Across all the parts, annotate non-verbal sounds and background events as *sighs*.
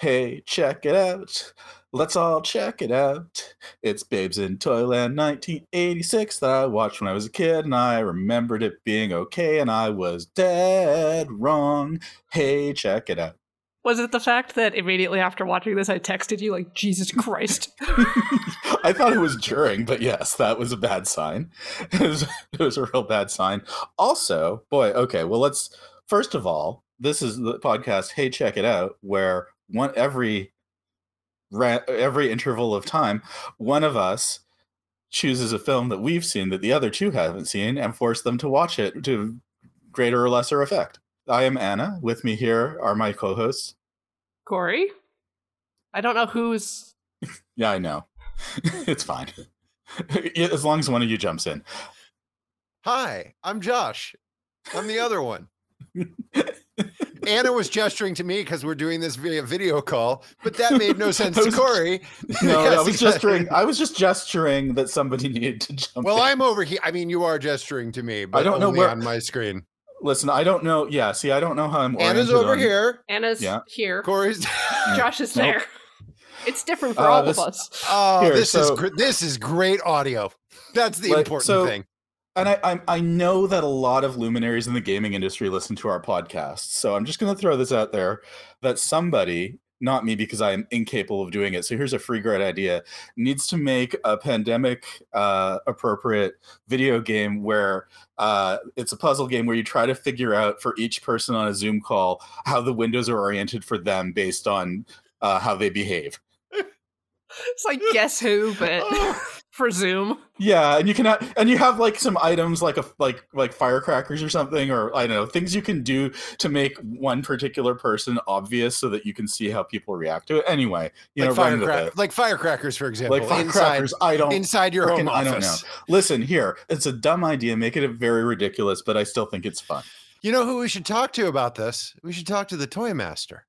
Hey, check it out. Let's all check it out. It's Babes in Toyland 1986 that I watched when I was a kid, and I remembered it being okay, and I was dead wrong. Hey, check it out. Was it the fact that immediately after watching this, I texted you like, Jesus *laughs* Christ? I thought it was during, but yes, that was a bad sign. *laughs* It was, it was a real bad sign. Also, boy, okay, well, let's first of all, this is the podcast. Hey, check it out, where one every every interval of time, one of us chooses a film that we've seen that the other two haven't seen and force them to watch it to greater or lesser effect. I am Anna. With me here are my co-hosts. Corey? I don't know who's. *laughs* Yeah, I know. *laughs* it's fine. *laughs* as long as one of you jumps in. Hi, I'm Josh. I'm the other one. Anna was gesturing to me because we're doing this via video call, but that made no *laughs* sense to was- Corey. *laughs* No, I was gesturing. I was just gesturing that somebody needed to jump. Well, in. I'm over here. I mean, you are gesturing to me, but don't know only where- on my screen. listen. I don't know. Yeah, see, I don't know how I'm. Anna's over on- here. Anna's Yeah. here. Corey's. *laughs* Josh is Nope. there. It's different for Uh, all this- of us. Oh, Here, this is so- gr- this is great audio. That's the Like, important so- thing. And I, I I know that a lot of luminaries in the gaming industry listen to our podcast, so I'm just going to throw this out there that somebody, not me because I am incapable of doing it. So here's a free great idea: needs to make a pandemic uh, appropriate video game where uh, it's a puzzle game where you try to figure out for each person on a Zoom call how the windows are oriented for them based on uh, how they behave. It's like Guess Who, but *laughs* for Zoom. Yeah, and you can ha- and you have like some items like a like like firecrackers or something, or I don't know things you can do to make one particular person obvious so that you can see how people react to it. Anyway, you like, know, run with firecrack- it. like firecrackers, for example. Like firecrackers, I don't. inside, inside your home office. I don't know. Listen here, it's a dumb idea. Make it very ridiculous, but I still think it's fun. You know who we should talk to about this? We should talk to the toy master.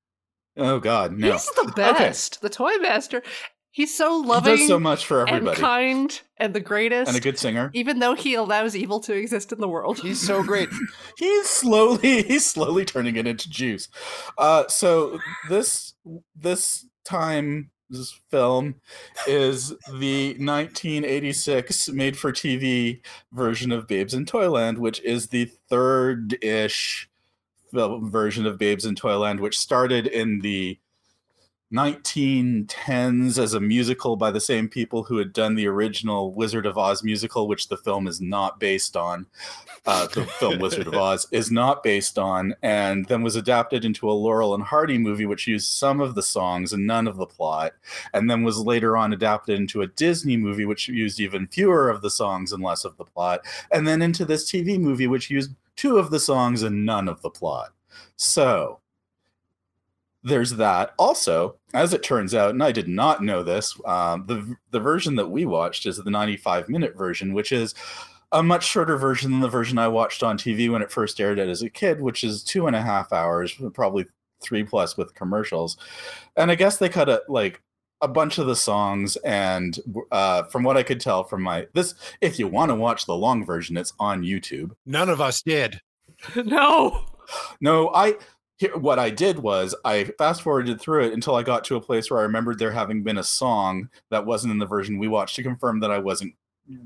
Oh God, no! He's the best. The Toy Master. He's so He loving does so much for and everybody, kind and the greatest. and a good singer. even though he allows evil to exist in the world. He's so great. *laughs* he's slowly *laughs* he's slowly turning it into juice uh so this this time this film is the 1986 made for tv version of babes in toyland which is the third ish version of babes in toyland which started in the 1910s as a musical by the same people who had done the original Wizard of Oz musical, which the film is not based on. Uh, the film Wizard of Oz is not based on, and then was adapted into a Laurel and Hardy movie, which used some of the songs and none of the plot, and then was later on adapted into a Disney movie, which used even fewer of the songs and less of the plot, and then into this TV movie, which used two of the songs and none of the plot. So, there's that. Also, as it turns out, and I did not know this, um, the the version that we watched is the 95 minute version, which is a much shorter version than the version I watched on TV when it first aired as a kid, which is two and a half hours, probably three plus with commercials. And I guess they cut it like a bunch of the songs and uh, from what i could tell from my this if you want to watch the long version it's on youtube None of us did. *laughs* no. no, I here, what I did was I fast forwarded through it until I got to a place where I remembered there having been a song that wasn't in the version we watched to confirm that I wasn't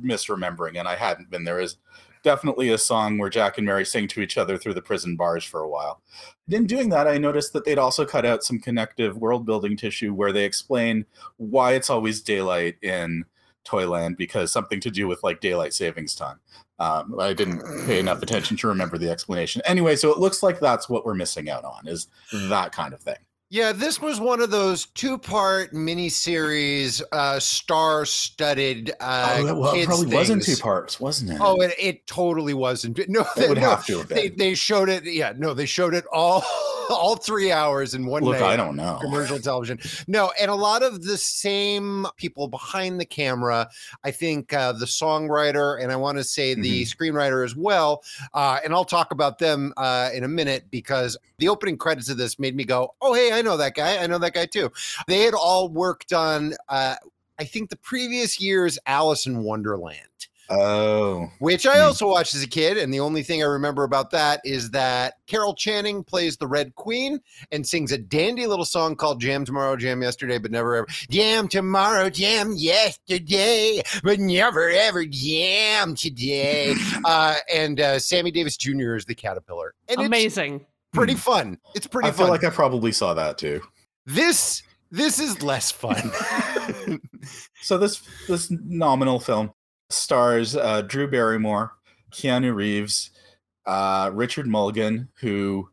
misremembering, and I hadn't been. There is definitely a song where Jack and Mary sing to each other through the prison bars for a while. In doing that, I noticed that they'd also cut out some connective world building tissue where they explain why it's always daylight in Toyland because something to do with like daylight savings time. Um, I didn't pay enough attention to remember the explanation. Anyway, so it looks like that's what we're missing out on is that kind of thing. Yeah, this was one of those two-part miniseries, uh, star-studded uh, oh, well, it probably wasn't two parts, wasn't it? Oh, it, it totally wasn't. *laughs* No, it they, would no, have to have they, been. they showed it. Yeah, no, they showed it all, *laughs* all three hours in one Look, night. I don't know. commercial television. No, and a lot of the same people behind the camera. I think uh, the songwriter and I want to say the Mm-hmm. screenwriter as well. Uh, and I'll talk about them uh, in a minute because the opening credits of this made me go, "Oh, hey, I know that guy. I know that guy too." They had all worked on. Uh, I think the previous year's Alice in Wonderland. Oh, which I Hmm. also watched as a kid. And the only thing I remember about that is that Carol Channing plays the Red Queen and sings a dandy little song called Jam Tomorrow, Jam Yesterday, but never ever. Jam tomorrow, jam yesterday, but never ever jam today. *laughs* uh, and uh, Sammy Davis Jr. is the caterpillar. And it's Amazing. pretty fun. It's pretty I feel like I probably saw that too. this this is less fun. *laughs* So this this nominal film stars uh, Drew Barrymore, Keanu Reeves, uh, Richard Mulligan, who,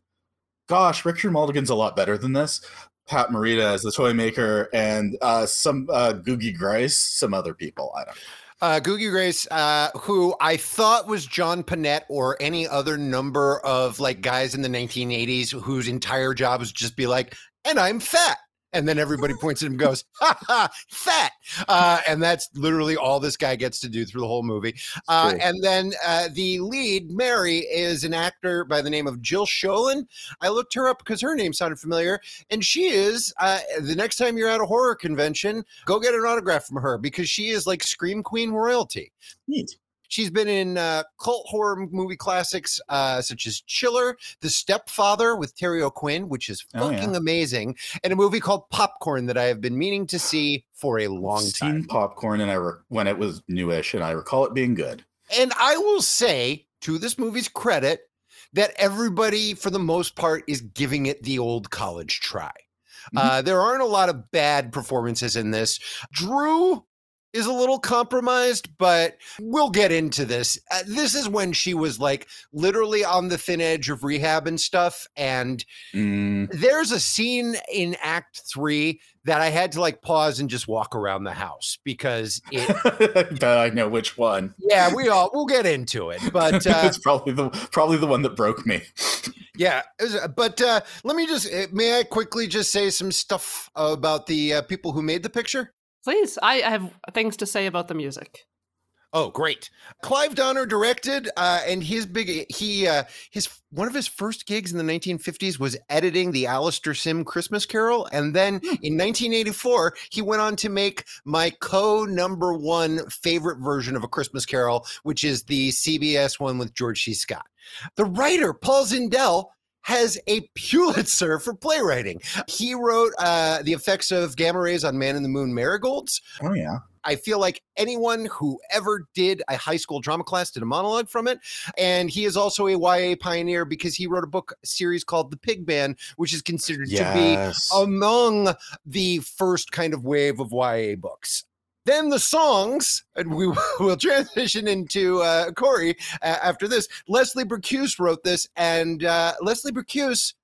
gosh, Richard Mulligan's a lot better than this. Pat Morita as the toy maker, and uh, some uh, Googy Gress, some other people. I don't. know. Uh, Googy Gress, uh, who I thought was John Pinette or any other number of like guys in the 1980s whose entire job was just be like, and I'm fat. And then everybody points at him and goes, ha ha, fat. Uh, and that's literally all this guy gets to do through the whole movie. Uh, Cool. and then uh, the lead, Mary, is an actor by the name of Jill Schoelen. I looked her up because her name sounded familiar. And she is, uh, the next time you're at a horror convention, go get an autograph from her because she is like Scream Queen royalty. Neat. She's been in uh, cult horror movie classics uh, such as Chiller, The Stepfather with Terry O'Quinn, which is Oh, yeah. fucking amazing, and a movie called Popcorn that I have been meaning to see for a long Seen time. popcorn, and I re- when it was newish, and I recall it being good. And I will say, to this movie's credit, that everybody, for the most part, is giving it the old college try. Mhm. Uh, there aren't a lot of bad performances in this. Drew is a little compromised, but we'll get into this. Uh, this is when she was like literally on the thin edge of rehab and stuff. And Mm, there's a scene in Act Three that I had to like pause and just walk around the house because it. *laughs* I know which one. yeah, we all we'll get into it, but *laughs* uh, it's probably the probably the one that broke me. Yeah, was, uh, but uh, let me just uh, may I quickly just say some stuff about the uh, people who made the picture. Please, I I have things to say about the music. Oh, great! Clive Donner directed, uh, and his big he uh, his one of his first gigs in the 1950s was editing the Alastair Sim Christmas Carol, and then in 1984 he went on to make my co number one favorite version of a Christmas Carol, which is the CBS one with George C. Scott. The writer Paul Zindel has a Pulitzer for playwriting. He wrote uh, the effects of gamma rays on Man in the Moon marigolds. Oh yeah. I feel like anyone who ever did a high school drama class did a monologue from it. And he is also a YA pioneer because he wrote a book series called The Pigman, which is considered to be among the first kind of wave of YA books. Then the songs, and we *laughs* will transition into uh, Corey uh, after this. Leslie Bricusse wrote this, and uh, Leslie Bricusse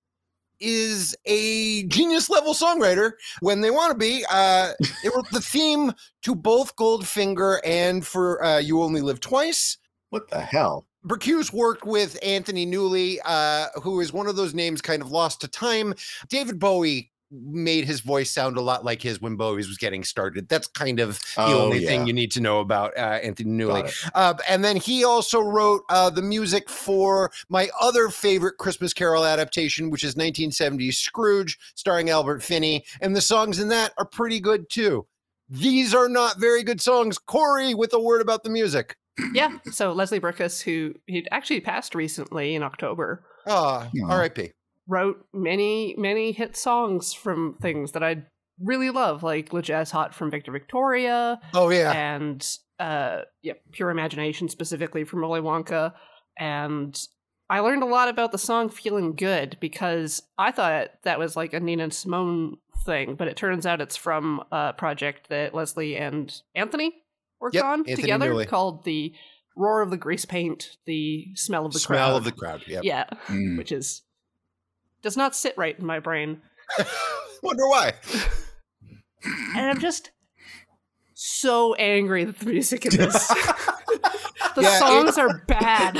is a genius level songwriter when they want to be. Uh, *laughs* they wrote the theme to both Goldfinger and for uh, You Only Live Twice. what the hell? Bricusse worked with Anthony Newley, uh, who is one of those names kind of lost to time. David Bowie made his voice sound a lot like his when Bowie was getting started. That's kind of the Oh, only yeah. thing you need to know about uh, Anthony Newley. Uh, and then he also wrote uh, the music for my other favorite Christmas Carol adaptation, which is 1970's Scrooge, starring Albert Finney. And the songs in that are pretty good too. These are not very good songs. Corey, with a word about the music. Yeah. So Leslie Bricusse, who he actually passed recently in October, Ah, Aw. R.I.P. wrote many many hit songs from things that I really love, like "Le Jazz Hot" from Victor Victoria, Oh yeah. and uh, yeah, "Pure Imagination" specifically from Willy Wonka. And I learned a lot about the song "Feeling Good" because I thought that was like a Nina Simone thing, but it turns out it's from a project that Leslie and Anthony worked Yep, on Anthony together Newley. called the "Roar of the Grease Paint," the smell of the Smell crowd. of the crowd. Yep. yeah, Mm. which is does not sit right in my brain. *laughs* Wonder why. and I'm just so angry that the music in this. *laughs* *laughs* the Yeah, it- songs are bad.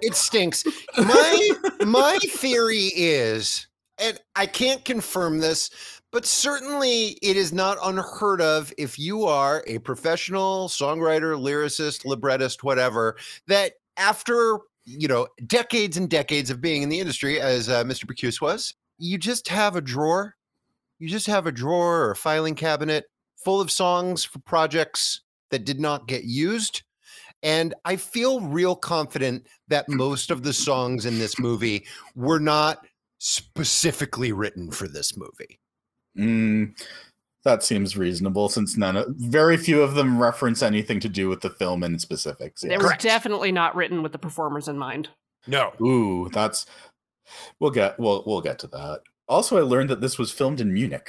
It stinks. My my theory is, and I can't confirm this, but certainly it is not unheard of if you are a professional songwriter, lyricist, librettist, whatever, that after you know decades and decades of being in the industry, as uh, Mr. Bricusse was, you just have a drawer. You just have a drawer or a filing cabinet full of songs for projects that did not get used And I feel real confident that most of the songs in this movie were not specifically written for this movie. Mm, that seems reasonable since none of very few of them reference anything to do with the film in specifics. They Yeah. were Correct. definitely not written with the performers in mind. No. Ooh, that's we'll get we'll we'll get to that. Also, I learned that this was filmed in Munich.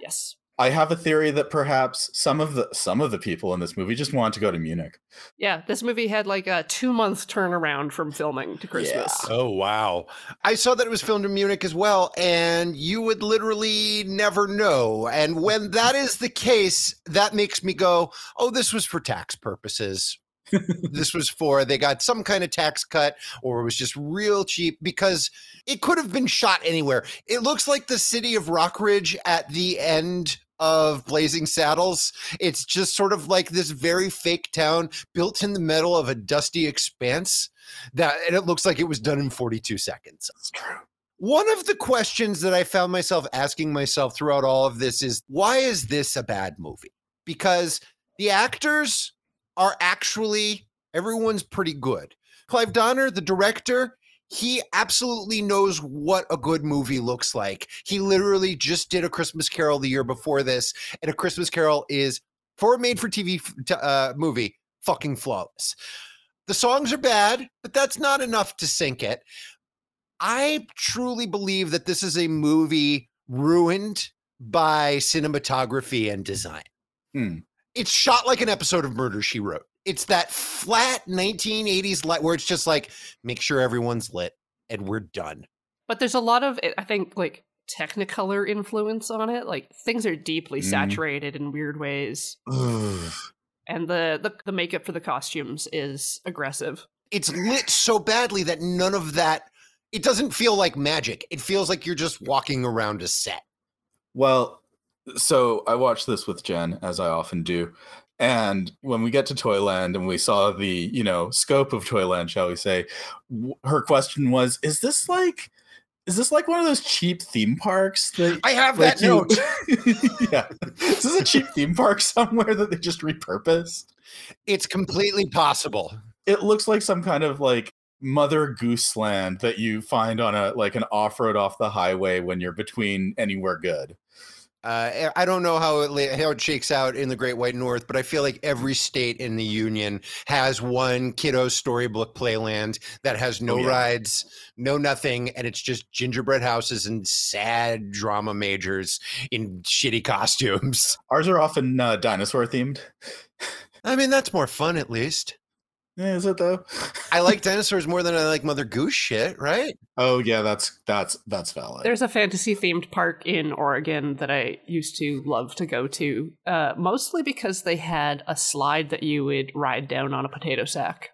Yes. I have a theory that perhaps some of the some of the people in this movie just want to go to Munich. Yeah, this movie had like a two month turnaround from filming to Christmas. Oh, wow. I saw that it was filmed in Munich as well, and you would literally never know. And when that is the case, that makes me go, oh, this was for tax purposes. This was for they got some kind of tax cut or it was just real cheap because it could have been shot anywhere. It looks like the city of Rock Ridge at the end of Blazing Saddles. It's just sort of like this very fake town built in the middle of a dusty expanse that and it looks like it was done in 42 seconds. That's true. One of the questions that I found myself asking myself throughout all of this is why is this a bad movie? Because the actors are actually everyone's pretty good. Clive Donner, the director, he absolutely knows what a good movie looks like. He literally just did a Christmas Carol the year before this, and a Christmas Carol is for a made for TV uh, movie, fucking flawless. The songs are bad, but that's not enough to sink it. I truly believe that this is a movie ruined by cinematography and design. Hmm. It's shot like an episode of Murder She Wrote. It's that flat 1980s light where it's just like, make sure everyone's lit and we're done. But there's a lot of, I think, like Technicolor influence on it. Like things are deeply Mhm. saturated in weird ways, and the, the the makeup for the costumes is aggressive. It's lit so badly that none of that, it doesn't feel like magic. It feels like you're just walking around a set. Well, so I watched this with Jen, as I often do. And when we get to Toyland and we saw the, you know, scope of Toyland, shall we say, w- her question was, is this like is this like one of those cheap theme parks that I have like that note. you- *laughs* yeah. Is this a cheap theme park somewhere that they just repurposed? It's completely possible. It looks like some kind of like Mother Goose land that you find on a like an off-road off the highway when you're between anywhere good. Uh, I don't know how it how it shakes out in the Great White North, but I feel like every state in the Union has one kiddo storybook playland that has no Oh, yeah. rides, no nothing, and it's just gingerbread houses and sad drama majors in shitty costumes. Ours are often uh, dinosaur themed. I mean, that's more fun, at least. Eh, Is it though? I like *laughs* dinosaurs more than I like Mother Goose shit, right? Oh yeah, that's that's that's valid. There's a fantasy themed park in Oregon that I used to love to go to, uh, mostly because they had a slide that you would ride down on a potato sack.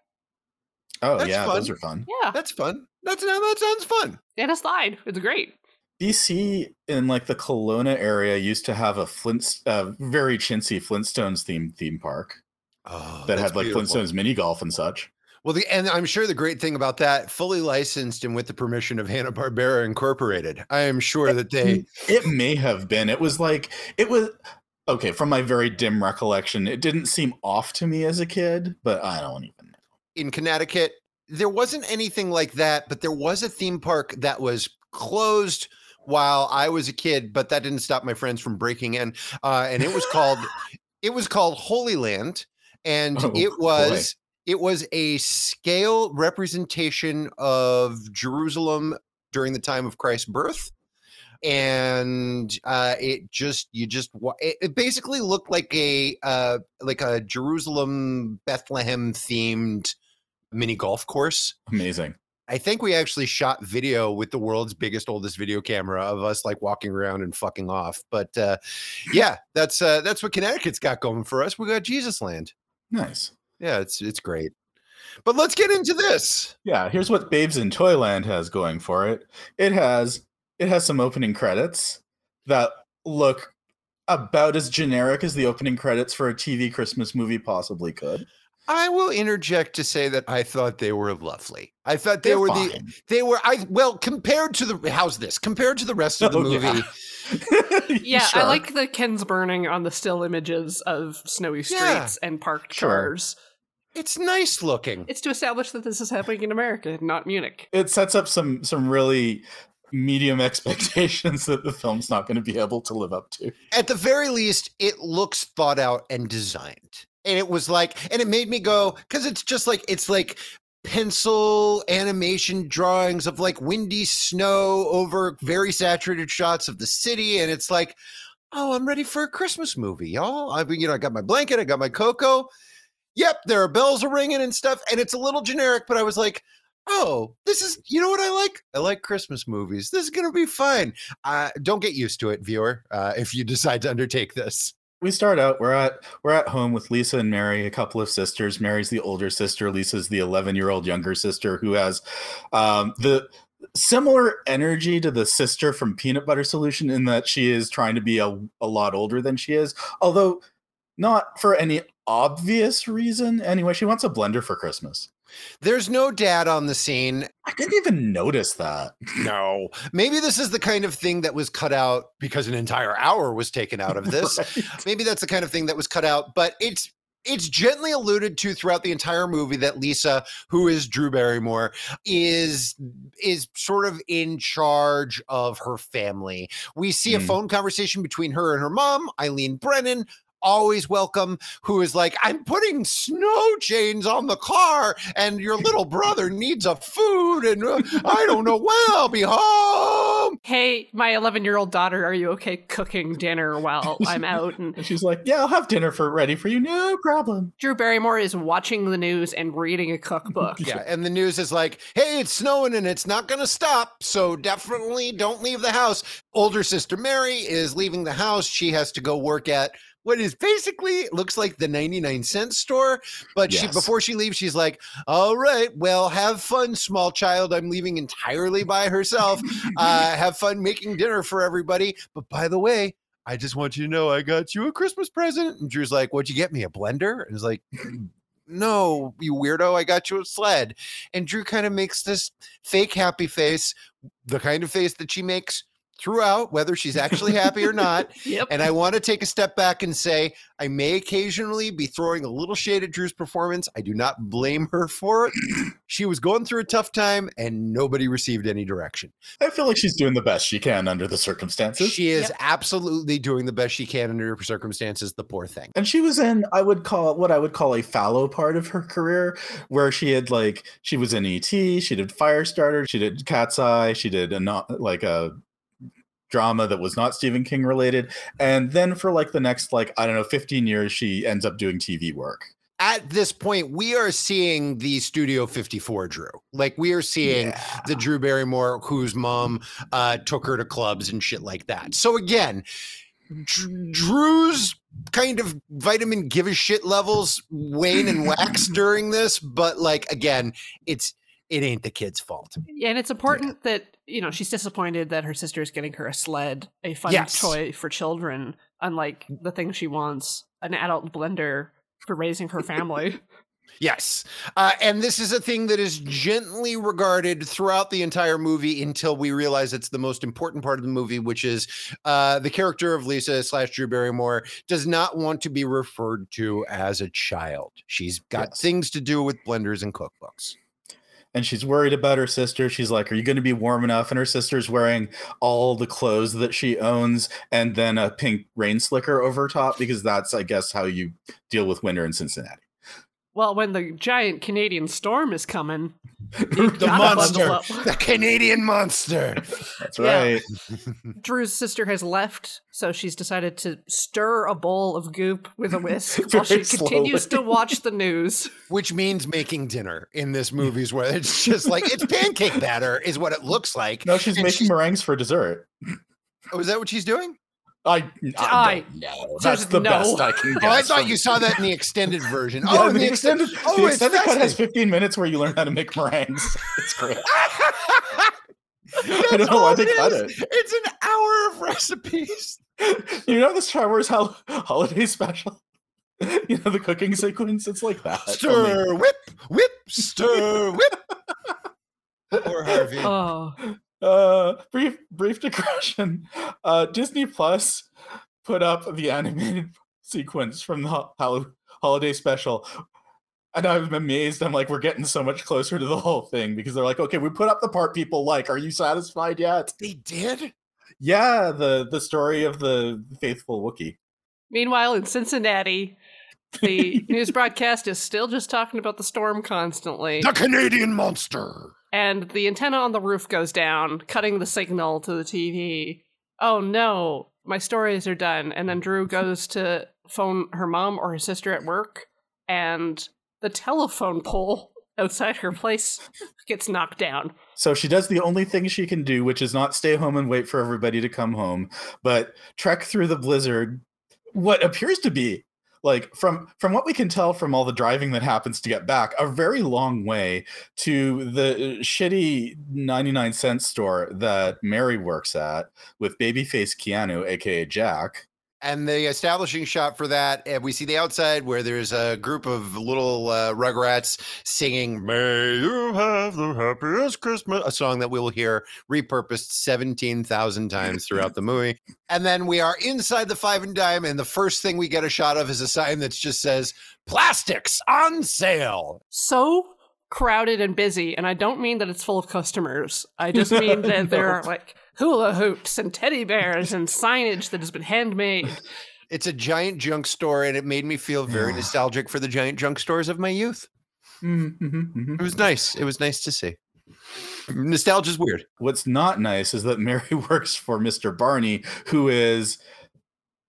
oh that's yeah, fun. those are fun. Yeah, That's fun. That's that sounds fun. and a slide. It's great. BC in like the Kelowna area used to have a Flint, uh, very chintzy Flintstones themed theme park Oh, that had like beautiful. Flintstones mini golf and such. Well, the, and I'm sure the great thing about that, fully licensed and with the permission of Hanna Barbera Incorporated, I am sure that they. It may have been. It was like it was okay from my very dim recollection. It didn't seem off to me as a kid, but I don't even know. in Connecticut, there wasn't anything like that, but there was a theme park that was closed while I was a kid, but that didn't stop my friends from breaking in. Uh, and it was called *laughs* it was called Holy Land, and Oh, it boy. was it was a scale representation of Jerusalem during the time of Christ's birth. And uh, it just you just it, it basically looked like a uh, like a Jerusalem Bethlehem themed mini golf course. Amazing. I think we actually shot video with the world's biggest, oldest video camera of us like walking around and fucking off. But uh, yeah, that's uh, that's what Connecticut's got going for us. We got Jesus Land. Nice. Yeah, it's it's great. But let's get into this. Yeah, here's what Babes in Toyland has going for it. It has it has some opening credits that look about as generic as the opening credits for a TV Christmas movie possibly could. I will interject to say that I thought they were lovely. I thought they They're were the they were I well compared to the how's this compared to the rest of the Oh, movie. *laughs* yeah. Yeah, Sure. I like the Ken's burning on the still images of snowy Yeah. streets and parked Sure. cars. It's nice looking. It's to establish that this is happening in America, not Munich. It sets up some some really medium *laughs* expectations that the film's not going to be able to live up to. At the very least, it looks thought out and designed. And it was like, and it made me go, because it's just like, it's like pencil animation drawings of like windy snow over very saturated shots of the city. And it's like, oh, I'm ready for a Christmas movie, y'all. I mean, you know, I got my blanket, I got my cocoa. Yep, there are bells are ringing and stuff. And it's a little generic, but I was like, oh, this is, you know what I like? I like Christmas movies. This is to be fine. Uh, don't get used to it, viewer, uh, if you *laughs* decide to undertake this we start out we're at we're at home with lisa and mary a couple of sisters. Mary's the older sister lisa's the 11 year old younger sister who has um, the similar energy to the sister from peanut butter solution in that she is trying to be a, a lot older than she is although not for any obvious reason. Anyway she wants a blender for christmas there's no dad on the scene. I didn't even notice that. No. Maybe this is the kind of thing that was cut out because an entire hour was taken out of this. *laughs* right. Maybe that's the kind of thing that was cut out, but it's it's gently alluded to throughout the entire movie that Lisa, who is Drew Barrymore, is is sort of in charge of her family. We see mm. a phone conversation between her and her mom, Eileen Brennan, always welcome, who is like, I'm putting snow chains on the car, and your little brother needs a food, and uh, I don't know when I'll be home. Hey, my 11 year old daughter, are you okay cooking dinner while *laughs* I'm out? And, and she's like, Yeah, I'll have dinner for ready for you, no problem. Drew Barrymore is watching the news and reading a cookbook. *laughs* yeah, and the news is like, Hey, it's snowing and it's not going to stop, so definitely don't leave the house. Older sister Mary is leaving the house. She has to go work at what is basically looks like the 99 cent store. But yes. she before she leaves, she's like, All right, well, have fun, small child. I'm leaving entirely by herself. *laughs* uh, have fun making dinner for everybody. But by the way, I just want you to know I got you a Christmas present. And Drew's like, What'd you get me? A blender? And he's like, no, you weirdo, I got you a sled. And Drew kind of makes this fake happy face, the kind of face that she makes throughout, whether she's actually happy or not. *laughs* yep. And I want to take a step back and say I may occasionally be throwing a little shade at Drew's performance. I do not blame her for it. *clears throat* she was going through a tough time and nobody received any direction. I feel like she's doing the best she can under the circumstances. She is yep. absolutely doing the best she can under her circumstances, the poor thing. And she was in, I would call what I would call a fallow part of her career, where she had like, she was in ET, she did Firestarter, she did Cat's Eye, she did a not like a drama that was not Stephen King related. And then for like the next, like, I don't know, 15 years, she ends up doing TV work. At this point, we are seeing the Studio 54 Drew. Like, we are seeing yeah. the Drew Barrymore whose mom uh, took her to clubs and shit like that. So, again, Drew's kind of vitamin give a shit levels wane and wax *laughs* during this, but like again, it's it ain't the kid's fault. Yeah, and it's important yeah. that you know she's disappointed that her sister is getting her a sled, a fun yes. toy for children, unlike the thing she wants, an adult blender for raising her family. *laughs* Yes. Uh, and this is a thing that is gently regarded throughout the entire movie until we realize it's the most important part of the movie, which is uh, the character of Lisa slash Drew Barrymore does not want to be referred to as a child. She's got yes. things to do with blenders and cookbooks and she's worried about her sister. She's like, Are you going to be warm enough? And her sister's wearing all the clothes that she owns and then a pink rain slicker over top because that's, I guess, how you deal with winter in Cincinnati. Well, when the giant Canadian storm is coming, *laughs* the monster, the Canadian monster. That's right. Yeah. *laughs* Drew's sister has left, so she's decided to stir a bowl of goop with a whisk *laughs* while she slowly. continues to watch the news. Which means making dinner in this movie's where it's just like it's pancake batter, is what it looks like. No, she's and making she's... meringues for dessert. Oh, is that what she's doing? I, I, don't know. That's the no. best I can get. *laughs* Oh, I thought you saw that in the extended version. *laughs* Oh, yeah, oh, the, the extended, oh, the extended cut has 15 minutes where you learn how to make meringues. *laughs* It's great. I don't know why they cut it. It's an hour of recipes. You know the Star Wars ho- holiday special? You know the cooking sequence? It's like that. Stir, whip, whip, stir, whip. Poor Harvey. Oh. Uh, brief brief digression. Uh, Disney Plus put up the animated sequence from the ho- holiday special And I'm amazed. I'm like, we're getting so much closer to the whole thing because they're like, okay, we put up the part people like. Are you satisfied yet? They did. Yeah, the the story of the faithful Wookie. Meanwhile, in Cincinnati, the *laughs* news broadcast is still just talking about the storm constantly. The Canadian monster. And the antenna on the roof goes down, cutting the signal to the TV. Oh no, my stories are done. And then Drew *laughs* goes to phone her mom or her sister at work, and the telephone pole *laughs* outside her place gets knocked down. So she does the only thing she can do, which is not stay home and wait for everybody to come home, but trek through the blizzard. What appears to be like from from what we can tell from all the driving that happens to get back, a very long way to the uh, shitty 99 cent store that Mary works at with babyface Keanu, aka Jack. And the establishing shot for that, uh, we see the outside where there's a group of little uh, rugrats singing "May You Have the Happiest Christmas," a song that we'll hear repurposed seventeen thousand times throughout the movie. And then we are inside the Five and Dime, and the first thing we get a shot of is a sign that just says "Plastics on sale." So crowded and busy, and I don't mean that it's full of customers. I just *laughs* mean that there are like hula hoops and teddy bears and signage that has been handmade. It's a giant junk store, and it made me feel very nostalgic for the giant junk stores of my youth. Mm-hmm, It was nice. It was nice to see. Nostalgia's weird. What's not nice is that Mary *laughs* works for Mr. Barney, who is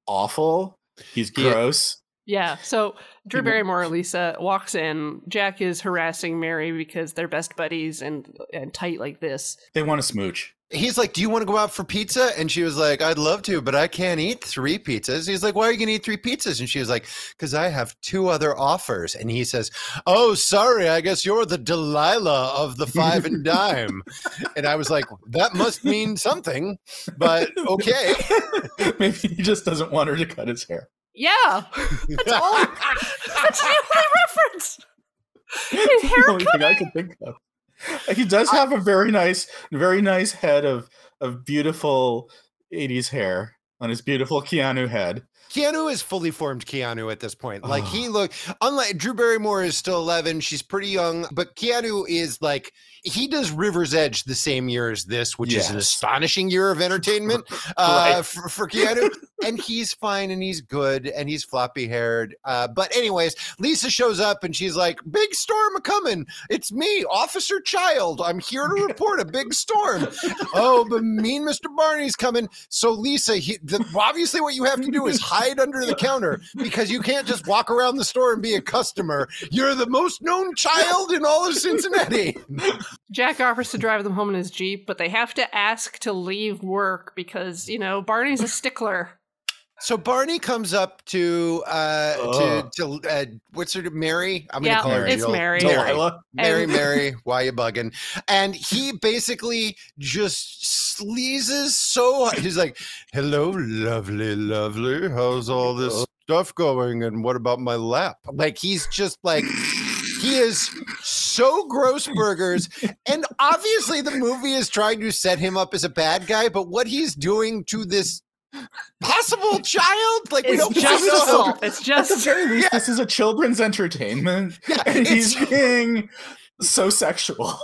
awful. He's gross. Yeah, so Drew. Barrymore, Lisa, walks in. Jack is harassing Mary because they're best buddies and and tight like this. They want to smooch. He's like, Do you want to go out for pizza? And she was like, I'd love to, but I can't eat three pizzas. He's like, Why are you going to eat three pizzas? And she was like, Because I have two other offers. And he says, Oh, sorry. I guess you're the Delilah of the five and dime. *laughs* and I was like, That must mean something, but okay. *laughs* Maybe he just doesn't want her to cut his hair. Yeah, that's all. that's the only reference. *laughs* His the hair only thing I can think of. He does have a very nice, very nice head of of beautiful '80s hair on his beautiful Keanu head. Keanu is fully formed Keanu at this point. Like Oh. he look unlike Drew Barrymore is still 11, she's pretty young, but Keanu is like he does River's Edge the same year as this, which is an astonishing year of entertainment *laughs* uh, Right. for, for Keanu. and he's fine and he's good and he's floppy haired. Uh, but anyways, Lisa shows up and she's like, "Big storm a coming! It's me, Officer Child. I'm here to report a big storm." *laughs* oh, but mean Mr. Barney's coming. So Lisa, he, the, obviously, what you have to do is hide under the counter because you can't just walk around the store and be a customer. You're the most known child in all of Cincinnati. *laughs* Jack offers to drive them home in his jeep, but they have to ask to leave work because you know Barney's a stickler. So Barney comes up to uh Ugh. to to uh, what's her name? Mary? I'm Yeah, gonna call her it's Jill. Mary. Delilah. Mary, And- Mary, *laughs* why you bugging? And he basically just sleazes so he's like, "Hello, lovely, lovely. How's all this stuff going? And what about my lap?" Like he's just like. He is so gross burgers, and obviously the movie is trying to set him up as a bad guy. But what he's doing to this possible child, like we It's don't just know. assault. It's At the very least, this is a children's entertainment, *laughs* Yeah, and he's being so sexual.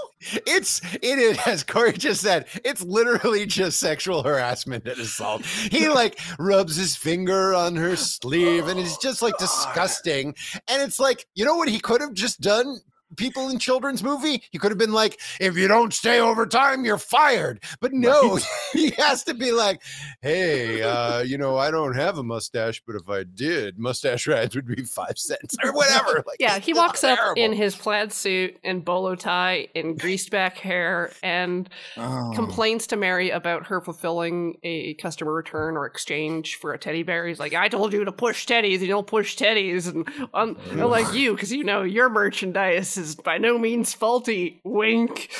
It's it is as Corey just said. It's literally just sexual harassment and assault. He like rubs his finger on her sleeve, and it's just like oh, God. disgusting. And it's like you know what he could have just done. People in children's movie, he could have been like, "If you don't stay overtime, you're fired." But no, Right. *laughs* he has to be like, "Hey, uh, you know, I don't have a mustache, but if I did, mustache rides would be five cents or *laughs* whatever." Like, yeah. He walks up in his plaid suit and bolo tie and greased back hair and Oh. complains to Mary about her fulfilling a customer return or exchange for a teddy bear. He's like, I told you to push teddies, you don't push teddies. And um, unlike you, because you know your merchandise is by no means faulty. Wink.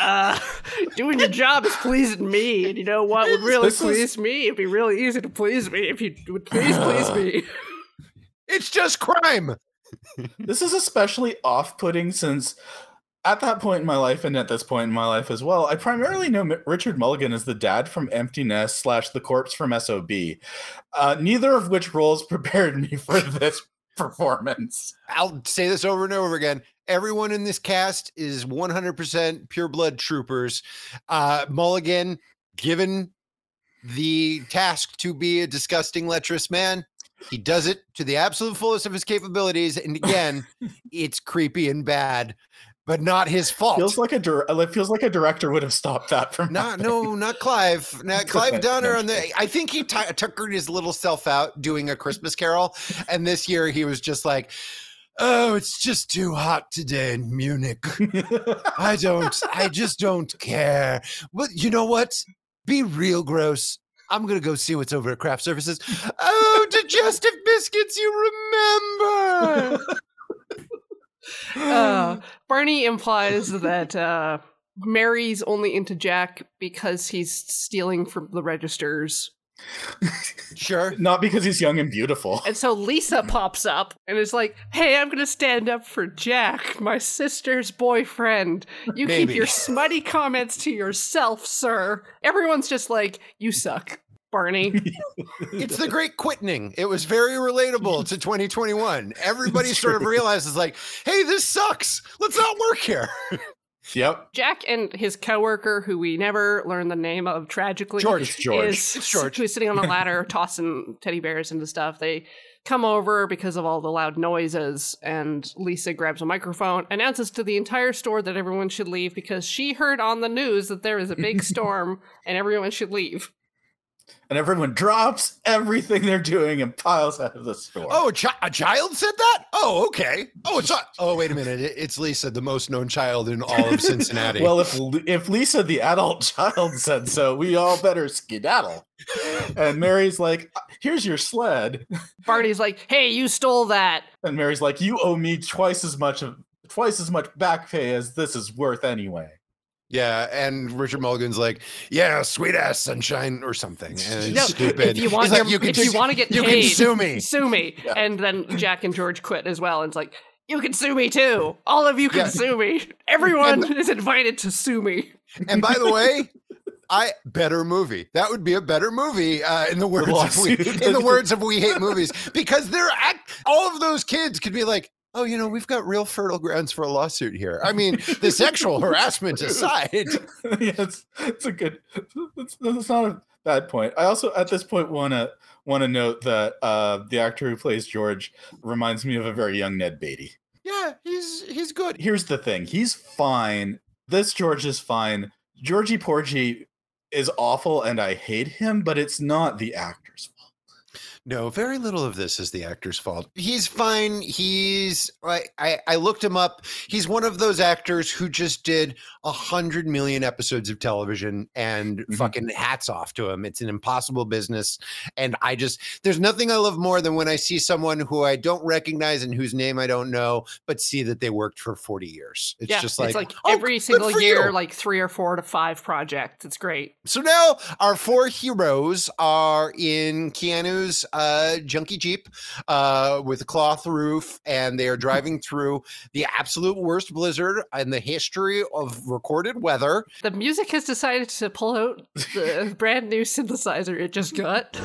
Uh, doing your job is pleasing me. And you know what would really This is- please me? It'd be really easy to please me if you would please please me. *laughs* It's just crime. This is especially off-putting since at that point in my life and at this point in my life as well, I primarily know Richard Mulligan as the dad from Empty Nest slash the corpse from SOB. Uh, neither of which roles *laughs* prepared me for this performance. I'll say this over and over again. Everyone in this cast is 100% pure blood troopers. Uh, Mulligan, given the task to be a disgusting, lecherous man, he does it to the absolute fullest of his capabilities. And again, *laughs* it's creepy and bad, but not his fault. Feels like a dir- it feels like a director would have stopped that from Not happening. no, not Clive. Not *laughs* Clive Okay, Donner on the. I think he t- tuckered his little self out doing a Christmas Carol, and this year he was just like, "Oh, it's just too hot today in Munich. I don't. I *laughs* just don't care. But you know what? Be real gross. I'm gonna go see what's over at Craft Services. Oh, digestive biscuits. You remember? *laughs* Uh, *sighs* Barney implies that uh, Mary's only into Jack because he's stealing from the registers. Sure. *laughs* Not because he's young and beautiful. And so Lisa mm. pops up and is like, Hey, I'm going to stand up for Jack, my sister's boyfriend. You Maybe. keep your smutty comments to yourself, sir. Everyone's just like, You suck, Barney. *laughs* It's the great quitting. It was very relatable to 2021. Everybody sort of *laughs* realizes, like, hey, this sucks. Let's not work here. Yep. Jack and his coworker, who we never learn the name of tragically, George. George. is *laughs* George. who's sitting on a *laughs* ladder tossing teddy bears into stuff. They come over because of all the loud noises, and Lisa grabs a microphone, announces to the entire store that everyone should leave because she heard on the news that there is a big *laughs* storm and everyone should leave. And everyone drops everything they're doing and piles out of the store. Oh, a, chi- a child said that? Oh, okay. Oh, it's not. Oh, wait a minute. It's Lisa, the most known child in all of Cincinnati. *laughs* Well, if if Lisa, the adult child, said so, we all better skedaddle. And Mary's like, "Here's your sled," Barney's like, "Hey, you stole that." and Mary's like, "You owe me twice as much of twice as much back pay as this is worth anyway." Yeah. And Richard Mulligan's like, yeah, sweet ass sunshine or something. And it's No, stupid. if you want, He's like, your- if you want to get you paid, can sue me. Sue me. Yeah. And then Jack and George quit as well. And it's like, you can sue me too. All of you can Yeah. sue me. *laughs* Everyone is invited to sue me. And by the way, *laughs* I better movie. That would be a better movie uh, in the words of we, in the words of we hate movies because they're act, all of those kids could be like, oh, you know, we've got real fertile grounds for a lawsuit here. I mean, the sexual harassment aside, *laughs* yeah, it's, it's a good. It's, it's not a bad point. I also, at this point, want to want to note that uh, the actor who plays George reminds me of a very young Ned Beatty. yeah, he's he's good. Here's the thing: he's fine. This George is fine. Georgie Porgy is awful, and I hate him, but it's not the actor's fault. No, very little of this is the actor's fault. He's fine. He's I, I I looked him up. He's one of those actors who just did a hundred million episodes of television and Mhm. fucking hats off to him. It's an impossible business. And I just there's nothing I love more than when I see someone who I don't recognize and whose name I don't know, but see that they worked for 40 years. It's yeah, just like, it's like "Oh, every single year, you." like three or four to five projects. It's great. So now our four heroes are in Keanu's uh, junky Jeep uh, with a cloth roof, and they are *laughs* driving through the absolute worst blizzard in the history of recorded weather. The music has decided to pull out the *laughs* brand new synthesizer it just got.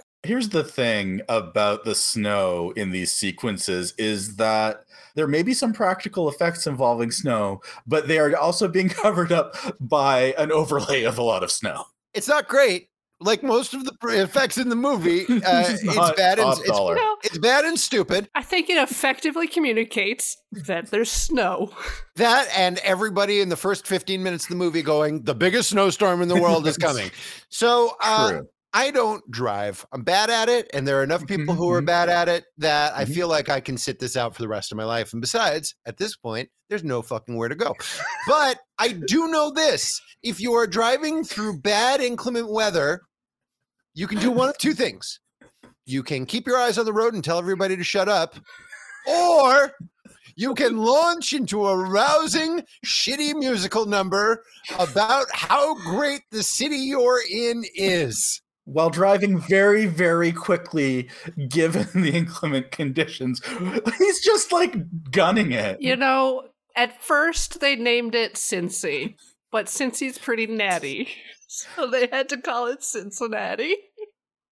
*laughs* Here's the thing about the snow in these sequences is that there may be some practical effects involving snow, but they are also being *laughs* covered up by an overlay of a lot of snow. It's not great. Like most of the effects in the movie, *laughs* uh, It's it's bad and top it's, dollar. No, it's bad and stupid. I think it effectively communicates that there's snow. *laughs* That and everybody in the first 15 minutes of the movie going, the biggest snowstorm in the world is coming. So uh, True. I don't drive. I'm bad at it, and there are enough people who are Mhm. bad at it that I Mhm. feel like I can sit this out for the rest of my life. And besides, at this point, there's no fucking where to go. But I do know this: if you are driving through bad inclement weather, you can do one of two things. You can keep your eyes on the road and tell everybody to shut up, or you can launch into a rousing, shitty musical number about how great the city you're in is. While driving very, very quickly, given *laughs* the inclement conditions, *laughs* he's just like gunning it. You know, at first they named it Cincy. but Cincy's pretty natty, *laughs* so they had to call it Cincinnati.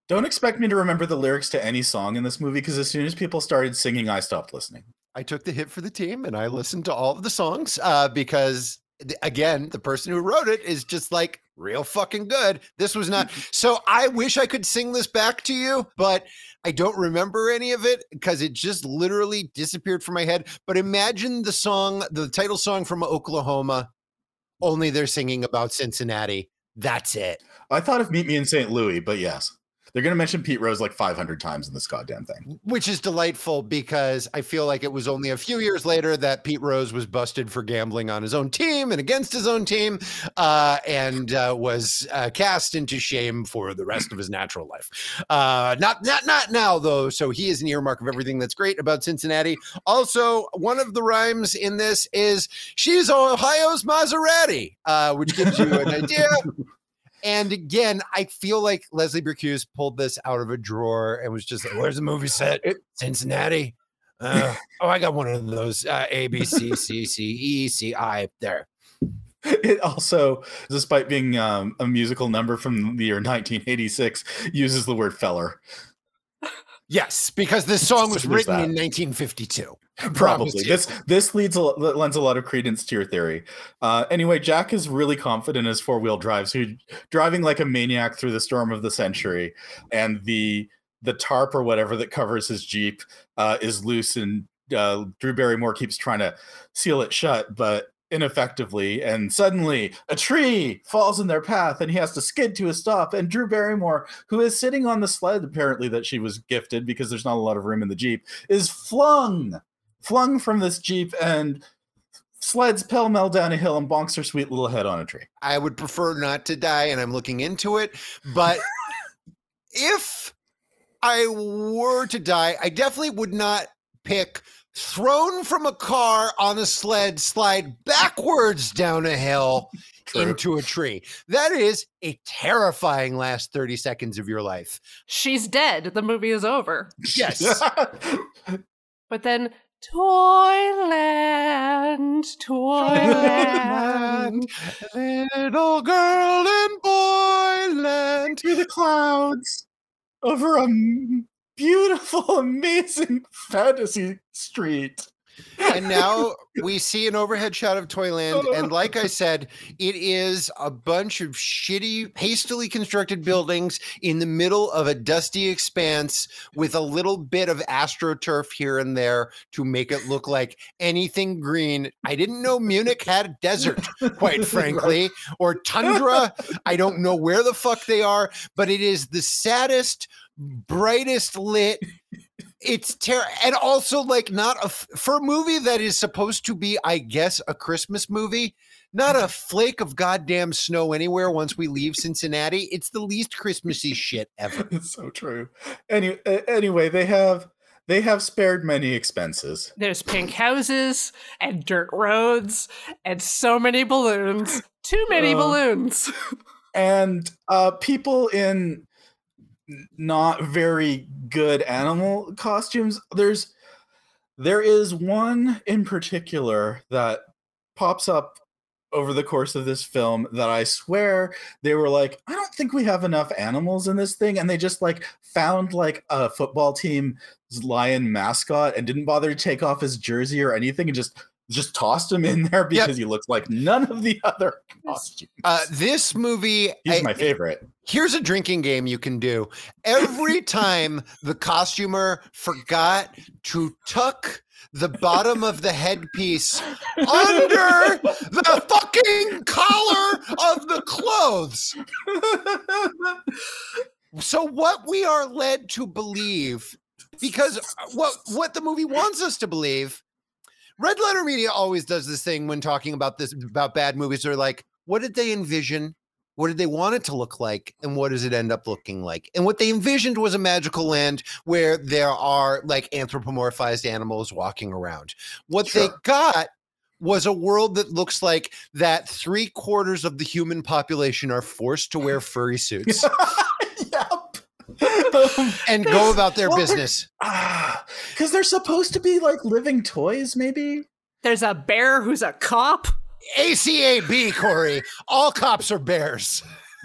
Don't expect me to remember the lyrics to any song in this movie because as soon as people started singing, I stopped listening. I took the hit for the team and I listened to all of the songs uh, because, again, the person who wrote it is just like real fucking good. This was not. *laughs* So I wish I could sing this back to you, but I don't remember any of it because it just literally disappeared from my head. But imagine the song, the title song from Oklahoma, only they're singing about Cincinnati. That's it. I thought of Meet Me in St. Louis, but yes. They're going to mention Pete Rose like 500 times in this goddamn thing. Which is delightful because I feel like it was only a few years later that Pete Rose was busted for gambling on his own team and against his own team uh, and uh, was uh, cast into shame for the rest of his natural life. Uh, not, not, not now, though. So he is an earmark of everything that's great about Cincinnati. Also, one of the rhymes in this is she's Ohio's Maserati, uh, which gives you an idea *laughs* and again, I feel like Leslie Bricusse pulled this out of a drawer and was just like, "Where's the movie set? Cincinnati." Uh, *laughs* oh, I got one of those uh, A B C C C E C I there. It also, despite being um, a musical number from the year 1986, uses the word feller. Yes, because this song was written in 1952. *laughs* Probably. This this leads a, lends a lot of credence to your theory. Uh, anyway, Jack is really confident in his four wheel drive, so he's driving like a maniac through the storm of the century, and the the tarp or whatever that covers his jeep uh, is loose, and uh, Drew Barrymore keeps trying to seal it shut, but ineffectively and suddenly a tree falls in their path and he has to skid to a stop and drew barrymore who is sitting on the sled apparently that she was gifted because there's not a lot of room in the jeep is flung flung from this jeep and sleds pell mell down a hill and bonks her sweet little head on a tree. I would prefer not to die, and I'm looking into it. But *laughs* if I were to die, I definitely would not pick thrown from a car on a sled, slide backwards down a hill. True. Into a tree. That is a terrifying last 30 seconds of your life. She's dead. The movie is over. Yes. *laughs* but then Toyland, Toyland, little girl in boyland. Through the clouds over a beautiful, *laughs* amazing fantasy street and *laughs* now we see an overhead shot of Toyland. Oh. And like I said, it is a bunch of shitty, hastily constructed buildings in the middle of a dusty expanse with a little bit of astroturf here and there to make it look like anything green. I didn't know Munich had a desert, quite *laughs* frankly, or tundra. I don't know where the fuck they are, but it is the saddest, brightest lit it's terrible and also like not a for a movie that is supposed to be i guess a christmas movie not a flake of goddamn snow anywhere once we leave cincinnati. It's the least christmassy shit ever. *laughs* It's so true. Any, anyway they have they have spared many expenses. There's pink houses and dirt roads and so many balloons. Too many uh, balloons. *laughs* And uh people in not very good animal costumes. There's there is one in particular that pops up over the course of this film that I swear they were like, I don't think we have enough animals in this thing. And they just like found like a football team's lion mascot and didn't bother to take off his jersey or anything and just just tossed him in there because yep. he looks like none of the other costumes. Uh, this movie, he's I, my favorite. Here's a drinking game you can do. Every *laughs* time the costumer forgot to tuck the bottom of the headpiece under the fucking collar of the clothes. so what we are led to believe because uh, what what the movie wants us to believe Red Letter Media always does this thing when talking about this about bad movies. They're like, what did they envision? What did they want it to look like? And what does it end up looking like? And what they envisioned was a magical land where there are like anthropomorphized animals walking around. What sure. they got was a world that looks like that three quarters of the human population are forced to wear furry *laughs* suits. yep. *laughs* and go about their well, business. *sighs* Because they're supposed to be like living toys, maybe. There's a bear who's a cop. ACAB, Corey. All cops are bears. *laughs*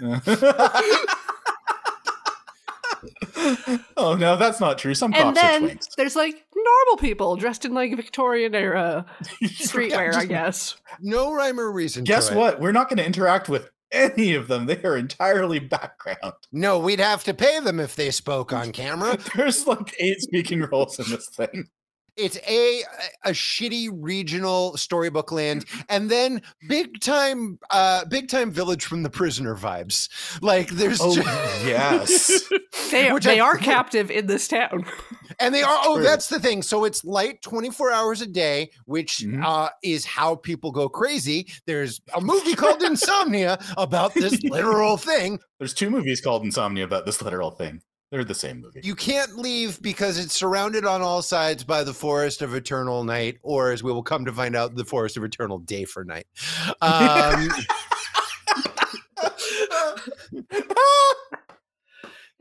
oh no, that's not true. Some and cops are then twinks. there's like normal people dressed in like Victorian era *laughs* streetwear, I just- *laughs* guess. No rhyme or reason. to Guess it. what? We're not going to interact with any of them. They are entirely background. No, we'd have to pay them if they spoke on camera. There's like eight speaking roles in this thing. It's a a shitty regional storybook land, and then big time, uh, big time village from the prisoner vibes. Like there's, Oh ju- yes. *laughs* They, Which they I- are *laughs* captive in this town. *laughs* and they are. Oh, that's the thing. So it's light 24 hours a day, which Mhm. uh, is how people go crazy. There's a movie called Insomnia about this literal thing. There's two movies called Insomnia about this literal thing. They're the same movie. You can't leave because it's surrounded on all sides by the forest of eternal night, or as we will come to find out, the forest of eternal day for night. *laughs* Um,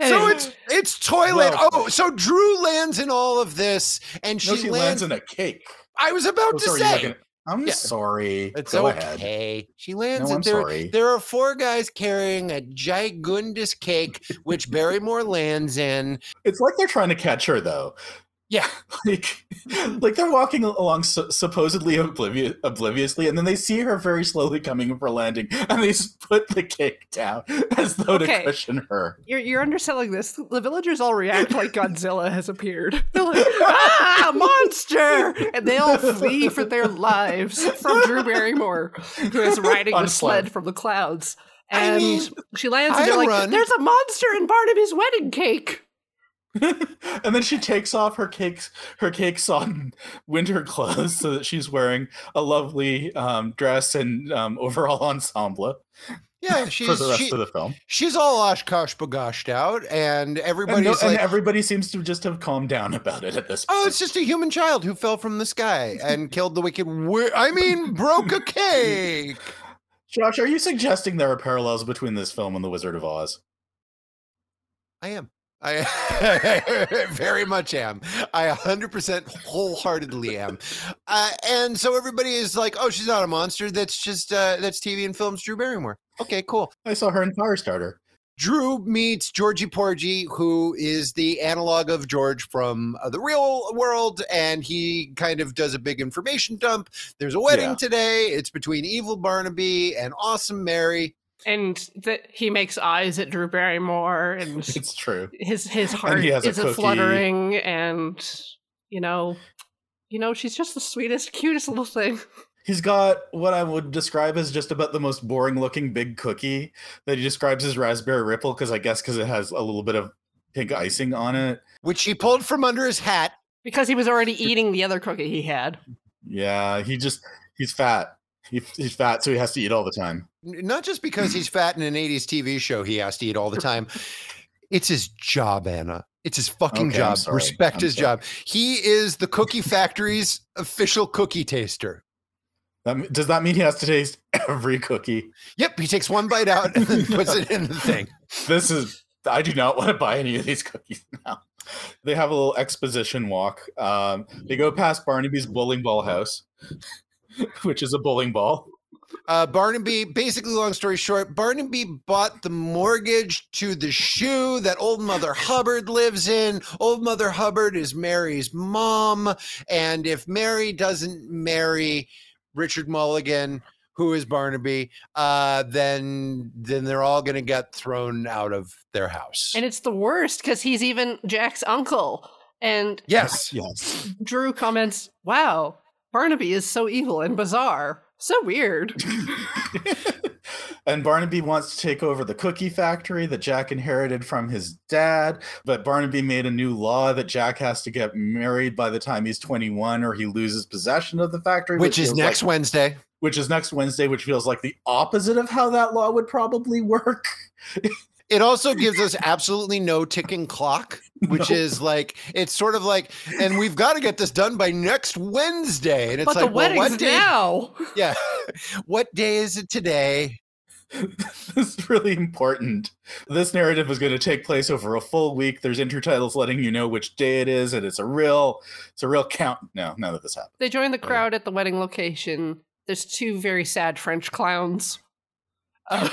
so it's it's toilet. Well- oh, so Drew lands in all of this, and she, no, she lands. lands in a cake. I was about Oh, to sorry, you say. I'm Yeah. sorry. It's Go okay. ahead. She lands No, I'm there. sorry. There are four guys carrying a gigundous cake, which *laughs* Barrymore lands in. It's like they're trying to catch her, though. Yeah. *laughs* Like, like they're walking along su- supposedly oblivious, obliviously, and then they see her very slowly coming for landing, and they just put the cake down *laughs* as though Okay. to cushion her. you're, you're underselling this. The villagers all react like *laughs* Godzilla has appeared. They're like, ah, monster! And they all flee for their lives from Drew Barrymore, who is riding On the a sled from the clouds. I And mean, she lands and I'd they're like, run. there's a monster in Barnaby's wedding cake. *laughs* and then she takes off her cakes, her cakes on winter clothes, so that she's wearing a lovely um, dress and um, overall *laughs* ensemble Yeah, *laughs* for she's the rest she, of the film. she's all Oshkosh bagoshed out, and And, everybody's no- and everybody seems to just have calmed down about it at this point. "Oh, it's just a human child who fell from the sky and killed the wicked. Wi- I mean, broke a cake." Josh, are you suggesting there are parallels between this film and The Wizard of Oz? I am. I *laughs* very much am. I 100% wholeheartedly am. Uh, and so everybody is like, oh, she's not a monster. That's just, uh, that's TV and films Drew Barrymore. Okay, cool. I saw her in Firestarter. Drew meets Georgie Porgy, who is the analog of George from uh, the real world, and he kind of does a big information dump. There's a wedding Yeah. today. It's between Evil Barnaby and Awesome Mary. And that he makes eyes at Drew Barrymore, and *laughs* It's true. his his heart he has a is a fluttering, and you know, you know, she's just the sweetest, cutest little thing. He's got what I would describe as just about the most boring looking big cookie that he describes as raspberry ripple because I guess because it has a little bit of pink icing on it. Which he pulled from under his hat. Because he was already eating the other cookie he had. Yeah, he just he's fat. He, he's fat, so he has to eat all the time. Not just because he's *clears throat* fat in an 80s TV show he has to eat all the time. It's his job, Anna. It's his fucking Okay, job. Respect I'm his sorry. job. He is the cookie factory's *laughs* official cookie taster. That, does that mean he has to taste *laughs* every cookie? Yep, he takes one bite out and then puts it in the thing. *laughs* This is. I do not want to buy any of these cookies now. They have a little exposition walk. Um, they go past Barnaby's bowling ball house, *laughs* which is a bowling ball. Uh, Barnaby, basically, long story short, Barnaby bought the mortgage to the shoe that old Mother Hubbard lives in. Old Mother Hubbard is Mary's mom. And if Mary doesn't marry Richard Mulligan, who is Barnaby, uh, then then they're all going to get thrown out of their house. And it's the worst because he's even Jack's uncle. And yes. Yes. Drew comments, Wow, Barnaby is so evil and bizarre. So weird. *laughs* *laughs* and Barnaby wants to take over the cookie factory that Jack inherited from his dad. But Barnaby made a new law that Jack has to get married by the time he's 21 or he loses possession of the factory. Which is next like- Wednesday. which is next Wednesday, which feels like the opposite of how that law would probably work. *laughs* It also gives us absolutely no ticking clock, *laughs* which No. is like it's sort of like, and we've got to get this done by next Wednesday. And it's but like, the well, what day? now. *laughs* Yeah, what day is it today? *laughs* this is really important. This narrative is going to take place over a full week. There's intertitles letting you know which day it is, and it's a real, it's a real count. No, none of this happened. They join the crowd at the wedding location, there's two very sad French clowns. Uh,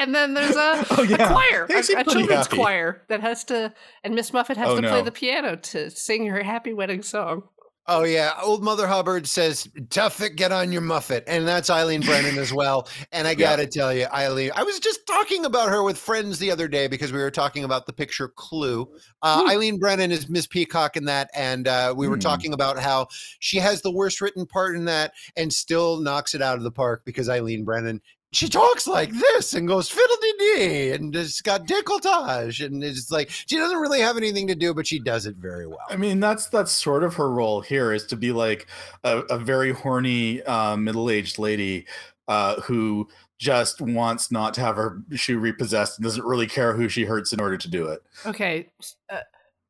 and then there's a, *laughs* Oh, a choir, a, a children's happy. choir that has to, and Miss Muffet has Oh, to play the piano to sing her happy wedding song. Oh yeah, old Mother Hubbard says, "Tough it, get on your muffet," and that's Eileen Brennan as well. And I *laughs* gotta tell you, Eileen, I was just talking about her with friends the other day because we were talking about the picture Clue. Uh, Hmm. Eileen Brennan is Miss Peacock in that, and uh, we were Hmm. talking about how she has the worst written part in that, and still knocks it out of the park because Eileen Brennan. She talks like this and goes fiddle dee dee and it's got decolletage and it's like she doesn't really have anything to do, but she does it very well. I mean, that's that's sort of her role here is to be like a, a very horny uh, middle-aged lady uh, who just wants not to have her shoe repossessed and doesn't really care who she hurts in order to do it. Okay. Uh,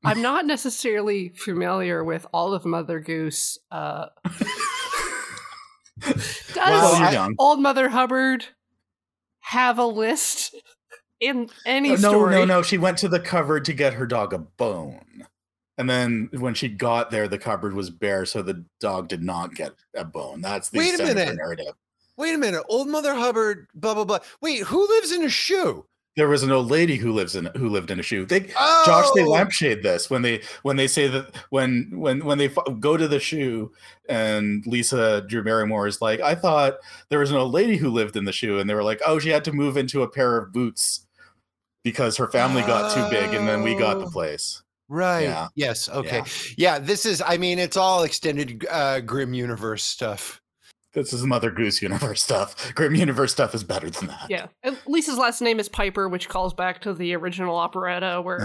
I'm not necessarily familiar with all of Mother Goose. *laughs* *laughs* Does Well, young. Old Mother Hubbard have a list in any no, story? no, no. She went to the cupboard to get her dog a bone. And then when she got there, the cupboard was bare, so the dog did not get a bone. That's the Wait a extent of her minute. narrative. Wait a minute, old Mother Hubbard, blah blah blah. Wait, who lives in a shoe? There was an old lady who lives in who lived in a shoe. They Oh, Josh, they lampshade this when they when they say that when when when they go to the shoe and Lisa Drew Barrymore is like, I thought there was an old lady who lived in the shoe, and they were like, oh, she had to move into a pair of boots because her family got too big, and then we got the Oh. place. Right. Yeah. Yes. Okay. Yeah. Yeah. This is. I mean, it's all extended uh, Grimm Universe stuff. This is Mother Goose universe stuff. Grimm universe stuff is better than that. Yeah. Lisa's last name is Piper, which calls back to the original operetta where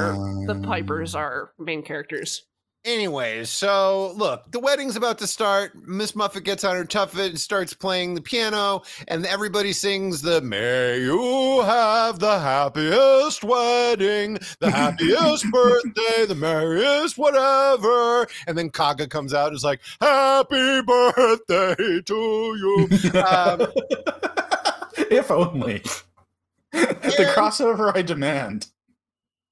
the Um. Pipers are main characters. Anyways, so look, the wedding's about to start. Miss Muffet gets on her tuffet and starts playing the piano, and everybody sings the "May you have the happiest wedding, the *laughs* happiest birthday, the merriest whatever." And then Kaga comes out and is like, "Happy birthday to you." Um, *laughs* if only. *laughs* the crossover I demand.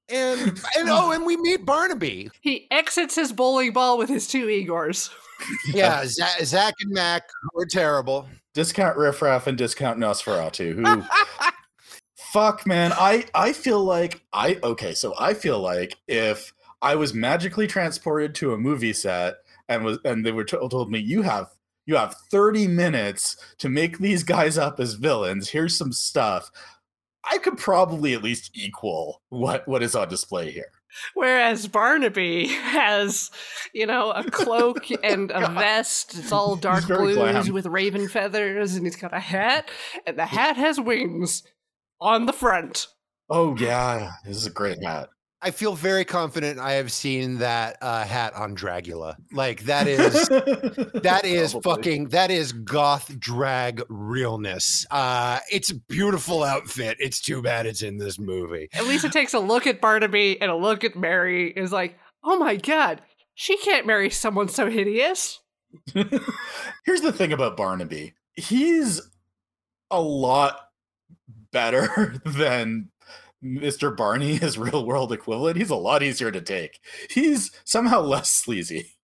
And and oh, and we meet Barnaby. He exits his bowling ball with his two Igors. *laughs* Yeah, Zach, Zach and Mac were terrible. Discount Riffraff and discount Nosferatu, who *laughs* fuck man i i feel like i okay so i feel like if i was magically transported to a movie set and was and they were to- told me you have you have 30 minutes to make these guys up as villains here's some stuff i could probably at least equal what what is on display here Whereas Barnaby has, you know, a cloak *laughs* oh and a vest. It's all dark blues glam. with raven feathers, and he's got a hat, and the hat has wings on the front. oh yeah this is a great hat I feel very confident I have seen that uh, hat on Dragula. Like that is *laughs* that is Probably. fucking that is goth drag realness. Uh, it's a beautiful outfit. It's too bad it's in this movie. At least it takes a look at Barnaby and a look at Mary. Is like, oh my god, she can't marry someone so hideous. *laughs* Here's the thing about Barnaby. He's a lot better *laughs* than Mr. Barney, *laughs* his real world equivalent. He's a lot easier to take. He's somehow *laughs* less sleazy.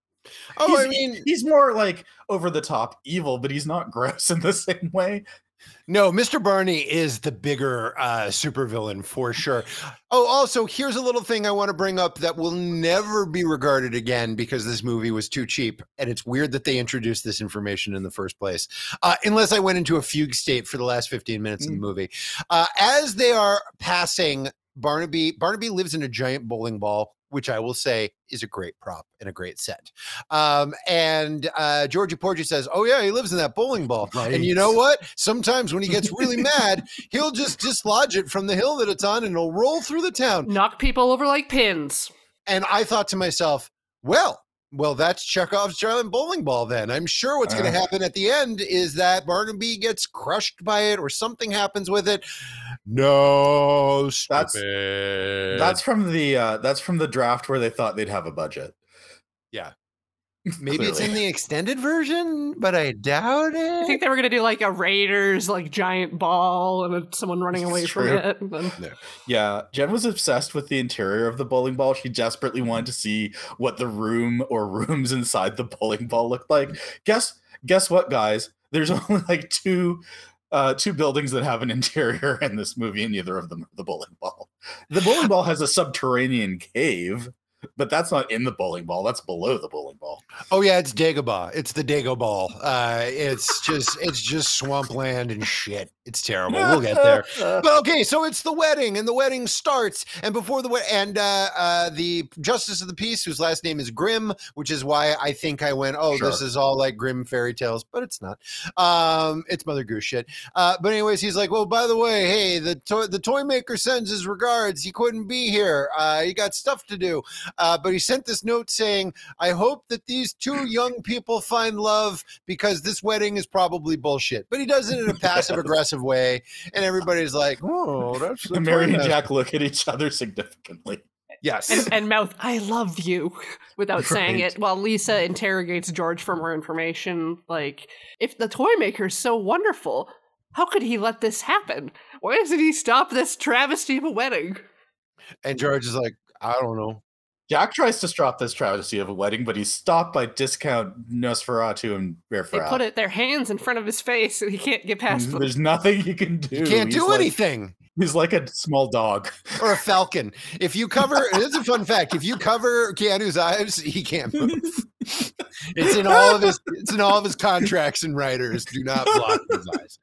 Oh, I mean, He's more like over the top evil, but he's not *laughs* gross in the same way. No, Mr. Barney is the bigger uh, supervillain for sure. Oh, also, here's a little thing I want to bring up that will never be regarded again because this movie was too cheap, and it's weird that they introduced this information in the first place. Uh, unless I went into a fugue state for the last 15 minutes of the Mm. movie. Uh, as they are passing Barnaby, Barnaby lives in a giant bowling ball, which I will say is a great prop and a great set. Um, and uh, Georgie Porgy says, "Oh yeah, he lives in that bowling ball." And you know what? Sometimes when he gets really *laughs* mad, he'll just dislodge it from the hill that it's on, and it'll roll through the town. Knock people over like pins. And I thought to myself, well. Well, that's Chekhov's giant bowling ball. Then I'm sure what's going Uh. to happen at the end is that Barnaby gets crushed by it, or something happens with it. No, That's- stupid. That's from the uh, that's from the draft where they thought they'd have a budget. Yeah. *laughs* maybe it's in the extended version, but I doubt it. I think they were gonna do like a Raiders like giant ball and someone running away from it. And then, Yeah, Jen was obsessed with the interior of the bowling ball. She desperately wanted to see what the room or rooms inside the bowling ball looked like. Guess guess what, guys? there's *laughs* only like two uh, two buildings that have an *laughs* interior in this movie, and neither of them are the bowling ball. The bowling ball has a subterranean cave, but that's not in the bowling ball. That's below the bowling ball. Oh yeah, it's Dagobah. It's the Dagobah. Uh, it's just it's just swampland and shit. It's terrible. We'll get there. *laughs* But okay, so it's the wedding, and the wedding starts, and before the wedding, and uh, uh, the justice of the peace, whose last name is Grimm, which is why I think I went, oh, this is all like Grimm fairy tales, but it's not. Um, it's Mother Goose shit. Uh, but anyways, he's like, well, by the way, hey, the toy the toy maker sends his regards. He couldn't be here. Uh, he got stuff to do. Uh, but he sent this note saying, I hope that these two *laughs* young people find love because this wedding is probably bullshit. But he does it in a passive aggressive way, and everybody's like, "Oh, that's the *laughs* Mary and. Jack look at each other significantly. Yes, and, and mouth I love you *laughs* without saying it while Lisa interrogates George for more information like if the toy maker's so wonderful how could he let this happen why doesn't he stop this travesty of a wedding and George is like, "I don't know." Jack tries to stop this travesty of a wedding, but he's stopped by discount Nosferatu and they put it their hands in front of his face so he can't get past them There's nothing he can do. You can't He's do like- anything. He's like a small dog. Or a falcon. If you cover, *laughs* it's a fun fact. If you cover Keanu's eyes, he can't move. *laughs* It's in all of his. It's in all of his contracts and writers. Do not block his eyes.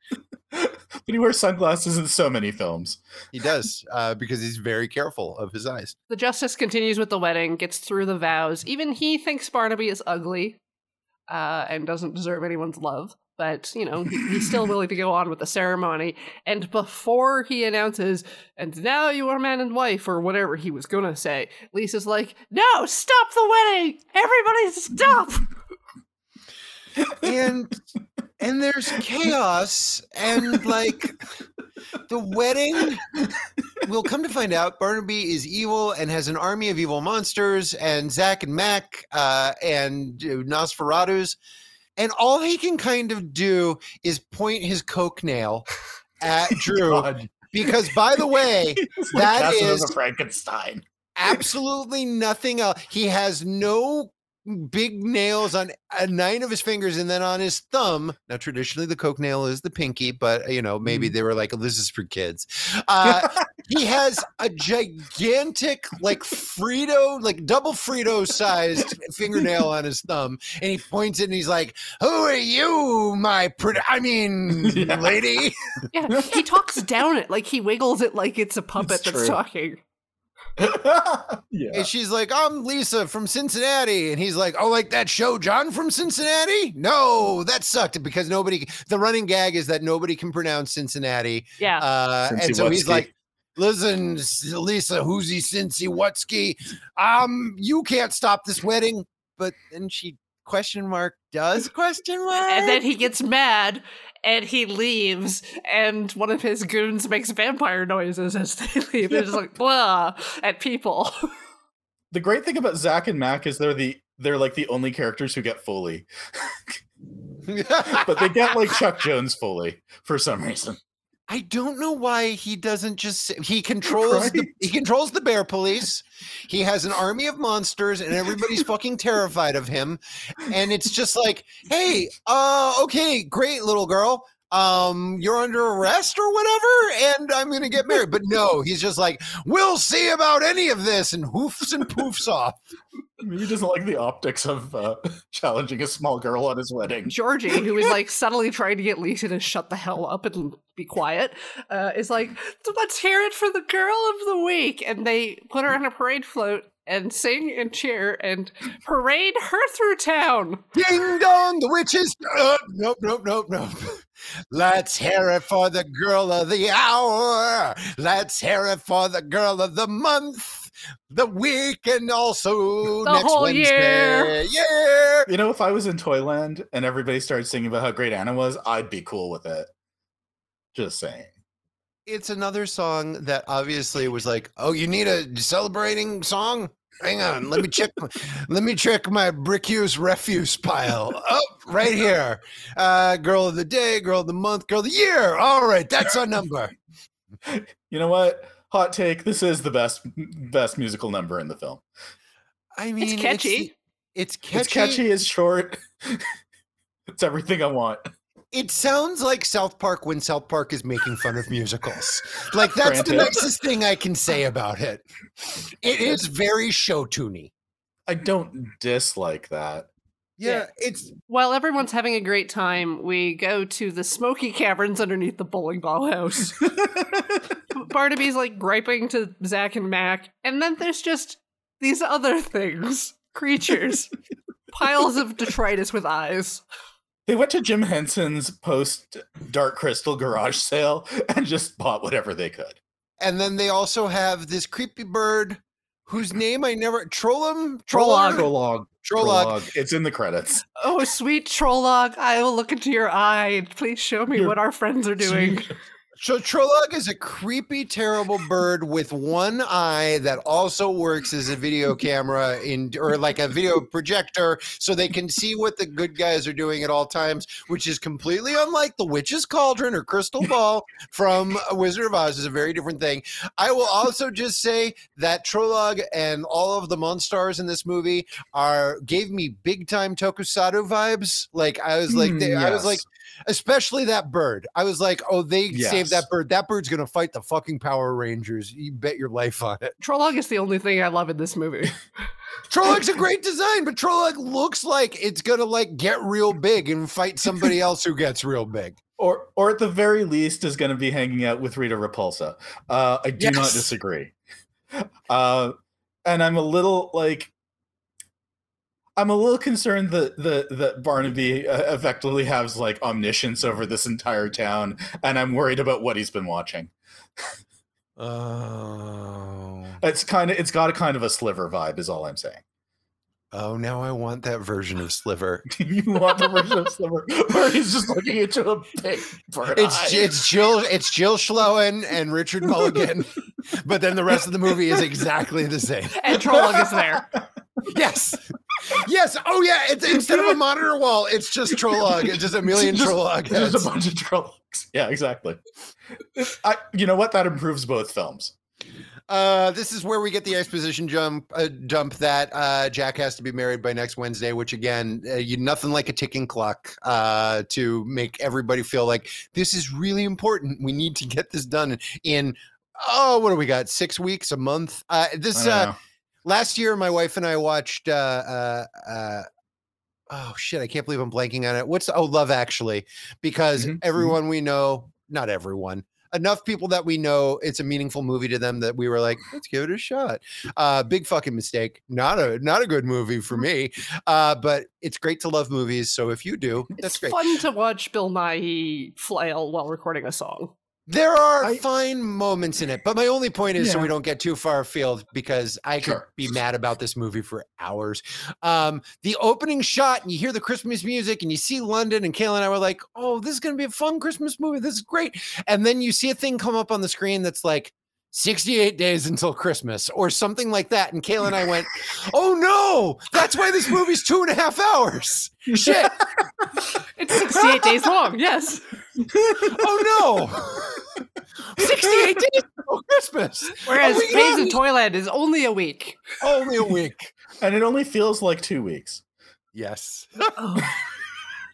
*laughs* but he wears sunglasses in so many films. He does uh, because he's very careful of his eyes. the justice continues with the wedding gets through the vows even he thinks Barnaby is ugly uh, and doesn't deserve anyone's love but you know he, he's still *laughs* willing to go on with the ceremony and before he announces and now you are man and wife or whatever he was gonna say lisa's like no stop the wedding everybody stop and *laughs* and there's chaos and like the wedding we'll come to find out barnaby is evil and has an army of evil monsters and zach and mac uh, and uh, nosferatus and all he can kind of do is point his coke nail at *laughs* drew God. because by the way *laughs* like that is- a Frankenstein. absolutely nothing else. He has no big nails on uh, nine of his fingers and then on his thumb. Now, traditionally, the coke nail is the pinky, but you know, maybe they were like, oh, this is for kids. *laughs* Uh, he has a gigantic, like Frito, like double Frito sized fingernail on his thumb, and he points it and he's like, Who are you, my pretty, I mean, *laughs* Yeah. lady? *laughs* yeah he talks down it like he wiggles it like it's a puppet It's that's true. talking *laughs* yeah. And she's like, I'm Lisa from Cincinnati. And he's like, Oh, like that show, John from Cincinnati? No, that sucked because nobody, the running gag is that nobody can pronounce Cincinnati. yeah Uh, and Cincy so he's like, Listen, Lisa, who's he, Cincy Wutsky? Um, you can't stop this wedding. But then she question mark does question mark. and then he gets mad and he leaves and one of his goons makes vampire noises as they *laughs* leave. It's like blah at people. *laughs* The great thing about Zach and Mac is they're the they're like the only characters who get Foley, *laughs* but they get like Chuck Jones Foley for some reason. I don't know why he doesn't just he *laughs* controls the, he controls the bear police. *laughs* He has an army of monsters and everybody's fucking terrified of him. And it's just like, "Hey, uh okay, great little girl. Um you're under arrest or whatever and I'm going to get married." But no, he's just like, "We'll see about any of this." And hoofs and poofs off. Maybe he doesn't like the optics of uh, *laughs* challenging a small girl on his wedding. georgie who is like *laughs* subtly trying to get lisa to shut the hell up and be quiet uh, is like let's hear it for the girl of the week and they put her on a parade float and sing and cheer and parade her through town Ding dong, the witches. Uh, nope, nope, nope, nope. Let's hear it for the girl of the hour. Let's hear it for the girl of the month, the week, and also The next whole Wednesday. Yeah. You know, if I was in Toyland and everybody started singing about how great Anna was, I'd be cool with it. Just saying. It's another song that obviously was like, oh, you need a celebrating song? Hang on, let me check. let me check my Bricusse refuse pile. Oh, right here. Uh, girl of the day, girl of the month, girl of the year. All right, that's our number. You know what? Hot take. This is the best best musical number in the film. I mean, it's catchy It's, catchy. It's catchy. It's short. *laughs* it's everything I want. It sounds like South Park when South Park is making fun of musicals. Like that's the nicest thing I can say about it. It is very show tuney. I don't dislike that. Yeah, Yeah. it's While everyone's having a great time, we go to the smoky caverns underneath the bowling ball house. *laughs* Barnaby's like griping to Zach and Mac, and then there's just these other things, creatures, *laughs* piles of detritus with eyes. They went to Jim Henson's post Dark Crystal garage sale *laughs* and just bought whatever they could. and then they also have this creepy bird whose name I never Trollum Trollog. Trollog Prologue. Trollog. It's in the credits. Oh, sweet Trollog, I will look into your eye. Please show me Your what our friends are *laughs* doing. So Trolog is a creepy, terrible bird with one eye that also works as a video camera in or like a video projector so they can see what the good guys are doing at all times, which is completely unlike the witch's cauldron or crystal *laughs* ball from Wizard of Oz is a very different thing. I will also just say that Trolog and all of the monsters in this movie are gave me big time tokusatsu vibes. Like I was like Hmm, they, I was like especially that bird. I was like, oh, they saved that bird. That bird's gonna fight the fucking Power Rangers. You bet your life on it. Trollog is the only thing I love in this movie. *laughs* Trollocs a *laughs* great design, but Trolloc looks like it's gonna like get real big and fight somebody else who gets real big. Or or at the very least is going to be hanging out with Rita Repulsa. Uh, I do not disagree. Uh, and I'm a little like I'm a little concerned that that that Barnaby uh, effectively has like omniscience over this entire town, and I'm worried about what he's been watching. Oh. It's kind of it's got a kind of a sliver vibe, is all I'm saying. Oh, now I want that version of Sliver. Do *laughs* you want the version of sliver where he's just looking into a big bird It's eye. it's Jill it's Jill Schoelen and Richard Mulligan, but then the rest of the movie is exactly the same. and Trollog is there. *laughs* Yes. Yes. Oh yeah. It's instead of a monitor wall, it's just Trolog. It's just a million Just- There's heads. a bunch of Trollocs. Yeah, exactly. I, you know what? That improves both films. Uh, this is where we get the exposition jump uh, dump that uh, Jack has to be married by next Wednesday, which again, uh, you nothing like a ticking clock uh, to make everybody feel like this is really important. We need to get this done in oh, what do we got? Six weeks, a month. Uh, I this uh. Last year, my wife and I watched. Uh, uh, uh, oh shit! I can't believe I'm blanking on it. What's oh, Love Actually? Because Mhm, mhm. everyone we know, not everyone, enough people that we know, it's a meaningful movie to them that we were like, let's give it a shot. Uh, big fucking mistake. Not a not a good movie for *laughs* me. Uh, but it's great to love movies. So if you do, that's it's great. fun to watch Bill Nighy flail while recording a song. There are I- fine moments in it, but my only point is so we don't get too far afield because I could Sure. be mad about this movie for hours. Um, the opening shot, and you hear the Christmas music, and you see London, and Kayla and I were like, "Oh, this is going to be a fun Christmas movie. This is great." And then you see a thing come up on the screen that's like. 68 days until Christmas, or something like that. And Kayla and I went, *laughs* Oh no, that's why this movie's two and a half hours. Shit. *laughs* It's 68 days long, yes. *laughs* Oh no. 68 days until Christmas. Whereas Oh my Babes in Toyland is only a week. Only a week. and it only feels like two weeks. Yes. Oh,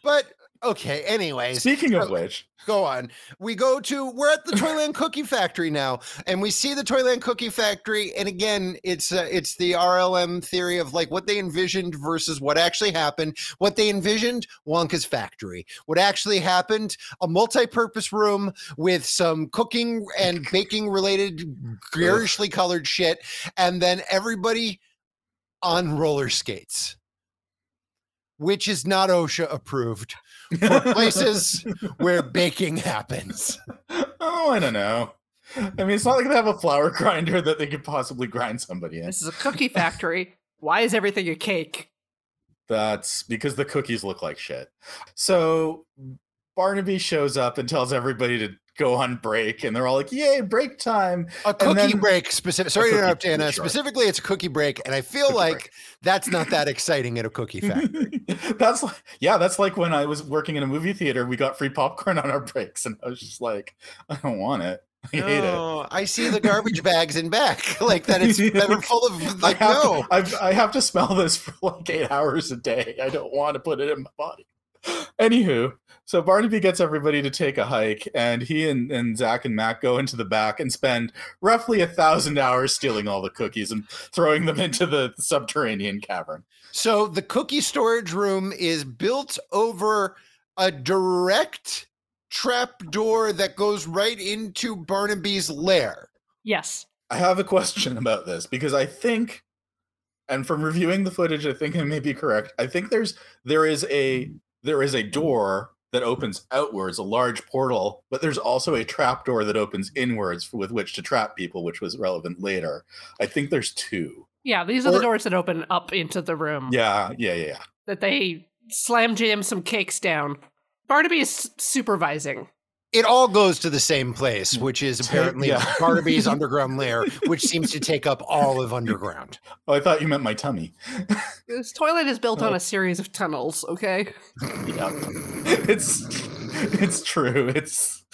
But okay, anyways, Speaking of which, go on. We go to we're at the Toyland Cookie Factory now, and we see the Toyland Cookie Factory. And again, it's uh, it's the RLM theory of like what they envisioned versus what actually happened. What they envisioned, Wonka's factory. What actually happened, a multi-purpose room with some cooking and *laughs* baking related garishly colored shit, and then everybody on roller skates. Which is not OSHA approved for places where baking happens. oh, I don't know. I mean, it's not like they have a flour grinder that they could possibly grind somebody in. this is a cookie factory. Why is everything a cake? That's because the cookies look like shit. So Barnaby shows up and tells everybody to go on break, and they're all like, "Yay, break time!" A cookie then- break specific. Sorry to interrupt, Anna. sure. Specifically, it's a cookie break, and I feel Cookie like break. that's not that exciting at a cookie *laughs* factory. that's like, yeah, that's like when I was working in a movie theater. We got free popcorn on our breaks, and I was just like, I don't want it. I hate it. I see the garbage *laughs* bags in back, *laughs* like that. It's that are full of like I have no. to, I've, I have to smell this for like eight hours a day. I don't want to put it in my body. Anywho, so Barnaby gets everybody to take a hike, and he and, and Zach and Mac go into the back and spend roughly a thousand hours stealing all the cookies and throwing them into the subterranean cavern. So the cookie storage room is built over a direct trap door that goes right into Barnaby's lair. Yes. I have a question about this because I think, and from reviewing the footage, I think I may be correct. I think there's there is a there is a door that opens outwards, a large portal, but there's also a trap door that opens inwards with which to trap people, which was relevant later. I think there's two. Yeah, these are the doors that open up into the room. Yeah, yeah, yeah, yeah. That they slam jam some cakes down. Barnaby is supervising. It all goes to the same place, which is apparently Yeah. *laughs* Barnaby's *laughs* underground lair, which seems to take up all of underground. Oh, I thought you meant my tummy. *laughs* This toilet is built Oh. on a series of tunnels, okay? yeah, it's it's true. It's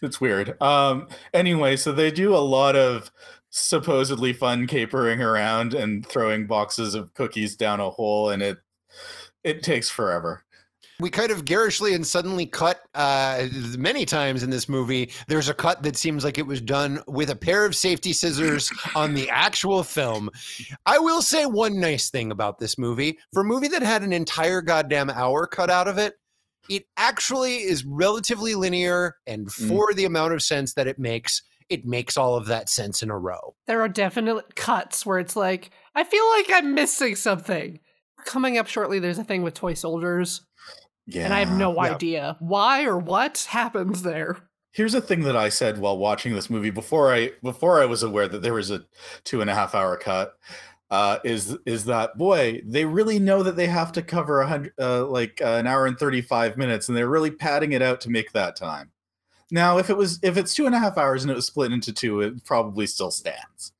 it's weird. Um. Anyway, so they do a lot of supposedly fun capering around and throwing boxes of cookies down a hole, and it it takes forever. We kind of garishly and suddenly cut uh, many times in this movie. There's a cut that seems like it was done with a pair of safety scissors on the actual film. I will say one nice thing about this movie. For a movie that had an entire goddamn hour cut out of it, it actually is relatively linear. And Mm. for the amount of sense that it makes, it makes all of that sense in a row. There are definite cuts where it's like, I feel like I'm missing something. Coming up shortly, there's a thing with toy soldiers, Yeah, and I have no yeah. idea why or what happens there. Here's a thing that I said while watching this movie before I before I was aware that there was a two and a half hour cut. Uh, is is that boy? They really know that they have to cover a hundred, uh, like uh, an hour and thirty five minutes, and they're really padding it out to make that time. Now, if it was if it's two and a half hours and it was split into two, it probably still stands.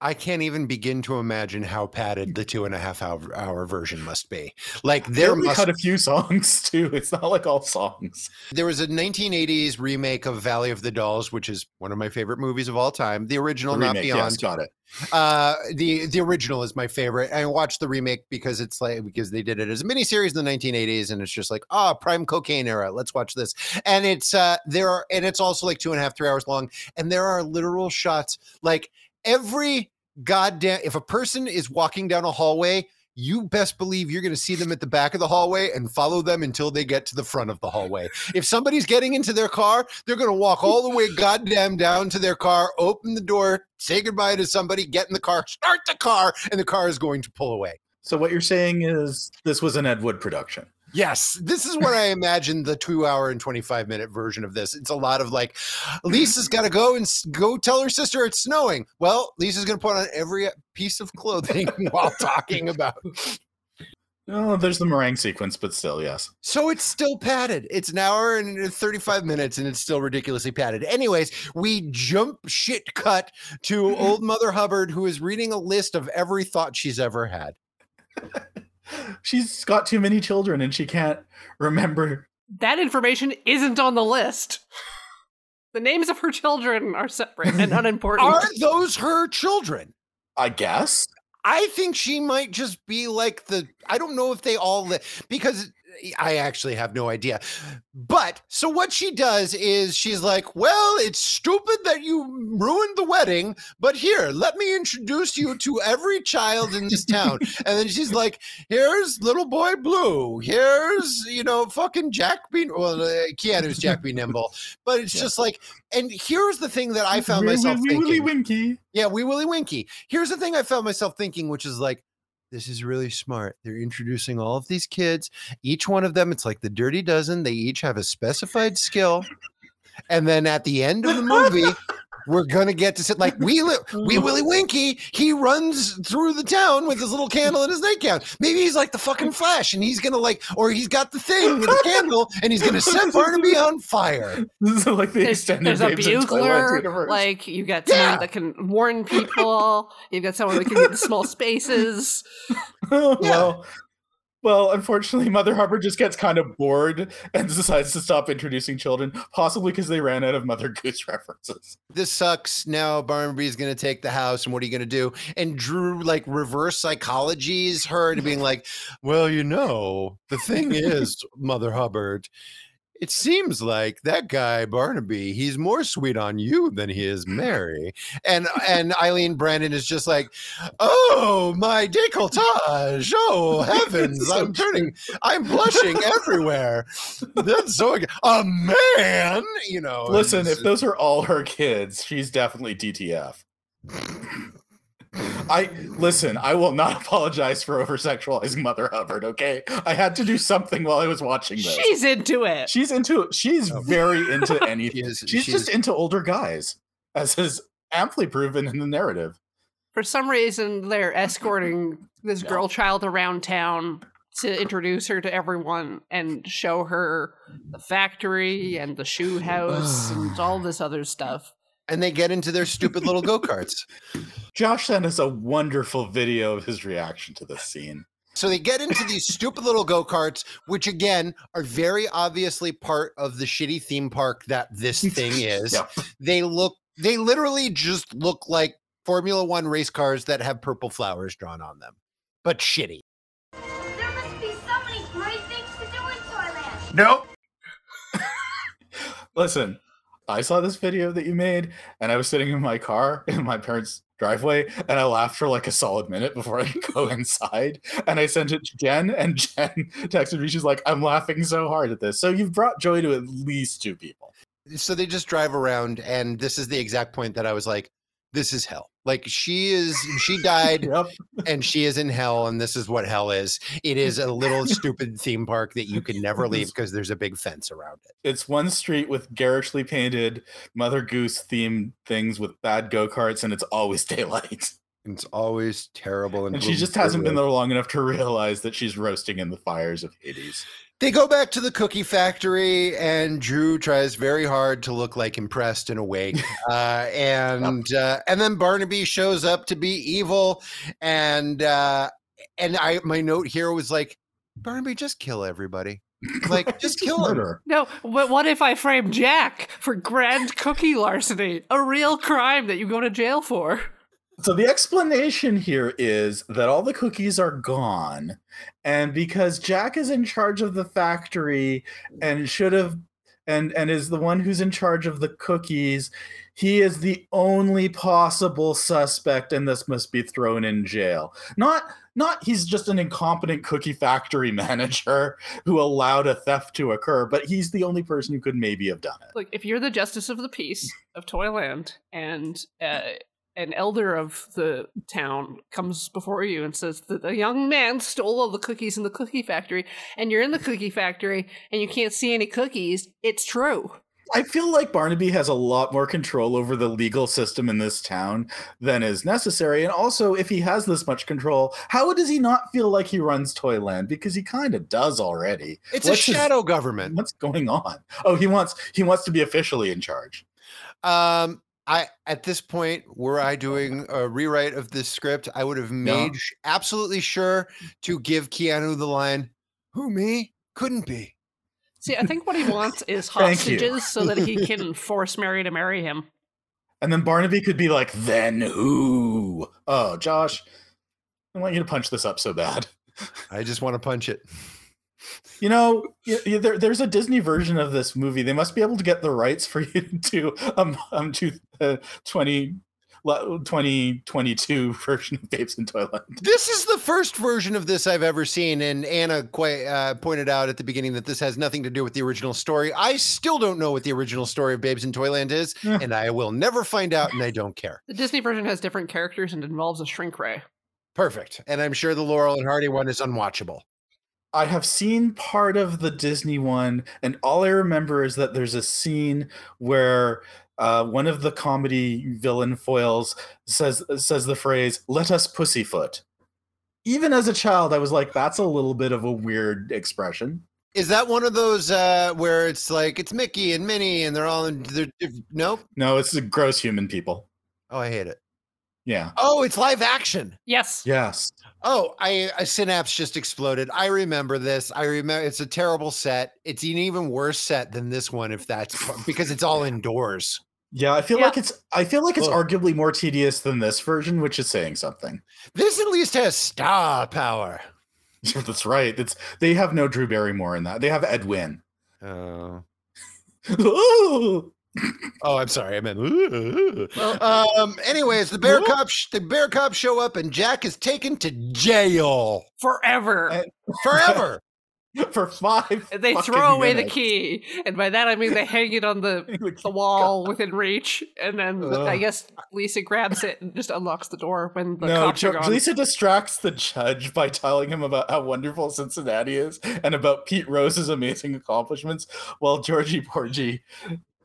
I can't even begin to imagine how padded the two and a half hour, hour version must be. Like there must cut a few songs *laughs* too. It's not like all songs. There was a 1980s remake of Valley of the Dolls, which is one of my favorite movies of all time. The original, The not remake, beyond. yes, got it. Uh, the the original is my favorite. I watched the remake because it's like because they did it as a miniseries in the 1980s, and it's just like ah, prime cocaine era. Let's watch this. And it's uh there are and it's also like two and a half, three hours long, and there are literal shots like every goddamn if a person is walking down a hallway. You best believe you're going to see them at the back of the hallway and follow them until they get to the front of the hallway. If somebody's getting into their car, they're going to walk all the way goddamn down to their car, open the door, say goodbye to somebody, get in the car, start the car, and the car is going to pull away. So what you're saying is this was an Ed Wood production. Yes, this is what I imagine the two hour and 25 minute version of this. It's a lot of like, Lisa's got to go and go tell her sister it's snowing. Well, Lisa's going to put on every piece of clothing *laughs* while talking about. *laughs* Oh, there's the meringue sequence, but still, yes. So it's still padded. It's an hour and 35 minutes and it's still ridiculously padded. Anyways, we jump shit cut to *laughs* old Mother Hubbard who is reading a list of every thought she's ever had. She's got too many children and she can't remember. That information isn't on the list. The names of her children are separate and unimportant. Are those her children? I guess. I think she might just be like the I don't know if they all li- because I actually have no idea. But so what she does is she's like, "Well, it's stupid that you ruined the wedding, but here, let me introduce you to every child in this town." *laughs* and then she's like, "Here's little boy Blue. Here's, you know, fucking Jack B. Well, uh, Keanu's Jack B. Nimble." But it's Yeah. just like and here's the thing that I found Wee- myself wee- wee- thinking. Willy Winky. Yeah, Wee Willy Winky. Here's the thing I found myself thinking, which is like, this is really smart. They're introducing all of these kids. Each one of them, it's like the dirty dozen. They each have a specified skill. And then at the end of the movie, *laughs* we're gonna get to sit like we li- we mm. Willy Winky. He runs through the town with his little candle in his nightgown. Maybe he's like the fucking Flash, and he's gonna like, or he's got the thing with the candle, and he's gonna set *laughs* Barnaby on fire. This is like the there's, extended there's a Babes in bugler, like you got someone Yeah. that can warn people. You've got someone that can get in small spaces. *laughs* well, Well, unfortunately, Mother Hubbard just gets kind of bored and decides to stop introducing children, possibly because they ran out of Mother Goose *laughs* references. This sucks. Now Barnaby is going to take the house, and what are you going to do? And Drew, like, reverse psychologies her to being like, well, you know, the thing *laughs* is, Mother Hubbard, it seems like that guy Barnaby, he's more sweet on you than he is *laughs* Mary. And and Eileen Brennan is just like, oh my décolletage, oh *laughs* heavens, So I'm turning, I'm blushing everywhere. That's so a man, you know. Listen, if those are all her kids, she's definitely DTF. *laughs* *laughs* I listen, I will not *laughs* apologize for over sexualizing Mother Hubbard, okay? I had to do something while I was watching this. She's into it. She's into she's Oh. very into *laughs* She anything. is- she's she just into older guys, as is amply proven in the narrative. For some reason, they're escorting this No. girl child around town to introduce her to everyone and show her the factory and the shoe *sighs* house and all this other stuff. And they get into their stupid little *laughs* go-karts. Josh sent us a wonderful video of his reaction to this scene. So they get into these stupid little go-karts, which again are very obviously part of the shitty theme park that this *laughs* thing is. Yep. They look they literally just look like Formula 1 race cars that have purple flowers drawn on them. But shitty. There must be so many great things to do in Toyland. Nope. *laughs* Listen, I saw this video that you made, and I was sitting in my car *laughs* in my parents' driveway, and I laughed for like a solid minute before I could *laughs* go inside. And I sent it to Jen, and *laughs* Jen texted me. She's like, "I'm laughing so hard at this." So you've brought joy to at least two people. So they just drive around and this is the exact point that I was like this is hell. Like she is she *laughs* died Yep. and she is in hell and this is what hell is. It is a little stupid theme park that you can never leave *laughs* because there's a big fence around it. It's one street with garishly painted Mother Goose themed things with bad go karts, and it's always *laughs* daylight. It's always terrible and, And she just hasn't been there long enough to realize that she's roasting in the fires of Hades. They go back to the cookie factory, and Drew tries very hard to look like impressed and awake. *laughs* Uh, and uh, and then Barnaby shows up to be evil, and uh, and I my note here was like, Barnaby, just kill everybody. Like, *laughs* just kill him. No, but what if I frame Jack for grand cookie larceny? A real crime that you go to jail for. So the explanation here is that all the cookies are gone, and because Jack is in charge of the factory and should have and and is the one who's in charge of the cookies, he is the only possible suspect, and this must be thrown in jail. Not not he's just an incompetent cookie factory *laughs* manager who allowed a theft to occur, but he's the only person who could maybe have done it. Like, if you're the justice of the peace of Toyland and uh, an elder of the town comes before you and says that a young man stole all the cookies in the cookie factory, and you're in the cookie factory and you can't see any cookies, it's true. I feel like Barnaby has a lot more control over the legal system in this town than is necessary. And also, if he has this much control, how does he not feel like he runs Toyland? Because he kind of does already. It's What's a his- shadow government. What's going on? Oh, he wants he wants to be officially in charge. Um, I at this point, were I doing a rewrite of this script, I would have made sh- absolutely sure to give Keanu the line, "Who me? Couldn't be." See, I think what he wants is *laughs* hostages so that he *laughs* can force Mary to marry him. And then Barnaby could be like, then who? Oh, Josh, I want you to punch this up so bad. I just want to punch it. You know, y- y- there, there's a Disney version of this movie. They must be able to get the rights for *laughs* you to um um to uh, 20 2022 *laughs* version of Babes in Toyland. This is the first version of this I've ever seen, and Anna quite uh, pointed out at the beginning that this has nothing to do with the original story. I still don't know what the original story of Babes in Toyland is, *laughs* Yeah. and I will never find out, and I don't care. The Disney version has different characters and involves a shrink ray. Perfect, and I'm sure the Laurel and Hardy one is unwatchable. I have seen part of the Disney one, and all I remember is that there's a scene where uh, one of the comedy villain foils says says the phrase "Let us pussyfoot." Even as a child, I was like, "That's a little bit of a weird expression." Is that one of those uh, where it's like it's Mickey and Minnie, and they're all in? They're, nope. No, it's the gross human people. Oh, I hate it. Yeah. Oh, it's live action. Yes. Yes. Oh, I a synapse just exploded. I remember this. I remember it's a terrible set. It's an even worse set than this one, if that's because it's all indoors. Yeah, I feel Yeah. like it's I feel like it's Ugh. arguably more tedious than this version, which is saying something. This at least has star power. *laughs* That's right. It's they have no Drew Barrymore in that. They have Ed Wynn. Oh. *laughs* Ooh. Oh, I'm sorry. I meant. "Ooh." Well- um. Anyways, the bear cops. The bear cops show up, and Jack is taken to jail Forever. Uh, forever. *laughs* For five. They throw away the key, and by that I mean they hang it on the *laughs* the wall within reach, and then I guess Lisa grabs it and just unlocks the door when the no, cops are gone. Lisa distracts the judge by telling him about how wonderful Cincinnati is and about Pete Rose's amazing accomplishments, while Georgie Porgy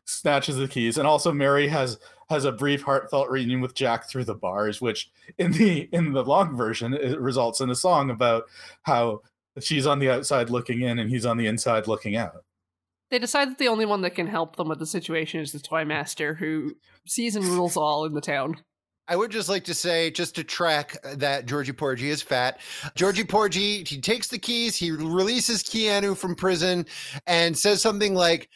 snatches the keys. And also, Mary has has a brief, heartfelt reunion with Jack through the bars, which in the in the long version it results in a song about how she's on the outside looking in and he's on the inside looking out. They decide that the only one that can help them with the situation is the toy master, who sees and rules all in the town. I would just like to say, just to track that Georgie Porgy is fat. Georgie Porgy, he takes the keys, he releases Keanu from prison, and says something like,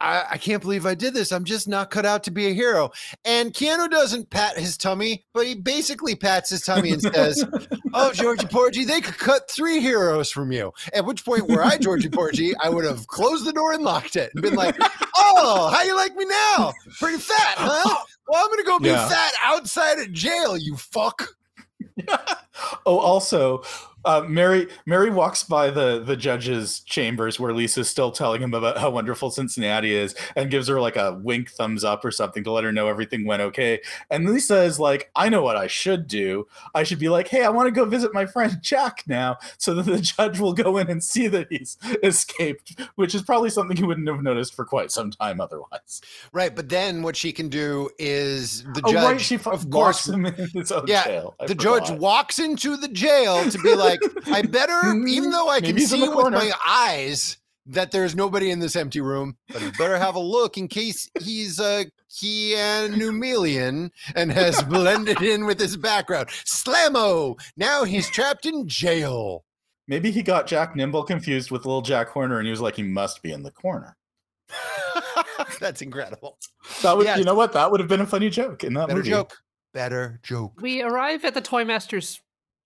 I, I can't believe I did this. I'm just not cut out to be a hero. And Keanu doesn't pat his tummy, but he basically pats his tummy and says, *laughs* Oh, Georgie Porgy, they could cut three heroes from you. At which point, were I Georgie Porgy, I would have closed the door and locked it and been like, Oh, how you like me now? Pretty fat, huh? Well, I'm gonna go be Yeah. fat outside of jail, you fuck. *laughs* oh, also, uh, Mary Mary walks by the the judge's chambers where Lisa's still telling him about how wonderful Cincinnati is, and gives her like a wink thumbs up or something to let her know everything went okay. And Lisa is like, "I know what I should do. I should be like, hey, I want to go visit my friend Jack now, *laughs* so that the judge will go in and see that he's escaped, which is probably something he wouldn't have noticed for quite some time otherwise." Right, but then what she can do is the oh, judge, right, she of course, him in his own Yeah, the judge walks into the jail to be like, *laughs* I better, *laughs* even though I can Maybe he's in see with my eyes that there's nobody in this empty room, but I better have a look in case he's a Keanu and has *laughs* blended in with his background. Slammo! Now he's trapped in jail. Maybe he got Jack Nimble confused with little Jack Horner, and he was like, he must be in the corner. *laughs* That's incredible. That would, Yes. you know what? That would have been a funny joke in that Better movie. joke. Better joke. We arrive at the toy master's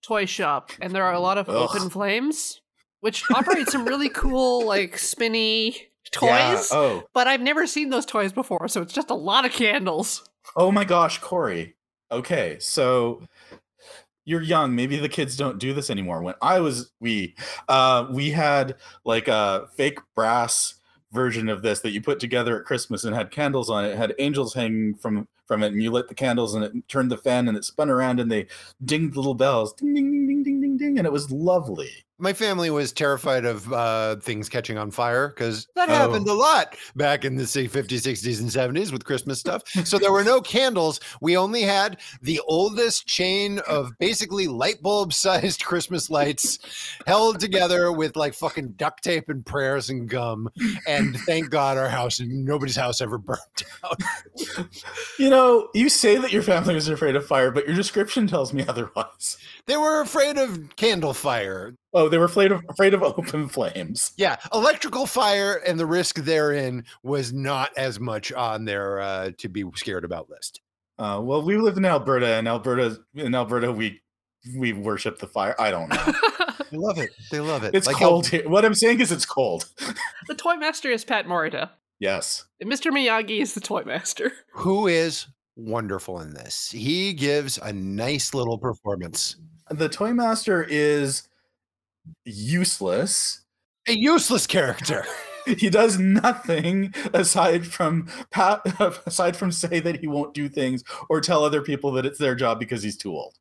toy shop, and there are a lot of Ugh. open flames, which operate some really cool, *laughs* like spinny toys. Yeah. Oh, But I've never seen those toys before, so it's just a lot of candles. oh my gosh, Corey. Okay, so you're young. Maybe the kids don't do this anymore. When I was we, uh, we had like a fake brass version of this that you put together at Christmas and had candles on it. It had angels hanging from from it, and you lit the candles and it turned the fan and it spun around and they dinged little bells, ding ding ding ding ding ding ding, and it was lovely. My family was terrified of uh, things catching on fire because that Oh. happened a lot back in the 50s, 60s, and 70s with Christmas stuff. So there were no candles. We only had the oldest chain of basically light bulb sized Christmas lights held together with like fucking duct tape and prayers and gum. And thank God our house, and nobody's house ever burned down. You know, you say that your family was afraid of fire, but your description tells me otherwise. They were afraid of candle fire. Oh, they were afraid of afraid of open flames. Yeah, electrical fire and the risk therein was not as much on their uh, to be scared about list. Uh, well, we live in Alberta, and Alberta in Alberta we we worship the fire. I don't know. *laughs* They love it. They love it. It's Like how- cold here. What I'm saying is it's cold. the toy master is Pat Morita. Yes. And Mr. Miyagi is the toy master. *laughs* who is wonderful in this. He gives a nice little performance. The toy master is useless. A useless character. *laughs* He does nothing aside from pat, *laughs* aside from say that he won't do things or tell other people that it's their job because he's too old.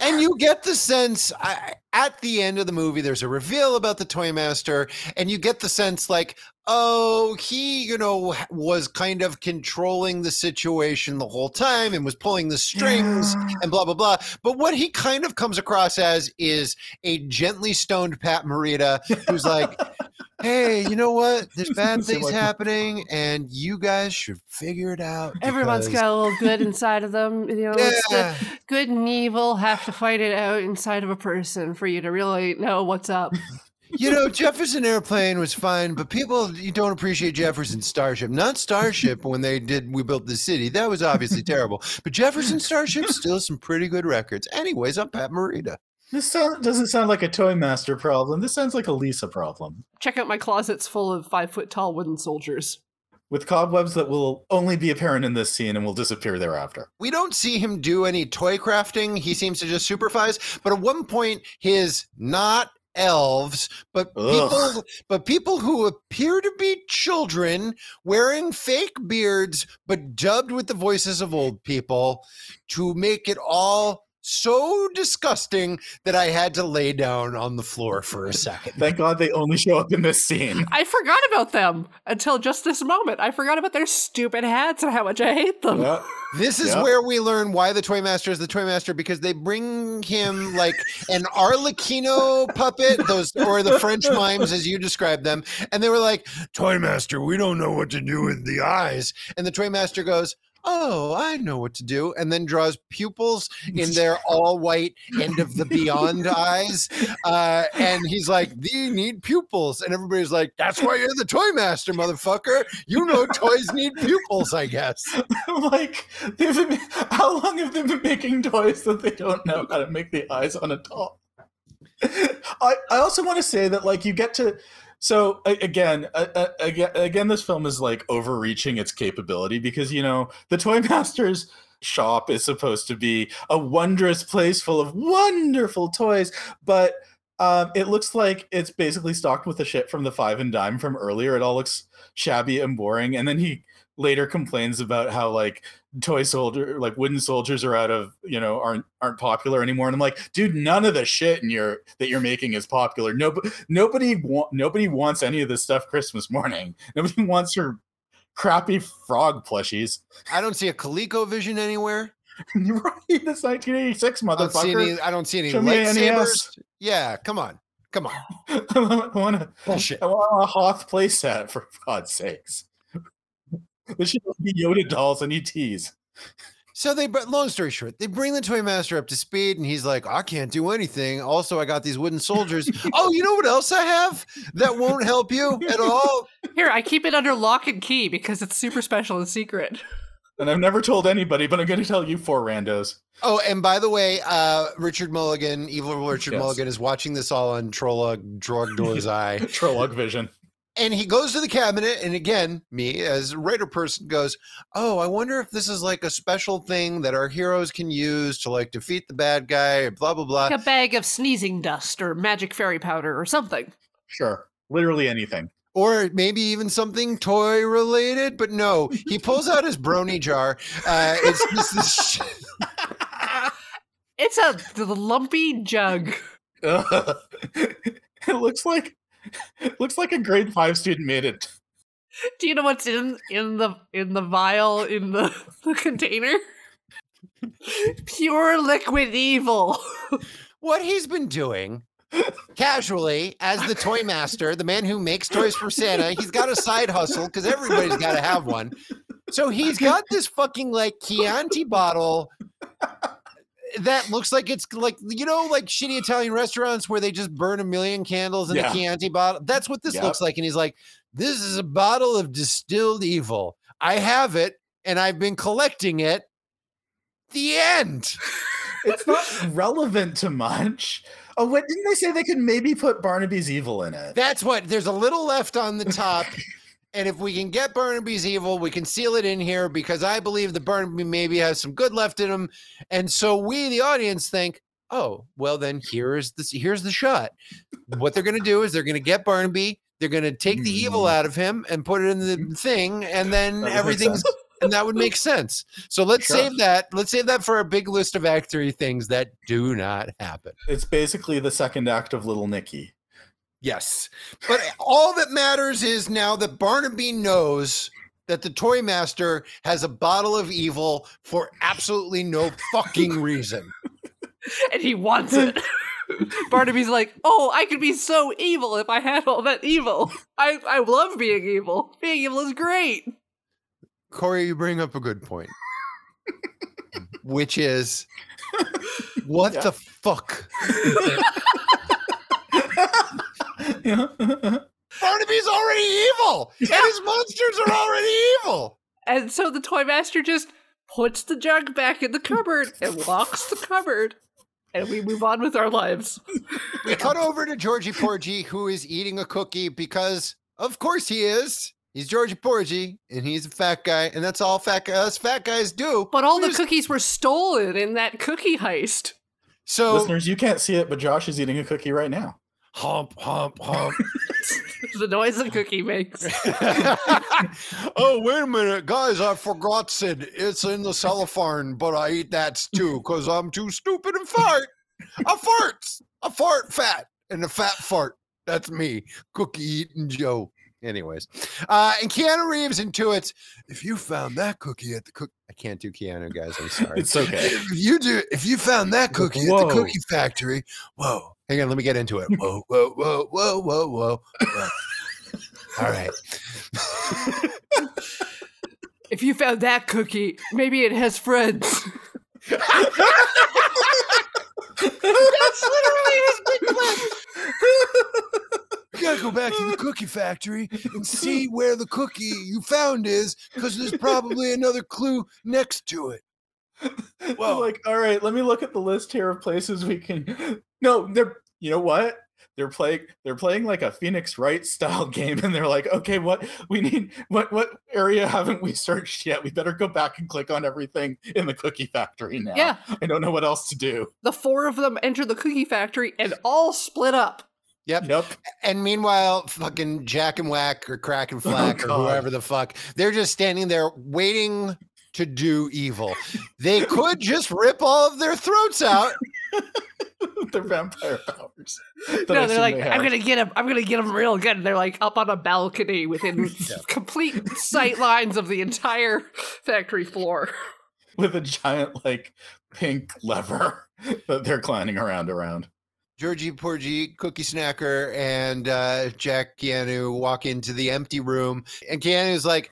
and you get the sense I at the end of the movie, there's a reveal about the Toy Master, and you get the sense like, oh, he, you know, was kind of controlling the situation the whole time and was pulling the strings Yeah. and blah, blah, blah. But what he kind of comes across as is a gently stoned Pat Morita who's like, *laughs* hey, you know what? There's bad things like- happening, and you guys should figure it out. Everyone's got a little good inside of them. You know, it's the Yeah. good and evil have to fight it out inside of a person for you to really know what's up. You know, Jefferson Airplane was fine, but people you don't appreciate Jefferson Starship. Not Starship *laughs* when they did We Built the City. That was obviously terrible. But Jefferson Starship *laughs* still some pretty good records. Anyways, I'm Pat Morita. This sound, doesn't sound like a Toy Master problem. This sounds like a Lisa problem. Check out my closets full of five foot tall wooden soldiers. With cobwebs that will only be apparent in this scene and will disappear thereafter. We don't see him do any toy crafting. He seems to just supervise. But at one point, his not elves, but people, but people who appear to be children wearing fake beards, but dubbed with the voices of old people to make it all so disgusting that I had to lay down on the floor for a second. Thank God they only show up in this scene. I forgot about them until just this moment. I forgot about their stupid hats and how much I hate them. Yeah. This is Yeah. where we learn why the Toy Master is the Toy Master because they bring him like an Arlecchino puppet, those or the French mimes as you described them, and they were like, "Toy Master, we don't know what to do with the eyes," and the Toy Master goes. Oh, I know what to do. And then draws pupils in their *laughs* all white end of the beyond *laughs* eyes. Uh, and he's like, They need pupils. And everybody's like, That's why you're the toy master, motherfucker. You know, toys need pupils, I guess. *laughs* like, they've been, how long have they been making toys that they don't know how to make the eyes on a doll? I, I also want to say that, like, you get to. So again, again, again, this film is like overreaching its capability because you know the Toy *laughs* Masters shop is supposed to be a wondrous place full of wonderful toys, but um, it looks like it's basically stocked with the shit from the Five and Dime from earlier. It all looks shabby and boring, and then he later complains about how like toy soldier like wooden soldiers are out of you know aren't aren't popular anymore and i'm like dude none of the shit in your that you're making is popular nobody nobody wa- nobody wants any of this stuff christmas morning *laughs* nobody wants your crappy frog plushies I don't see a ColecoVision anywhere. *laughs* you're right this 1986 I don't see motherfucker any. I don't see any Show me an lightsabers. Yeah, come on, come on. *laughs* I want a, Bullshit. I want a Hoth playset for God's sakes. There should be Yoda dolls and ETs. So they, but long story short, they bring the toy master up to speed, and he's like, "I can't do anything." Also, I got these wooden soldiers. *laughs* oh, you know what else I have that won't help you at all? Here, I keep it under lock and key because it's super special and secret. And I've never told anybody, but I'm going to tell you four randos. Oh, and by the way, uh, Richard Mulligan, evil Richard Yes. Mulligan, is watching this all on Trolog Drug Door's *laughs* Eye. Trolog Vision. And he goes to the cabinet, and again, me as a writer person goes, "Oh, I wonder if this is like a special thing that our heroes can use to like defeat the bad guy." Blah blah blah. Like a bag of sneezing dust or magic fairy powder or something. Sure. Literally anything. or maybe even something toy related. But no, he pulls out his brony jar. Uh, it's just this. sh- *laughs* It's a the lumpy jug. Ugh. *laughs* it looks like it *laughs* looks like a grade five student made it. Do you know what's in in the in the vial in the, *laughs* the container? Pure liquid evil. *laughs* what he's been doing casually as the toy master, the man who makes toys for Santa. He's got a side hustle because everybody's got to have one. So he's got this fucking like Chianti bottle that looks like it's like you know like shitty Italian restaurants where they just burn a million candles in Yeah. a Chianti bottle. That's what this Yep. looks like. And he's like, "This is a bottle of distilled evil. I have it, and I've been collecting it." The end. *laughs* It's not relevant to much. Oh, what didn't they say they could maybe put Barnaby's evil in it? That's what there's a little left on the top. And if we can get Barnaby's evil, we can seal it in here because I believe that Barnaby maybe has some good left in him. And so we, the audience, think, oh, well, then here's the here's the shot. What they're gonna do is they're gonna get Barnaby, they're gonna take the evil Mhm. out of him and put it in the thing, and then That would make everything's *laughs* and that would make sense. So let's Sure. save that. Let's save that for a big list of Act Three things that do not happen. It's basically the second act of Little Nicky. Yes. But all that matters is now that Barnaby knows that the Toy Master has a bottle of evil for absolutely no fucking reason. *laughs* and he wants it. *laughs* Barnaby's like, "Oh, I could be so evil if I had all that evil. I I love being evil. Being evil is great." Corey, you bring up a good point. *laughs* Which is what Yeah. the fuck? *laughs* Yeah. Barnaby's already evil, and his monsters are already evil. And so the toy master just puts the jug back in the cupboard and locks the cupboard, and we move on with our lives. We cut over to Georgie Porgy, who is eating a cookie because, of course, he is. He's Georgie Porgy, and he's a fat guy, and that's all fat guy, us fat guys do. But all We the cookies were stolen in that cookie heist. So Listeners, you can't see it, but Josh is eating a cookie right now. Hump, hump, hump. *laughs* the noise a cookie makes. *laughs* oh, wait a minute, guys! I forgot Sid. It's in the cellophane, but I eat that too because I'm too stupid and fart. I fart. I fart fat, and the fat fart. That's me, cookie eating Joe. Anyways, uh, and Keanu Reeves intuits if you found that cookie at the cook. I can't do Keanu, guys. I'm sorry. It's okay. If you do, if you found that cookie at the cookie factory, whoa! Hang on, let me get into it. *laughs* Whoa, whoa, whoa, whoa, whoa, whoa. whoa. All right. *laughs* If you found that cookie, maybe it has friends. *laughs* That's literally his big plan. You gotta go back to the cookie factory and see where the cookie you found is, because there's probably another clue next to it. *laughs* Well, like, all right, let me look at the list here of places we can. *laughs* No, they're. You know what? They're playing. They're playing like a Phoenix Wright style *laughs* game, and they're like, okay, what we need? What what area haven't we searched yet? We better go back and click on everything in the cookie factory now. Yeah, I don't know what else to do. the four of them enter the cookie factory and all split up. Yep. Yep. And meanwhile, fucking Jack and Whack or Crack and oh, Flack or whoever the fuck, they're just standing there waiting to do evil. They could just rip all of their throats out. *laughs* Their vampire powers. that no, they're like, they I'm gonna get them. I'm gonna get them real good. And they're like up on a balcony within *laughs* complete sight lines of the entire factory floor. with a giant like pink lever *laughs* that they're climbing around around. Georgie Porgy, Cookie Snacker, and uh, Jack Keanu walk into the empty room, and Keanu's like,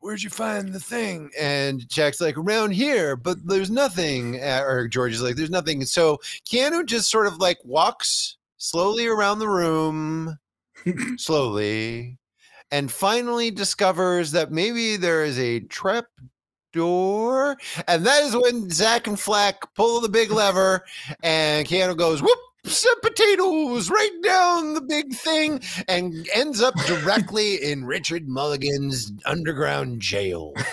"Where'd you find the thing?" And Jack's like, "Around here, but there's nothing." Uh, or George is like, "There's nothing." So Keanu just sort of like walks slowly around the room, *laughs* slowly, and finally discovers that maybe there is a trap door, and that is when Zach and Flack pull the big lever, and Keanu goes, "Whoop!" Some potatoes right down the big thing and ends up directly *laughs* in Richard Mulligan's underground jail. *laughs*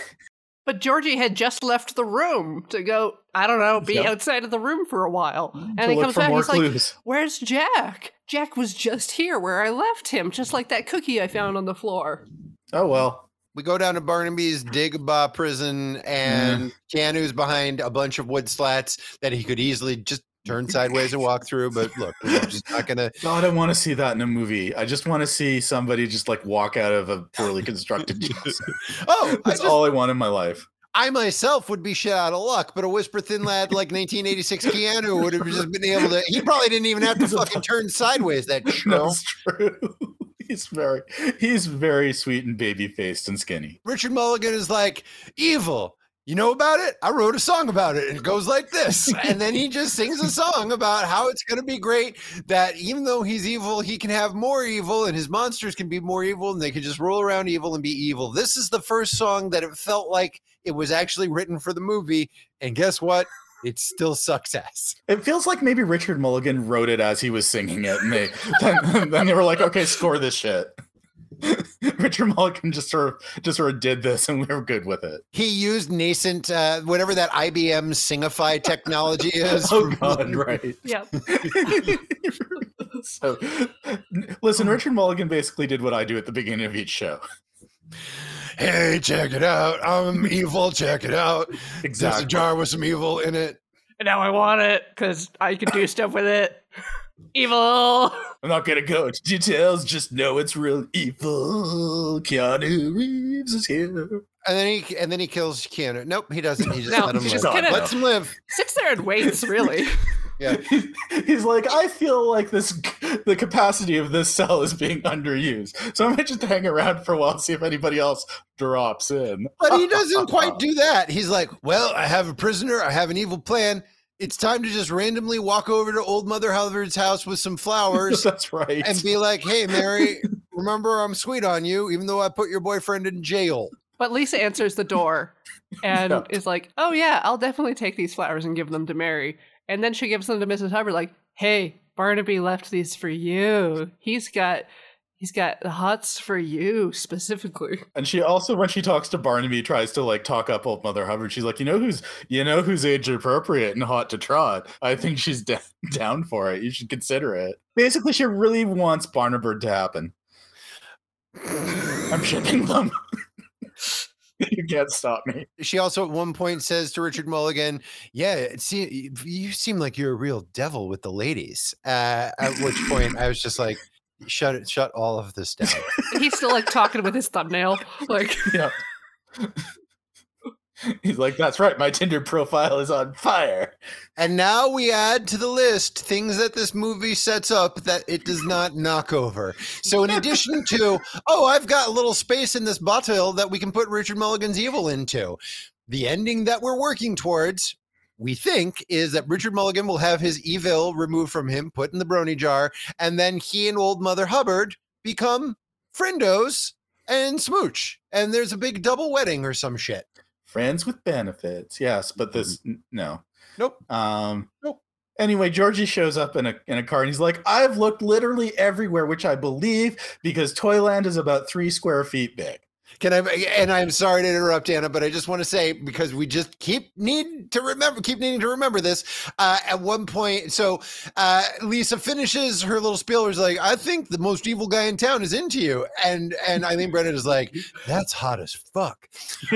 But Georgie had just left the room to go, I don't know, be Yep. outside of the room for a while. And to he comes for back, more he's like. Where's Jack? Jack was just here where I left him, just like that cookie I found on the floor. oh well. We go down to Barnaby's Dagobah prison, and mm. Keanu's behind a bunch of wood slats that he could easily just turn sideways and walk through. But look, we're just not gonna. *laughs* God, I want to see that in a movie. I just want to see somebody just like walk out of a poorly constructed. *laughs* *laughs* Oh, I, That's just, all I want in my life. I myself would be shit out of luck, but a whisper thin lad like 1986 Keanu would have just been able to. He probably didn't even have to fucking turn sideways. That show. That's true. He's very he's very sweet and baby faced and skinny. Richard Mulligan is like, evil. You know about it? I wrote a song about it. And it goes like this. And then he just sings a song about how it's going to be great that even though he's evil, he can have more evil and his monsters can be more evil and they can just roll around evil and be evil. This is the first song that it felt like it was actually written for the movie. And guess what? It still sucks ass. It feels like maybe Richard Mulligan wrote it as he was singing it, and they then, then they were like, "Okay, score this shit." *laughs* Richard Mulligan just sort of just sort of did this, and we were good with it. He used nascent, uh, whatever that IBM Singify technology *laughs* is. Oh God, right? *laughs* Yep. so, listen, Richard Mulligan basically did what I do at the beginning of each show. "Hey, check it out! I'm evil. Check it out. Exactly. There's a Exactly. jar with some evil in it." And now I want it because I can do stuff with it. Evil. *laughs* I'm not gonna go into details. Just know it's real evil. Keanu Reeves is here. And then he and then he kills Keanu. Nope, he doesn't. He just No, let him he's live. just gonna- Lets him live. Sits there and waits, really. *laughs* Yeah. *laughs* He's like, I feel like this, the capacity of this cell is being underused. So I might just hang around for a while, see if anybody else drops in. But he doesn't quite do that. He's like, "Well, I have a prisoner. I have an evil plan. It's time to just randomly walk over to old Mother Hubbard's house with some flowers *laughs* That's right. and be like, "Hey, Mary, *laughs* remember I'm sweet on you, even though I put your boyfriend in jail." But Lisa answers the door *laughs* and Yeah. is like, "Oh yeah, I'll definitely take these flowers and give them to Mary." And then she gives them to Mrs. Hubbard, like, "Hey, Barnaby left these for you. He's got, he's got the hots for you specifically." And she also, when she talks to Barnaby, tries to like talk up old Mother Hubbard. She's like, you know who's, you know who's age appropriate and hot to trot. I think she's da- *laughs* down for it. You should consider it. Basically, she really wants Barnabird to happen. I'm shipping them. *laughs* you can't stop me. She also at one point says to Richard Mulligan, "Yeah, it se- you seem like you're a real devil with the ladies." Uh, at which point I was just like, "Shut it! Shut all of this down." *laughs* He's still like talking with his thumbnail, like, *laughs* Yeah. He's like, that's right. My Tinder profile is on fire. And now we add to the list things that this movie sets up that it does not knock over. So, in addition to, oh, I've got a little space in this bottle that we can put Richard Mulligan's evil into, the ending that we're working towards, we think, is that Richard Mulligan will have his evil removed from him, put in the brony jar, and then he and old Mother Hubbard become friendos and smooch. And there's a big double wedding or some shit. Friends with benefits. Yes, but this n- no. Nope. Um Nope. Anyway, Georgie shows up in a in a car and he's like, I've looked literally everywhere, which I believe because Toyland is about three square feet big. Can I? And I'm sorry to interrupt, Anna, but I just want to say because we just keep need to remember, keep needing to remember this. Uh, at one point, so uh, Lisa finishes her little spiel. Was like, "I think the most evil guy in town is into you," and and Eileen Brennan is like, "That's hot as fuck."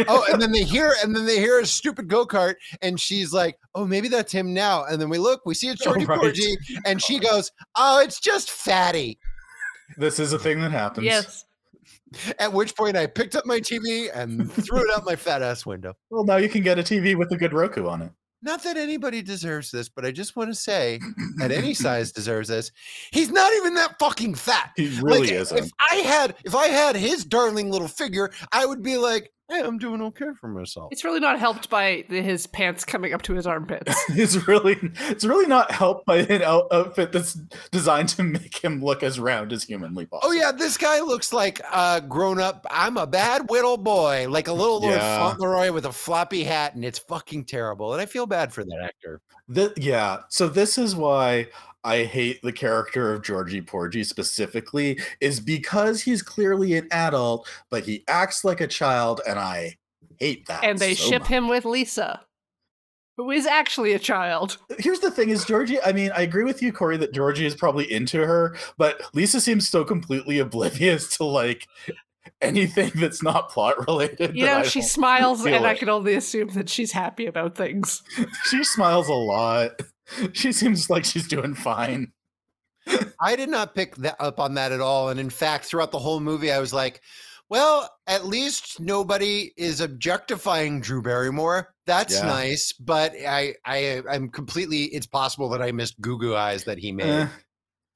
oh, and then they hear, and then they hear a stupid go kart, and she's like, "Oh, maybe that's him now." And then we look, we see it's Oh, Georgie right. Porgy, and she goes, "Oh, it's just fatty." This is a thing that happens. yes. At which point, I picked up my TV and threw it out my fat ass window. Well, now you can get a TV with a good Roku on it. Not that anybody deserves this, but I just want to say that any *laughs* size deserves this. He's not even that fucking fat. He really Like, isn't. If I had if I had his darling little figure, I would be like, hey, I'm doing okay for myself. It's really not helped by his pants coming up to his armpits. *laughs* it's really it's really not helped by an out- outfit that's designed to make him look as round as humanly oh, possible. Oh yeah, this guy looks like a grown up. I'm a bad little boy, like a little Lord Yeah. Fauntleroy with a floppy hat, and it's fucking terrible. And I feel bad for that actor. Th- yeah. So this is why I hate the character of Georgie Porgy specifically, is because he's clearly an adult, but he acts like a child, and I hate that. and they so ship much. him with Lisa, who is actually a child. Uh, here's the thing: is Georgie? I mean, I agree with you, Corey, that Georgie is probably into her, but Lisa seems so completely oblivious to like anything that's not plot related. You know, she smiles, and I can only assume that she's happy about things. *laughs* She smiles a lot. *laughs* She seems like she's doing fine. *laughs* I did not pick that up on that at all. And in fact, throughout the whole movie, I was like, well, at least nobody is objectifying Drew Barrymore. That's Yeah. nice. But I, I, I'm completely. It's possible that I missed Goo Goo Eyes that he made. Eh.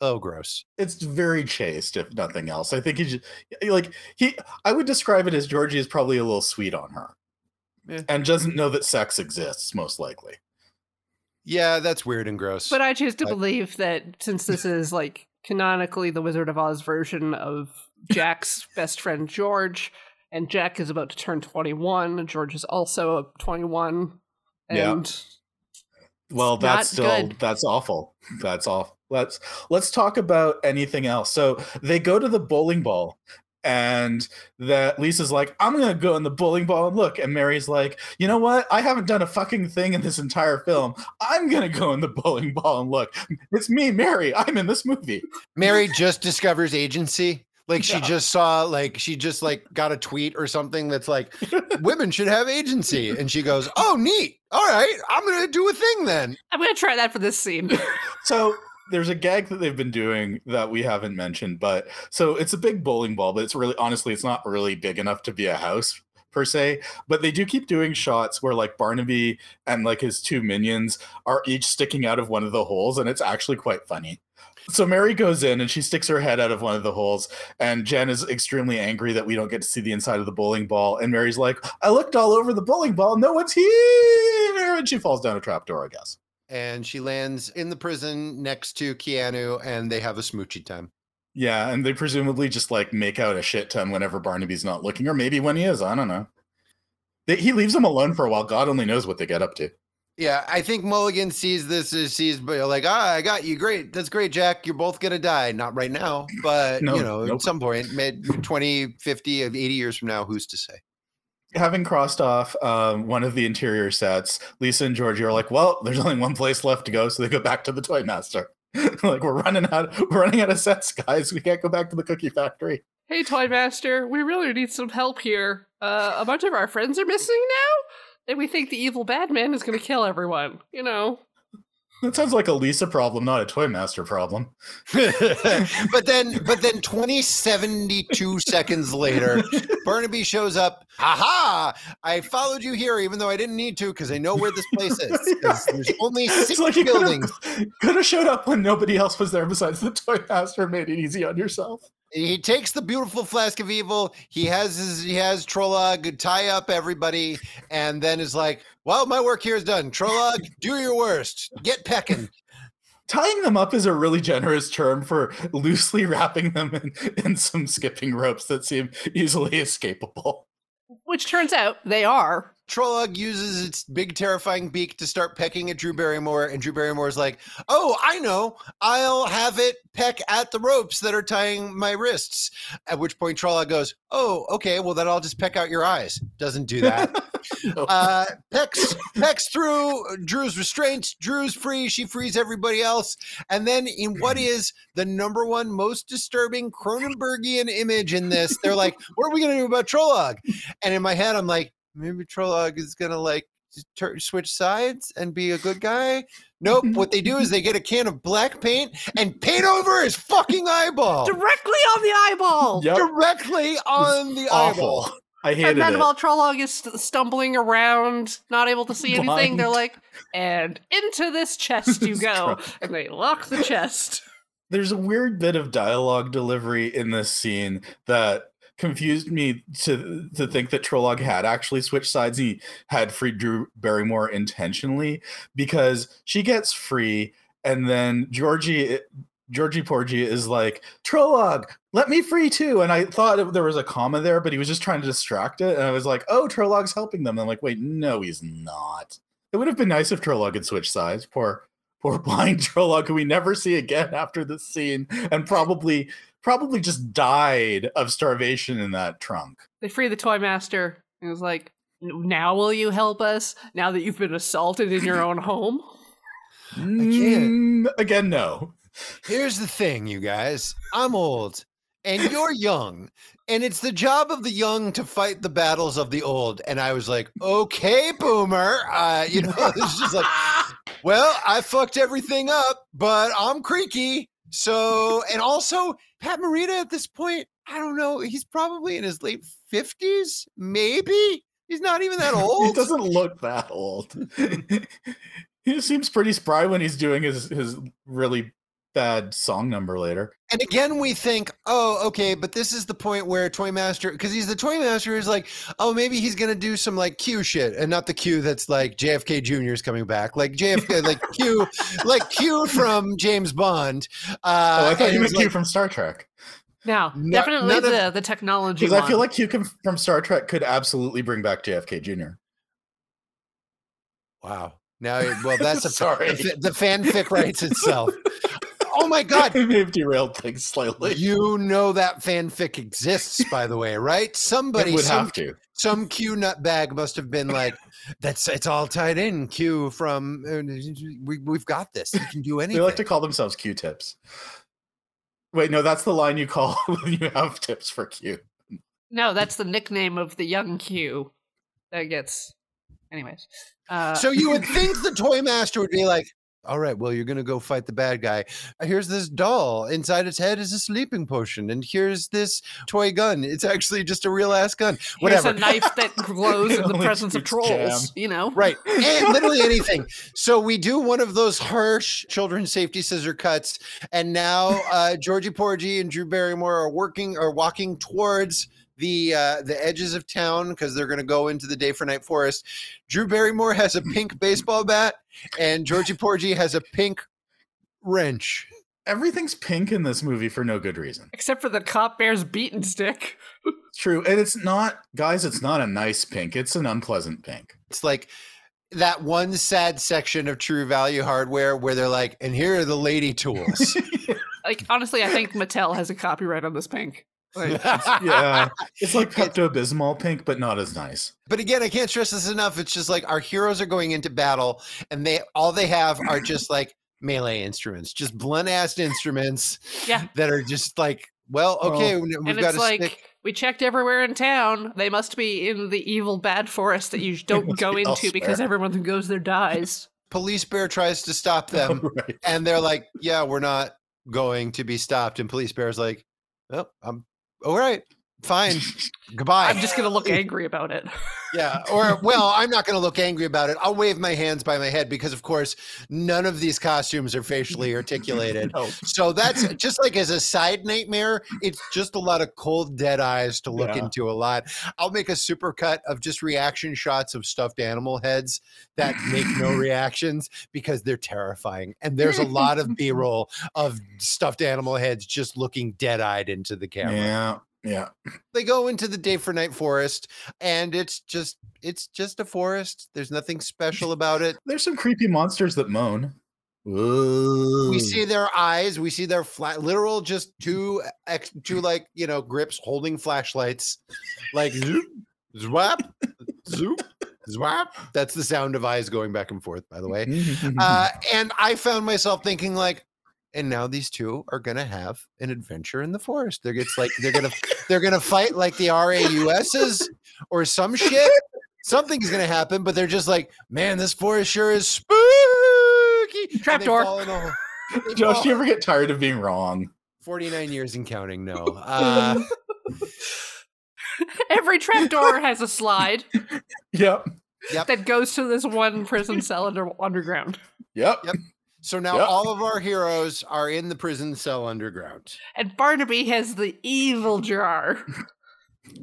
Oh, gross. it's very chaste if nothing else i think he just like he i would describe it as georgie is probably a little sweet on her Yeah. and doesn't know that sex exists most likely Yeah, that's weird and gross. But I choose to I- believe that since this *laughs* is like canonically the Wizard of Oz version of *laughs* Jack's best friend George, and Jack is about to turn 21, George is also 21. Yeah. And well that's still good. that's awful that's awful let's let's talk about anything else so they go to the bowling ball and that lisa's like i'm gonna go in the bowling ball and look and mary's like you know what i haven't done a fucking thing in this entire film i'm gonna go in the bowling ball and look it's me mary i'm in this movie Mary just discovers agency. Like she Yeah. just saw, like she just like got a tweet or something that's like, *laughs* women should have agency, and she goes, "Oh, neat. All right, I'm gonna do a thing then." I'm gonna try that for this scene. So there's a gag that they've been doing that we haven't mentioned, but so it's a big bowling ball, but it's really honestly, it's not really big enough to be a house per se. But they do keep doing shots where like Barnaby and like his two minions are each sticking out of one of the holes, and it's actually quite funny. So Mary goes in and she sticks her head out of one of the holes, and Jen is extremely angry that we don't get to see the inside of the bowling ball. And Mary's like, "I looked all over the bowling ball, no one's here," and she falls down a trapdoor, I guess. And she lands in the prison next to Keanu, and they have a smoochy time. Yeah, and they presumably just like make out a shit ton whenever Barnaby's not looking, or maybe when he is. I don't know. They, he leaves them alone for a while. God only knows what they get up to. Yeah, I think Mulligan sees this as sees but like, ah, I got you. Great. That's great, Jack. You're both gonna die. Not right now, but No, you know, nope. at some point, mid 20, 50, 80 years from now, who's to say? Having crossed off um, one of the interior sets, Lisa and Georgie are like, "Well, there's only one place left to go," so they go back to the toy master. *laughs* like we're running out, we're running out of sets, guys. We can't go back to the cookie factory. hey, Toy Master, we really need some help here. Uh, a bunch of our friends are missing now, and we think the evil bad man is gonna kill everyone. You know. That sounds like a Lisa problem, not a toy master problem. *laughs* but then, but then, 20, 72 seconds later, Barnaby shows up. Aha! I followed you here, even though I didn't need to, because I know where this place is. *laughs* There's only six like buildings. *laughs* could have showed up when nobody else was there besides the toy master made it easy on yourself. He takes the beautiful flask of evil. He has his he has Trolog tie up everybody, and then is like, "Well, my work here is done. Trolog, *laughs* do your worst. Get pecking." Tying them up is a really generous term for loosely wrapping them in, in some skipping ropes that seem easily escapable. Which turns out they are. Trolog uses its big, terrifying beak to start pecking at Drew Barrymore, and Drew Barrymore's like, "Oh, I know. I'll have it peck at the ropes that are tying my wrists." At which point, Trolog goes, "Oh, okay. Well, then I'll just peck out your eyes." Doesn't do that. *laughs* Uh, pecks pecks through Drew's restraints. Drew's free. She frees everybody else. And then, in what *clears throat* is the number one most disturbing Cronenbergian image in this, they're like, "What are we gonna do about Trolog?" And in my head, I'm like, maybe Trolog is gonna like tur switch sides and be a good guy. *laughs* Nope. What they do is they get a can of black paint and paint over his fucking eyeball Directly on the eyeball! Yep. directly on the eyeball. I hated it. And then it. while Trolog is st- stumbling around, not able to see anything, they're like, and into this chest you This *laughs* go. trunk. And they lock the chest. There's a weird bit of dialogue delivery in this scene that confused me to to think that Trolog had actually switched sides. He had freed Drew Barrymore intentionally because she gets free, and then Georgie Georgie Porgy is like Trolog, let me free too. And I thought there was a comma there, but he was just trying to distract it. And I was like, oh, Trolog's helping them. And I'm like, wait, no, he's not. It would have been nice if Trolog had switched sides. Poor poor *laughs* blind Trolog, who we never see again after this scene, and probably probably just died of starvation in that trunk. They free the toy master. And was like, now will you help us? Now that you've been assaulted in your own home? can't. Mm, again, no. Here's the thing, you guys. I'm old and you're *laughs* young. And it's the job of the young to fight the battles of the old. And I was like, okay, boomer. Uh, you know, *laughs* it's just like, *laughs* well, I fucked everything up, but I'm creaky. So, and also, Pat Morita at this point, I don't know, he's probably in his late 50s, maybe. He's not even that *laughs* old. he doesn't look that old. *laughs* he seems pretty spry when he's doing his his really bad song number later. And again, we think, oh, okay, but this is the point where Toy Master, because he's the Toy Master, is like, oh, maybe he's gonna do some like Q shit, and not the Q that's like JFK Jr. is coming back, like JFK, like Q, *laughs* like Q from James Bond. Uh, oh, I thought and you it meant was Q like- from Star Trek. No, No- definitely none of- the, the technology. Because I feel like Q com- from Star Trek could absolutely bring back JFK Jr. Wow. Now, well, that's a *laughs* Sorry. The, the fanfic writes itself. *laughs* Oh my god. I may have derailed things slightly. You know that fanfic exists, by the way, right? *laughs* Somebody it would some have to. some Q nutbag must have been like, "That's it's all tied in." Q from uh, we we've got this. You can do anything. They like to call themselves Q-tips. Wait, no, that's the line you call *laughs* when you have tips for Q. No, that's the nickname of the young Q that gets. Anyways, uh, so you would *laughs* think the toy master would be like, all right, well, you're going to go fight the bad guy. Uh, Here's this doll. Inside its head is a sleeping potion. And here's this toy gun. It's actually just a real ass gun. here's Whatever. a knife that *laughs* glows in the presence of trolls. jam. You know, Right. And *laughs* literally anything. So we do one of those harsh children's safety scissor cuts. And now uh, Georgie Porgy and Drew Barrymore are working or walking towards the uh, the edges of town because they're going to go into the day for night forest. Drew Barrymore has a pink *laughs* baseball bat, and Georgie Porgy has a pink wrench. Everything's pink in this movie for no good reason. except for the cop bear's beaten stick. *laughs* True. And it's not, guys, it's not a nice pink. It's an unpleasant pink. It's like that one sad section of True Value Hardware where they're like, and here are the lady tools. *laughs* Like honestly, I think Mattel has a copyright on this pink. Like, *laughs* yeah. It's like Pepto Bismol pink, but not as nice. But again, I can't stress this enough. It's just like our heroes are going into battle, and they all they have are *clears throat* just like melee instruments, just blunt ass instruments yeah, that are just like, well, Well, okay, we- we've and got it's to like stick. we checked everywhere in town. They must be in the evil bad forest that you *laughs* don't go be into because everyone who goes there dies. Police Bear tries to stop *laughs* oh, them, right. and they're like, "Yeah, we're not going to be stopped." And Police Bear's like, "Oh, I'm all right, fine, *laughs* goodbye." I'm just gonna look angry about it. Yeah. Or, *laughs* well, I'm not going to look angry about it. I'll wave my hands by my head because, of course, none of these costumes are facially *laughs* articulated. No. So that's just like as a side nightmare, it's just a lot of cold, dead eyes to look Yeah. into a lot. I'll make a super cut of just reaction shots of stuffed animal heads that make no reactions because they're terrifying. And there's a lot of B roll of stuffed animal heads just looking dead eyed into the camera Yeah. Yeah. they go into the day for night forest and it's just it's just a forest. There's nothing special about it. There's some creepy monsters that moan. Whoa. we see their eyes. We see their flat literal just two ex two like you know grips holding flashlights. Like zoop zwap zoop zwap. That's the sound of eyes going back and forth by the way. Mm-hmm, mm-hmm, mm-hmm. Uh, and I found myself thinking like, and now these two are gonna have an adventure in the forest. They're it's like they're gonna *laughs* they're gonna fight like the ROUSes or some shit. Something's gonna happen, but they're just like, man, this forest sure is spooky. Trapdoor. fall in a hole. *laughs* They Josh, do you ever get tired of being wrong? 49 years and counting, no. Uh, *laughs* Every trapdoor has a slide Yep. that goes to this one prison cell under underground. Yep. Yep. So now Yep. all of our heroes are in the prison cell underground. And Barnaby has the evil jar.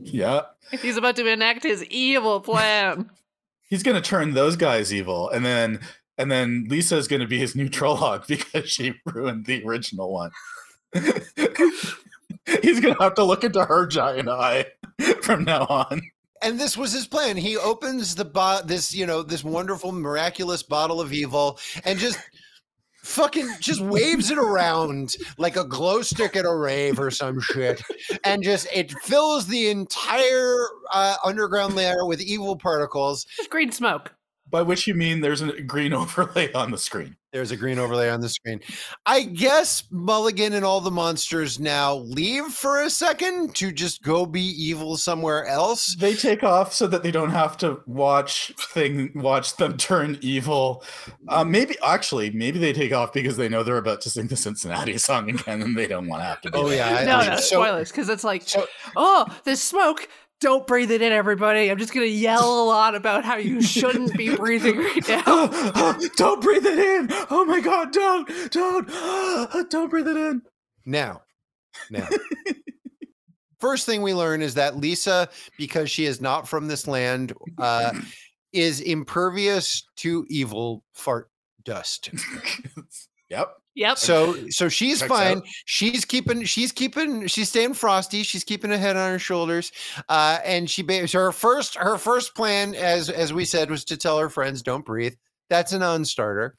Yeah. He's about to enact his evil plan. *laughs* He's gonna turn those guys evil, and then and then Lisa's gonna be his new Trolloc *laughs* because she ruined the original one. *laughs* He's gonna have to look into her giant eye from now on. and this was his plan. He opens the bo- this, you know, this wonderful, miraculous bottle of evil, and just fucking just waves it around like a glow stick at a rave or some shit, and just it fills the entire uh, underground lair with evil particles. Just green smoke. By which you mean there's a green *laughs* overlay on the screen. There's a green overlay on the screen. I guess Mulligan and all the monsters now leave for a second to just go be evil somewhere else. They take off so that they don't have to watch thing watch them turn evil. Uh, maybe actually, maybe they take off because they know they're about to sing the Cincinnati song again, and they don't want to have to. Do Oh, that. yeah, I- no, I- no, so- spoilers, because it's like, so- oh, there's smoke. Don't breathe it in, everybody. I'm just gonna yell a lot about how you shouldn't be *laughs* breathing right now. *gasps* don't breathe it in. Oh my god, don't, don't, *gasps* don't breathe it in. Now, now. *laughs* First thing we learn is that Lisa, because she is not from this land, uh, is impervious to evil fart dust. *laughs* yep. Yep. So, so she's Checks fine. out. She's keeping, she's keeping, she's staying frosty. She's keeping her head on her shoulders. Uh, and she, ba- so her first, her first plan, as as we said, was to tell her friends, "Don't breathe." That's a non-starter.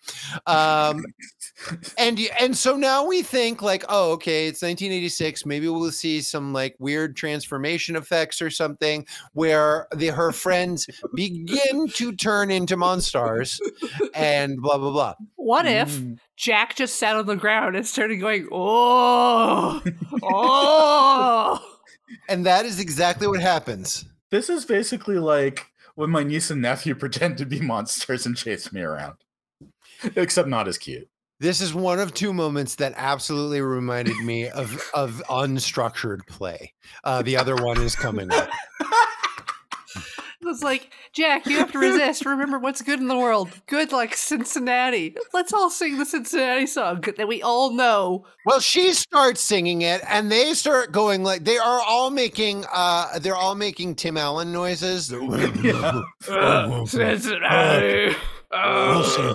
Um, *laughs* and and so now we think like oh okay it's 1986 maybe we'll see some like weird transformation effects or something where the her friends begin to turn into monsters and blah blah blah What if Mm. Jack just sat on the ground and started going, oh, oh. *laughs* And that is exactly what happens. This is basically like when my niece and nephew *laughs* pretend to be monsters and chase me around. Except not as cute. This is one of two moments that absolutely reminded me of of unstructured play. Uh, the other one is coming up. *laughs* It was like, Jack, you have to resist. Remember what's good in the world. Good like Cincinnati. Let's all sing the Cincinnati song that we all know. Well, she starts singing it, and they start going like they are all making uh they're all making Tim Allen noises. *laughs* Yeah. Uh, *laughs* Cincinnati. Uh,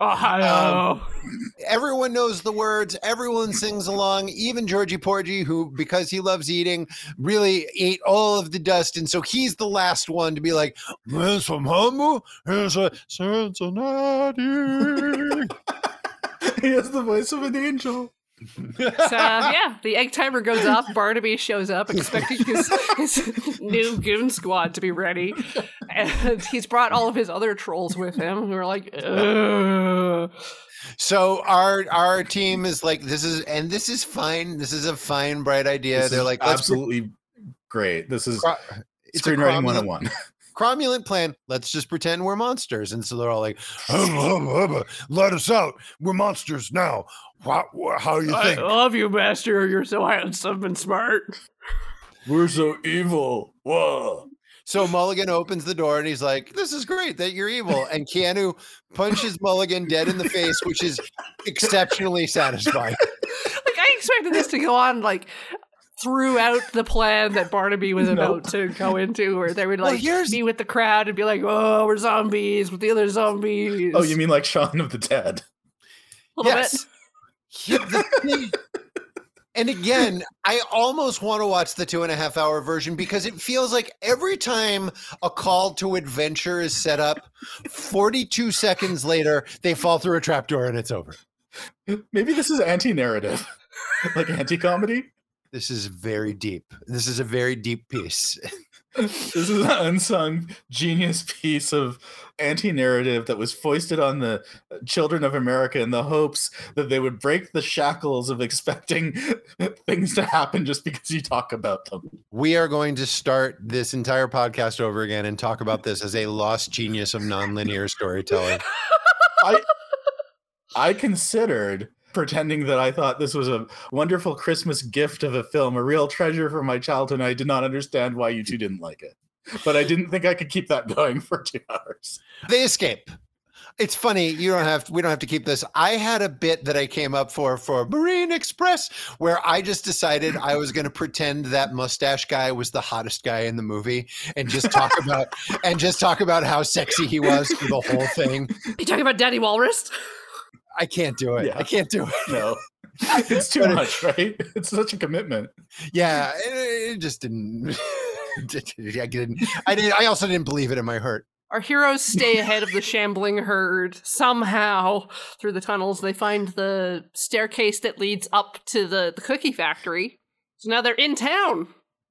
Ohio. *laughs* Um, *laughs* everyone knows the words. Everyone sings along. Even Georgie Porgy, who because he loves eating, really ate all of the dust, and so he's the last one to be like, "Where's from Humble? Here's a Cincinnati." *laughs* he has the voice of an angel. So um, yeah, the egg timer goes off. Barnaby shows up, expecting his, his new goon squad to be ready, and he's brought all of his other trolls with him, who are like, Ugh. So our our team is like, "This is and this is fine. This is a fine, bright idea." This They're like, "Let's absolutely great. This is Cro- it's a screenwriting cromulent, 101. *laughs* cromulent plan. Let's just pretend we're monsters. And so they're all like, "Hubba, hubba, hubba. let us out. We're monsters now. What, what, how do you think? I love you, master. You're so handsome and smart. We're so evil. Whoa. So Mulligan opens the door and he's like, This is great that you're evil. And Keanu punches Mulligan dead in the face, which is exceptionally satisfying. Like I expected this to go on like throughout the plan that Barnaby was about to go into, where they would like here's- be with the crowd and be like, "Oh, we're zombies with the other zombies." Oh, you mean like Shaun of the Dead? a little yes. bit? Yeah, the thing- *laughs* and again, I almost want to watch the two and a half hour version because it feels like every time a call to adventure is set up, 42 seconds later, they fall through a trapdoor and it's over. Maybe this is anti-narrative, *laughs* like anti-comedy. This is very deep. This is a very deep piece. *laughs* This is an unsung genius piece of anti-narrative that was foisted on the children of America in the hopes that they would break the shackles of expecting *laughs* things to happen just because you talk about them. We are going to start this entire podcast over again and talk about this as a lost genius of nonlinear storytelling. *laughs* I I considered pretending that I thought this was a wonderful Christmas gift of a film, a real treasure from my childhood. And I did not understand why you two didn't like it. But I didn't think I could keep that going for two hours. They escape. It's funny. You don't have. We don't have to keep this. I had a bit that I came up for for Marine Express, where I just decided I was going to pretend that mustache guy was the hottest guy in the movie, and just talk *laughs* about and just talk about how sexy he was for the whole thing. You talking about Daddy Walrus? I can't do it. Yeah. I can't do it. *laughs* No. *laughs* It's too But it- much, right? *laughs* It's such a commitment. Yeah, it, it just didn't. I didn't. I didn't. I also didn't believe it in my heart. Our heroes stay ahead of the shambling herd. Somehow, through the tunnels, they find the staircase that leads up to the, the cookie factory. So now they're in town.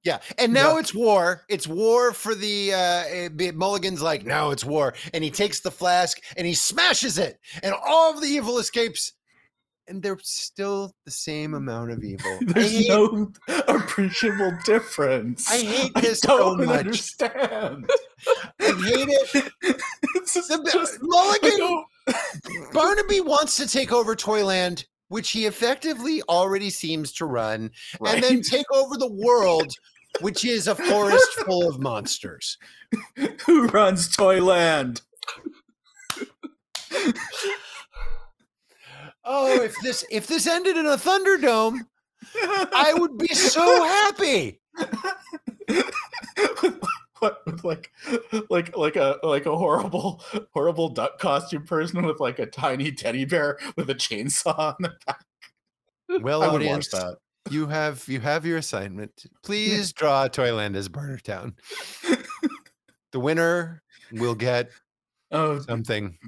Yeah, and now Yeah. it's war. It's war for the uh eh, Mulligan's like now it's war, and he takes the flask and he smashes it, and all of the evil escapes, and they're still the same amount of evil. *laughs* There's hate, no appreciable difference. I hate this so don't much. understand. I hate it. It's just, The- just- Mulligan *laughs* Barnaby wants to take over Toyland, which he effectively already seems to run, and then take over the world, which is a forest full of monsters. *laughs* Who runs Toyland? Oh, if this if this ended in a Thunderdome, I would be so happy. *laughs* what with like like like a like a horrible horrible duck costume person with like a tiny teddy bear with a chainsaw on the back. Well, I would audience, watch that. You have you have your assignment. Please draw Toyland as Bartertown. *laughs* The winner will get Oh, something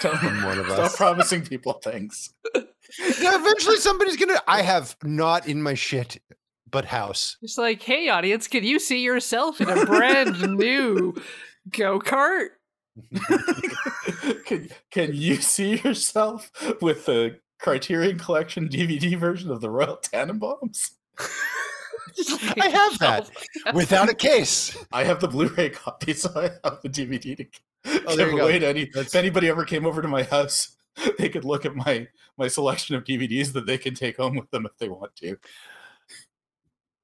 don't, *laughs* from one of stop us. promising people things. Yeah, eventually *laughs* somebody's gonna. I have not in my shit, but house. It's like, hey, audience, can you see yourself in a brand new go kart? can, can you see yourself with the Criterion Collection DVD version of the Royal Tenenbaums? *laughs* I have that oh, without a case. *laughs* I have the Blu-ray copy, so *laughs* I have the DVD to Oh, give away to any. That's- If anybody ever came over to my house, they could look at my my selection of DVDs that they can take home with them if they want to.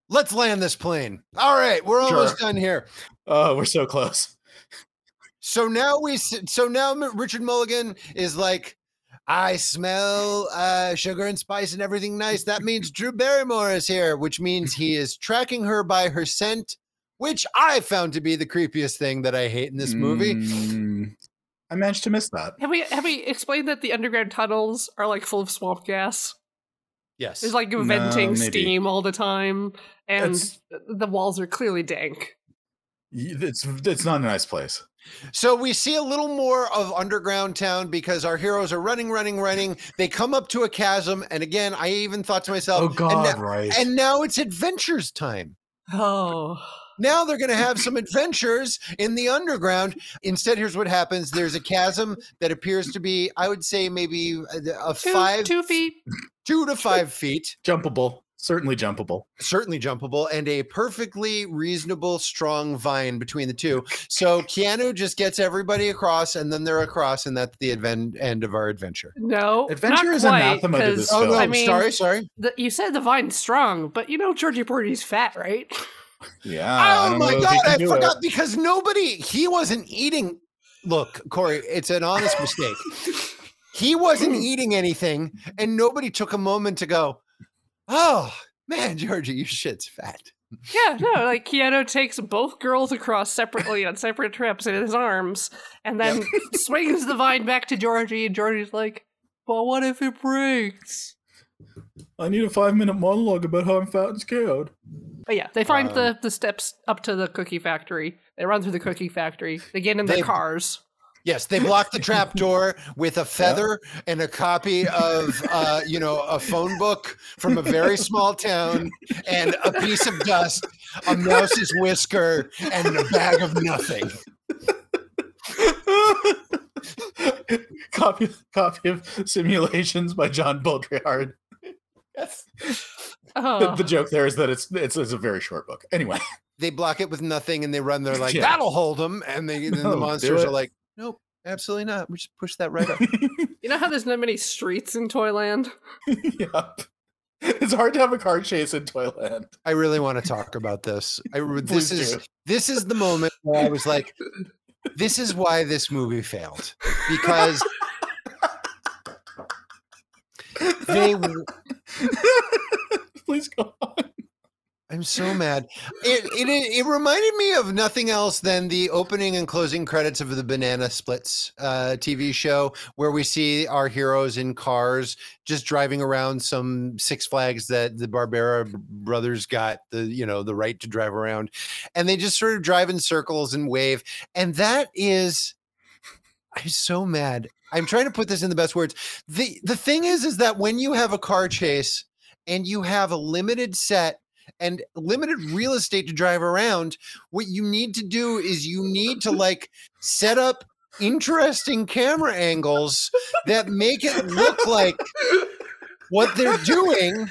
Let's land this plane. All right, we're almost Sure. done here. Oh, we're so close. So now we so now Richard Mulligan is like I smell uh, sugar and spice and everything nice. That means Drew Barrymore is here, which means he is tracking her by her scent, which I found to be the creepiest thing that I hate in this movie. Mm, I managed to miss that. Have we have we explained that the underground tunnels are like full of swamp gas? Yes. There's like venting maybe. steam all the time, and It's- the walls are clearly dank. It's it's not a nice place. So we see a little more of underground town because our heroes are running, running, running. They come up to a chasm, and again, I even thought to myself, Oh and God, now- right? and now it's adventures time. Oh, Now they're going to have some adventures in the underground. Instead, here's what happens: there's a chasm that appears to be, I would say, maybe uh, a, a two, five, two feet. two to five feet, jumpable, certainly jumpable. certainly jumpable, and a perfectly reasonable, strong vine between the two. *laughs* So Keanu just gets everybody across, and then they're across, and that's the adven- end of our adventure. No, Adventure not is quite, anathema to 'cause, this Oh no! I mean, sorry, sorry. the, you said the vine's strong, but you know Georgie Porgy's fat, right? Yeah. Oh my know if he god, I forgot it. because nobody he wasn't eating. Look, Corey, it's an honest mistake. *laughs* He wasn't hmm. eating anything, and nobody took a moment to go, "Oh man, Georgie, your shit's fat." Yeah, no, *laughs* like Keanu takes both girls across separately on separate trips in his arms, and then *laughs* swings the vine back to Georgie, and Georgie's like, "But what if it breaks?" I need a five minute monologue about how I'm fat and scared. But yeah, they find Um, the the steps up to the cookie factory. They run through the cookie factory. They get in their cars. Yes, they blocked the trap *laughs* door with a feather and a copy of, uh, you know, a phone book from a very small town, and a piece of dust, a mouse's whisker, and a bag of nothing. *laughs* copy copy of Simulations by John Baudrillard. Yes. The, Oh, the joke there is that it's, it's it's a very short book. Anyway, they block it with nothing and they run they're like Yeah. that'll hold them and they and then No, the monsters are like nope absolutely not we just push that right up *laughs* you know how there's not many streets in Toyland? *laughs* yep. It's hard to have a car chase in Toyland. i really want to talk about this i *laughs* this is do. this is the moment where i was like this is why this movie failed because they w- Please go on. I'm so mad. It, it it reminded me of nothing else than the opening and closing credits of the banana splits uh tv show where we see our heroes in cars just driving around some six flags that the barbera brothers got the you know the right to drive around. And they just sort of drive in circles and wave. And that is i'm so mad. I'm trying to put this in the best words. The the thing is is that when you have a car chase and you have a limited set and limited real estate to drive around what you need to do is you need to like set up interesting camera angles that make it look like what they're doing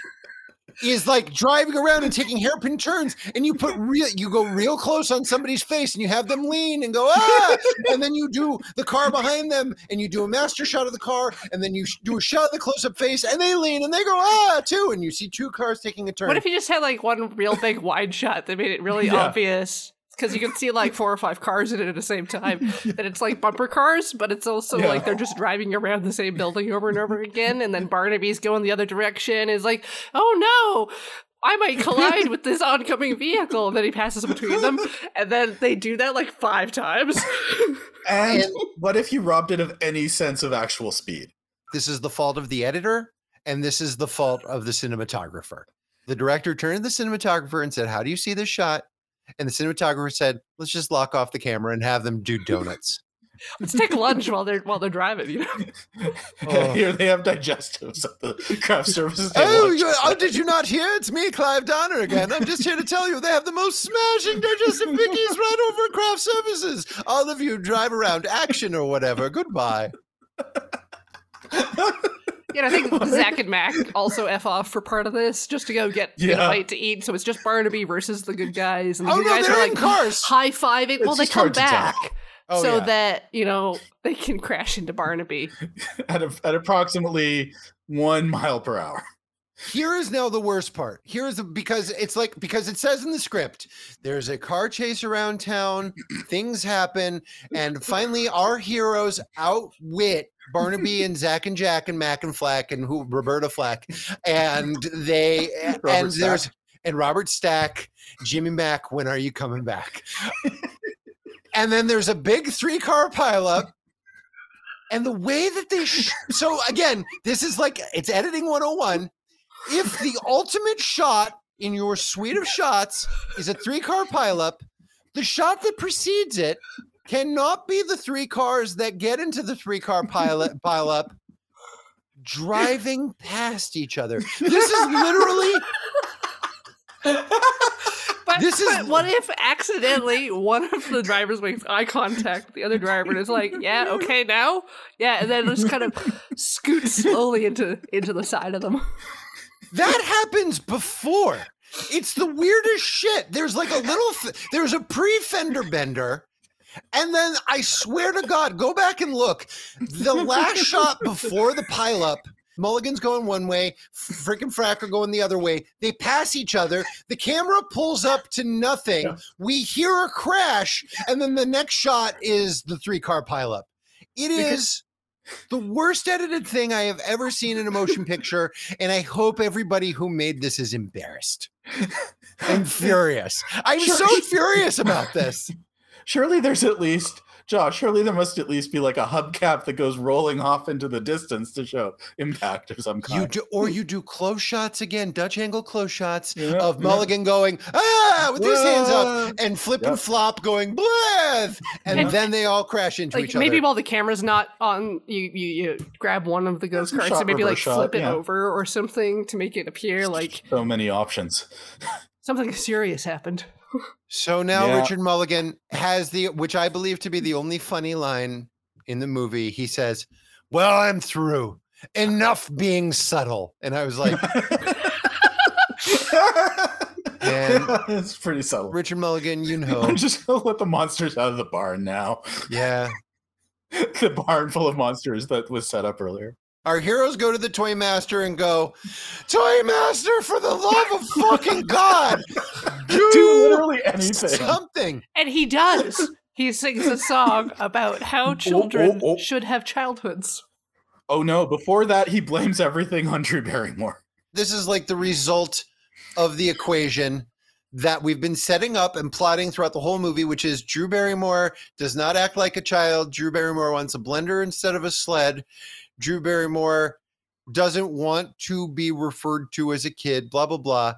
is like driving around and taking hairpin turns and you put real you go real close on somebody's face and you have them lean and go ah *laughs* and then you do the car behind them and you do a master shot of the car and then you do a shot of the close-up face and they lean and they go ah too and you see two cars taking a turn What if you just had like one real big wide shot that made it really Yeah. obvious? Because you can see like four or five cars in it at the same time. *laughs* and it's like bumper cars, but it's also Yeah. like they're just driving around the same building over and over again. And then Barnaby's going the other direction. Is like, oh no, I might collide with this oncoming vehicle. And then he passes between them, *laughs* and then they do that like five times. And *laughs* And- what if you robbed it of any sense of actual speed? this is the fault of the editor and this is the fault of the cinematographer. The director turned to the cinematographer and said, How do you see this shot? And the cinematographer said, Let's just lock off the camera and have them do donuts. *laughs* Let's take lunch while they're while they're driving. You know, *laughs* Oh. Here they have digestives at the craft services. Oh, oh, did you not hear? It's me, Clive Donner again. I'm just here to tell you they have the most smashing digestive bickies *laughs* right over at Craft Services. All of you drive around action or whatever. Goodbye. Yeah. I think *laughs* Zach and Mac also f off for part of this just to go get, get a bite to eat. So it's just Barnaby versus the good guys, and the Oh, good no, guys they're like cars. high fiving. Well, they come hard to tell. back. Oh, so yeah. that you know they can crash into Barnaby. *laughs* at, a, at approximately one mile per hour. Here is now the worst part. Here is the, because it's like because it says in the script there's a car chase around town, things happen, and finally our heroes outwit Barnaby and Zach and Jack and Mac and Flack and who Roberta Flack, and they *laughs* and Robert there's Stack. and Robert Stack, Jimmy Mac. When are you coming back? *laughs* and then there's a big three car pileup. And the way that they sh- so again, this is like it's editing 101 if the ultimate shot in your suite of shots is a three car pileup, the shot that precedes it cannot be the three cars that get into the three car pilot *laughs* pileup driving past each other. This is *laughs* literally But, This is- but what if accidentally one of the drivers makes eye contact with the other driver and is like, "Yeah, okay, now, yeah," and then just kind of scoots slowly into into the side of them. that happens before. It's the weirdest shit. There's like a little f- there's a pre fender bender. And then I swear to God, go back and look. The last *laughs* shot before the pileup, Mulligan's going one way, freaking Fracker going the other way. They pass each other. The camera pulls up to nothing. Yeah. We hear a crash, and then the next shot is the three car pileup. It is the worst edited thing I have ever seen in a motion picture, and I hope everybody who made this is embarrassed and *laughs* furious. I'm so furious about this. Surely there's at least Josh. Surely there must at least be like a hubcap that goes rolling off into the distance to show impact or some kind. You do, or you do close shots again, Dutch angle close shots Yeah, of yeah. Mulligan going ah with his hands up and flip and flop going blith, and And- then they all crash into Like each maybe other. Maybe while the camera's not on, you you, you grab one of the ghost Some carts shot and maybe like shot, flip it yeah. over or something to make it appear like so many options. *laughs* something serious happened. So now Yeah. Richard Mulligan has the, which I believe to be the only funny line in the movie. He says, "Well, I'm through. Enough being subtle." And I was like, *laughs* And- *laughs* it's pretty subtle. "Richard Mulligan, you *laughs* know, I'm just gonna let the monsters out of the barn now. yeah." the barn full of monsters that was set up earlier. Our heroes go to the toy master and go, "Toy master, for the love of fucking God, *laughs* do, Do literally anything. something." And he does. He sings a song about how oh, oh, children oh, oh. should have childhoods. Oh no! Before that, he blames everything on Drew Barrymore. this is like the result of the equation that we've been setting up and plotting throughout the whole movie, which is Drew Barrymore does not act like a child. Drew Barrymore wants a blender instead of a sled. Drew Barrymore doesn't want to be referred to as a kid, blah, blah, blah.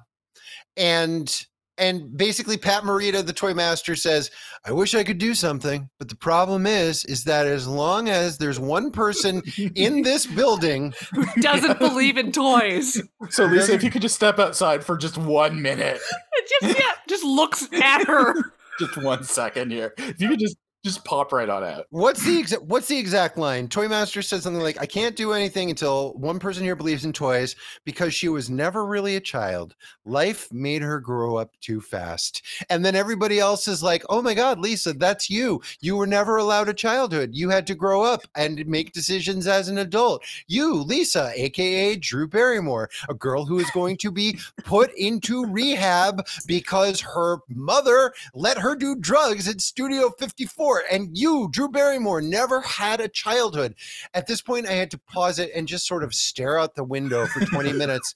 And and basically Pat Morita, the toy master, says, I wish I could do something, but the problem is, is that as long as there's one person in *laughs* this building who Doesn't believe in toys. So Lisa, if you could just step outside for just one minute, *laughs* just yeah, just looks at her. *laughs* just one second here, if you could just just pop right on out. What's the exact what's the exact line? Toy Master said something like, I can't do anything until one person here believes in toys because she was never really a child. Life made her grow up too fast. And then everybody else is like, Oh my god, Lisa, that's you. You were never allowed a childhood. You had to grow up and make decisions as an adult. You, Lisa, aka Drew Barrymore, a girl who is going to be put into rehab because her mother let her do drugs at Studio 54. And you, Drew Barrymore, never had a childhood. At this point, I had to pause it and just sort of stare out the window for 20 *laughs* minutes.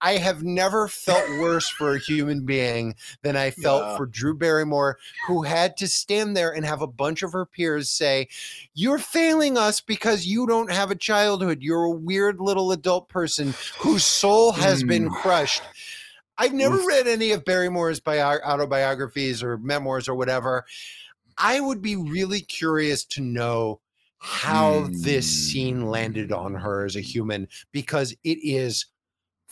I have never felt worse for a human being than I felt Yeah. for Drew Barrymore, who had to stand there and have a bunch of her peers say, You're failing us because you don't have a childhood. You're a weird little adult person whose soul has been Mm. crushed. I've never read any of Barrymore's bio- autobiographies or memoirs or whatever. I would be really curious to know how this scene hmm. landed on her as a human because it is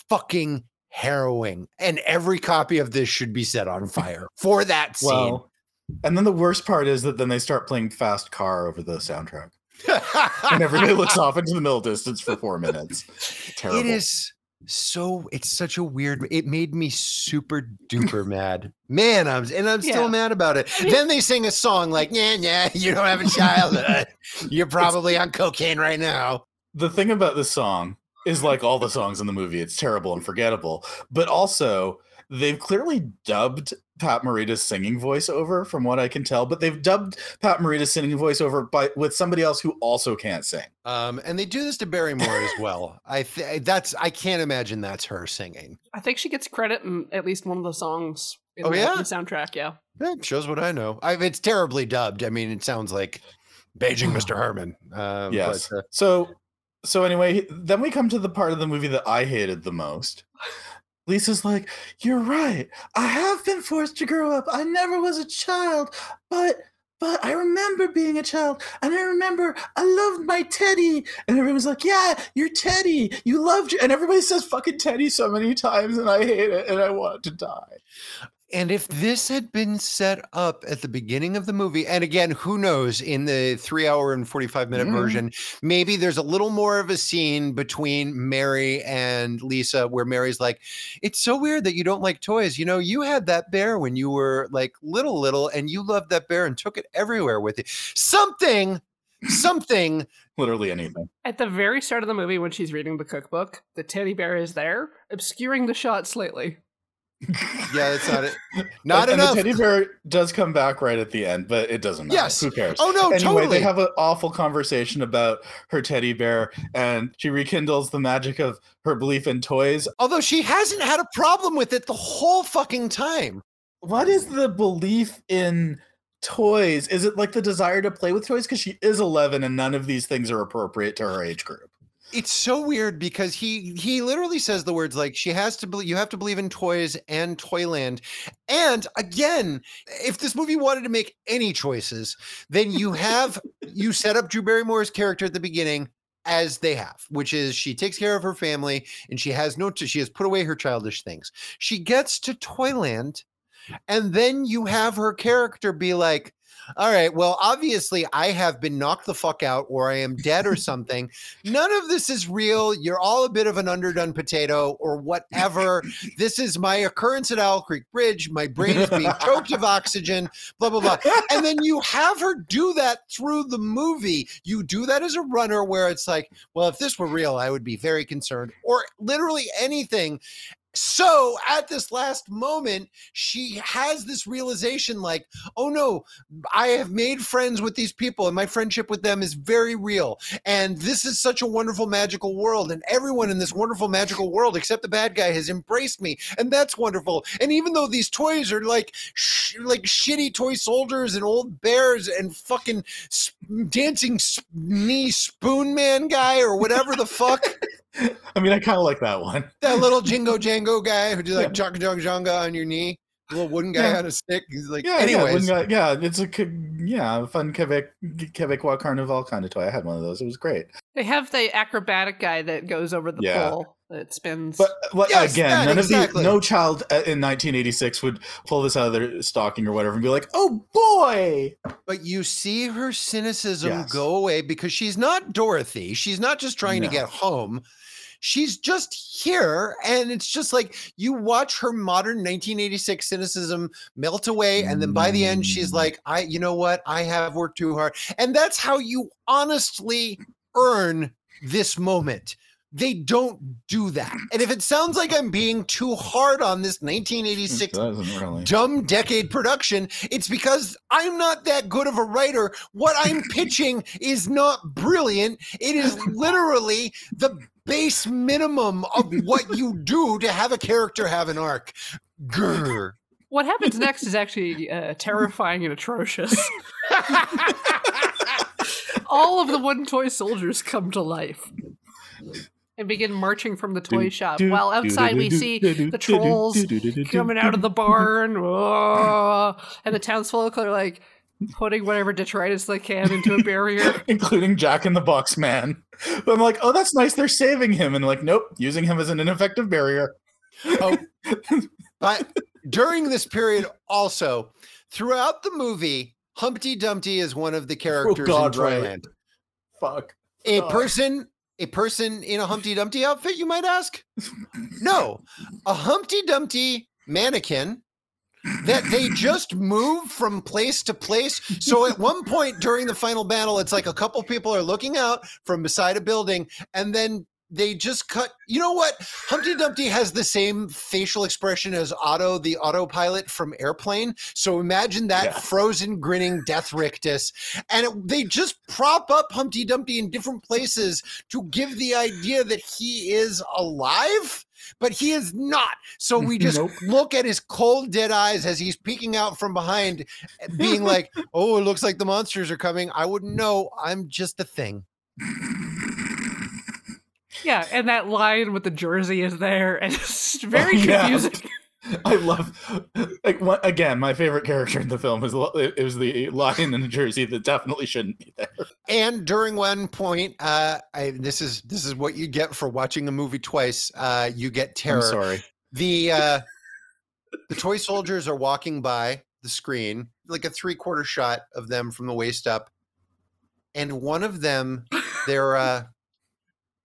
fucking harrowing. And every copy of this should be set on fire for that scene. Well, and then the worst part is that then they start playing Fast Car over the soundtrack, and everybody looks *laughs* off into the middle distance for four minutes. Terrible. It is so it's such a weird it made me super duper mad. Man i'm and i'm still Yeah. mad about it. Then they sing a song like yeah yeah you don't have a childhood. You're *laughs* probably on cocaine right now. The thing about this song is like all the songs in the movie it's terrible and forgettable but also they've clearly dubbed pat morita's singing voice over from what i can tell but they've dubbed pat morita's singing voice over by with somebody else who also can't sing. Um and they do this to barrymore as well. *laughs* I th- that's i can't imagine that's her singing. I think she gets credit in at least one of the songs in Oh, the, yeah? the soundtrack. Yeah. that shows what i know. I, it's terribly dubbed. I mean it sounds like beijing *sighs* mr herman. Um, yes. but, uh, so so anyway then we come to the part of the movie that i hated the most lisa's like you're right i have been forced to grow up i never was a child but but I remember being a child, and I remember I loved my Teddy, and everyone's like, "Yeah, you're Teddy. You loved you," and everybody says "fucking Teddy" so many times, and I hate it, and I want to die. And if this had been set up at the beginning of the movie, and again, who knows, in the three hour and 45 minute Mhm. version, maybe there's a little more of a scene between Mary and Lisa where Mary's like, It's so weird that you don't like toys. You know, you had that bear when you were like little, little, and you loved that bear and took it everywhere with you. Something, something. *laughs* Literally anything. At the very start of the movie, when she's reading the cookbook, the teddy bear is there, obscuring the shot slightly. *laughs* Yeah, that's not it. *laughs* Not and, enough. And the teddy bear does come back right at the end, but it doesn't matter. Yes. Who cares? Oh, no, anyway, totally. they have an awful conversation about her teddy bear, and she rekindles the magic of her belief in toys. Although she hasn't had a problem with it the whole fucking time. What is the belief in toys? Is it like the desire to play with toys? Because she is 11 and none of these things are appropriate to her age group. It's so weird because he he literally says the words like she has to believe you have to believe in toys and toyland. And again if this movie wanted to make any choices then you have you set up drew barrymore's character at the beginning as they have which is she takes care of her family and she has no she has put away her childish things. She gets to toyland and then you have her character be like all right. Well, obviously, I have been knocked the fuck out or I am dead or something. None of this is real. You're all a bit of an underdone potato or whatever. this is my occurrence at Owl Creek Bridge. My brain is being *laughs* choked of oxygen, blah, blah, blah. And then you have her do that through the movie. You do that as a runner where it's like, well, if this were real, I would be very concerned or literally anything. So at this last moment, she has this realization like, oh no, I have made friends with these people and my friendship with them is very real. And this is such a wonderful, magical world. And everyone in this wonderful, magical world, except the bad guy, has embraced me. And that's wonderful. And even though these toys are like, sh- like shitty toy soldiers and old bears and fucking sp- dancing sp- knee spoon man guy or whatever the fuck. *laughs* I mean, I kind of like that one. *laughs* that little Jingo Jango guy who do like Yeah. Junk Junk Jonga on your knee, the little wooden guy Yeah. on a stick. He's like, Yeah, anyways, yeah, when, uh, yeah, it's a yeah, fun Quebec Quebecois Carnival kind of toy. I had one of those. It was great. They have the acrobatic guy that goes over the Yeah. pole that spins. But well, Yes, again, that, none exactly. of the no child uh, in 1986 would pull this out of their stocking or whatever and be like, "Oh boy!" but you see her cynicism Yes. go away because she's not Dorothy. She's not just trying to get home. She's just here, and it's just like you watch her modern 1986 cynicism melt away, and then by the end, she's Mm. like, "I, you know what? I have worked too hard," and that's how you honestly earn this moment. They don't do that. And if it sounds like I'm being too hard on this 1986 really. dumb decade production, it's because I'm not that good of a writer. What I'm *laughs* pitching is not brilliant. It is *laughs* literally the base minimum of what you do to have a character have an arc. Grr. what happens next is actually uh, terrifying and atrocious. *laughs* All of the one toy soldiers come to life and begin marching from the toy shop. While outside, we see the trolls coming out of the barn, oh, and the townsfolk are like, putting whatever detritus they can into a barrier. *laughs* including Jack in the Box Man. But I'm like, oh, that's nice. They're saving him, and like, nope, using him as an ineffective barrier. Oh, *laughs* but during this period, also throughout the movie, Humpty Dumpty is one of the characters Oh, God, in right. Toyland. Fuck. A God. person, a person in a Humpty Dumpty outfit, you might ask? No, a Humpty Dumpty mannequin that they just move from place to place. So at one point during the final battle, it's like a couple people are looking out from beside a building, and then they just cut. You know what? Humpty Dumpty has the same facial expression as Otto, the autopilot from Airplane. So imagine that Yeah. frozen, grinning Death Rictus. And it, they just prop up Humpty Dumpty in different places to give the idea that he is alive. But he is not. So we just Nope. look at his cold, dead eyes as he's peeking out from behind, being like, *laughs* Oh, it looks like the monsters are coming. I wouldn't know. I'm just a thing. Yeah, and that line with the jersey is there, and *laughs* it's very Oh, yeah. confusing. *laughs* I love like one, again. My favorite character in the film is lo- it was the lion in the Jersey that definitely shouldn't be there. And during one point, uh, I, this is this is what you get for watching a movie twice. Uh, you get terror. I'm sorry. The uh, the toy soldiers are walking by the screen, like a three quarter shot of them from the waist up, and one of them, their uh,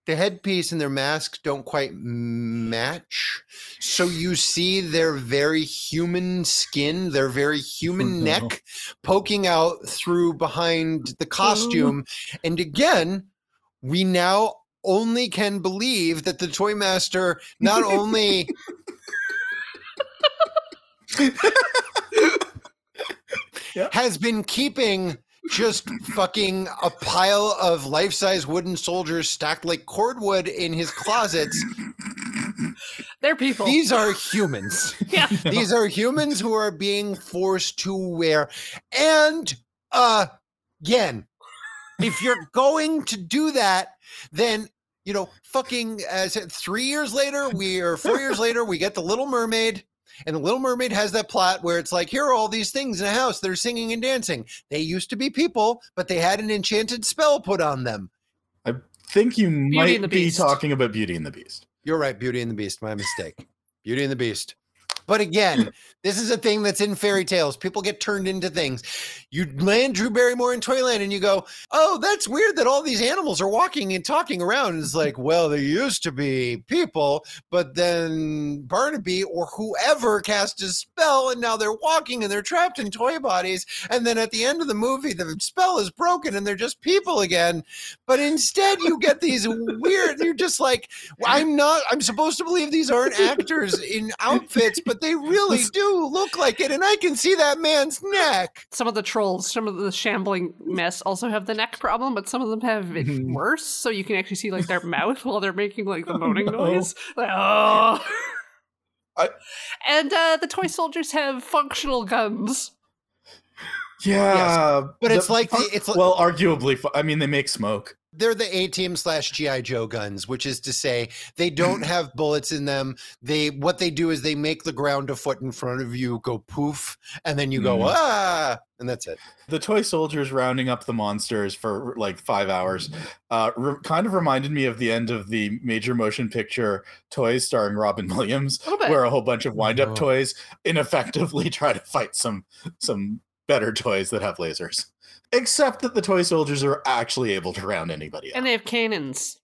the headpiece and their mask don't quite match. So you see their very human skin, their very human no. neck poking out through behind the costume. And again, we now only can believe that the toy master not only Yep. *laughs* has been keeping just fucking a pile of life-size wooden soldiers stacked like cordwood in his closets. They're people. These are humans. *laughs* yeah. These are humans who are being forced to wear. And uh, again, if you're going to do that, then you know, fucking uh, three years later, we or four years later, we get the Little Mermaid. And the Little Mermaid has that plot where it's like, here are all these things in a house that are singing and dancing. They used to be people, but they had an enchanted spell put on them. I think you and might be Beast. talking about Beauty and the Beast. You're right, Beauty and the Beast. My mistake. Beauty and the Beast. But again, this is a thing that's in fairy tales. People get turned into things. You land Drew Barrymore in Toyland and you go, Oh, that's weird that all these animals are walking and talking around. And it's like, well, they used to be people, but then Barnaby or whoever cast a spell and now they're walking and they're trapped in toy bodies. And then at the end of the movie, the spell is broken and they're just people again. But instead, you get these weird, you're just like, I'm not, I'm supposed to believe these aren't actors in outfits, but they really do look like it. And I can see that man's neck. Some of the trolls, some of the shambling mess also have the neck problem, but some of them have it Mhm. worse. So you can actually see like their *laughs* mouth while they're making like the Oh, moaning no. noise. Like, oh. I- And uh, the toy soldiers have functional guns. Yeah, but it's like the- it's like- well, arguably. I mean, they make smoke. They're the A team slash GI Joe guns, which is to say they don't *clears throat* have bullets in them. They what they do is they make the ground a foot in front of you go poof, and then you go Mhm. ah, and that's it. The toy soldiers rounding up the monsters for like five hours uh, re- kind of reminded me of the end of the major motion picture Toys starring Robin Williams, A where a whole bunch of wind up Oh. toys ineffectively *laughs* try to fight some some better *laughs* toys that have lasers. Except that the toy soldiers are actually able to round anybody up. And they have cannons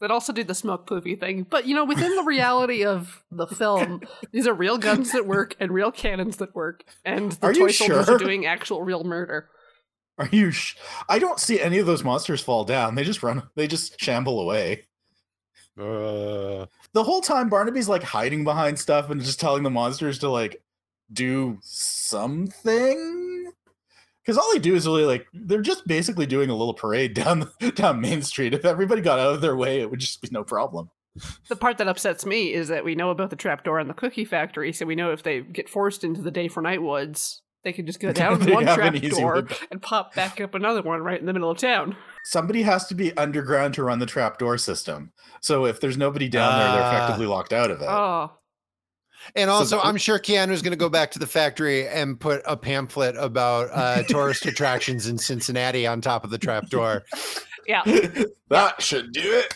that also do the smoke poofy thing. But you know, within the reality of the film, *laughs* these are real guns that work and real cannons that work, and the Are toy soldiers sure? are doing actual real murder. Are you? Sh- I don't see any of those monsters fall down. They just run. They just shamble away. Uh, The whole time, Barnaby's like hiding behind stuff and just telling the monsters to like do something. Because all they do is really like they're just basically doing a little parade *laughs* down down Main Street. If everybody got out of their way, it would just be no problem. The part that upsets me is that we know about the trapdoor in the cookie factory, so we know if they get forced into the day for night woods, they can just go *laughs* down one an trapdoor and pop back up another one right in the middle of town. Somebody has to be underground to run the trapdoor system. So if there's nobody down there, they're Ah. effectively locked out of it. Oh, And also, that- I'm sure Keanu's going to go back to the factory and put a pamphlet about uh, *laughs* tourist attractions in Cincinnati on top of the trapdoor. Yeah. *laughs* that should do it.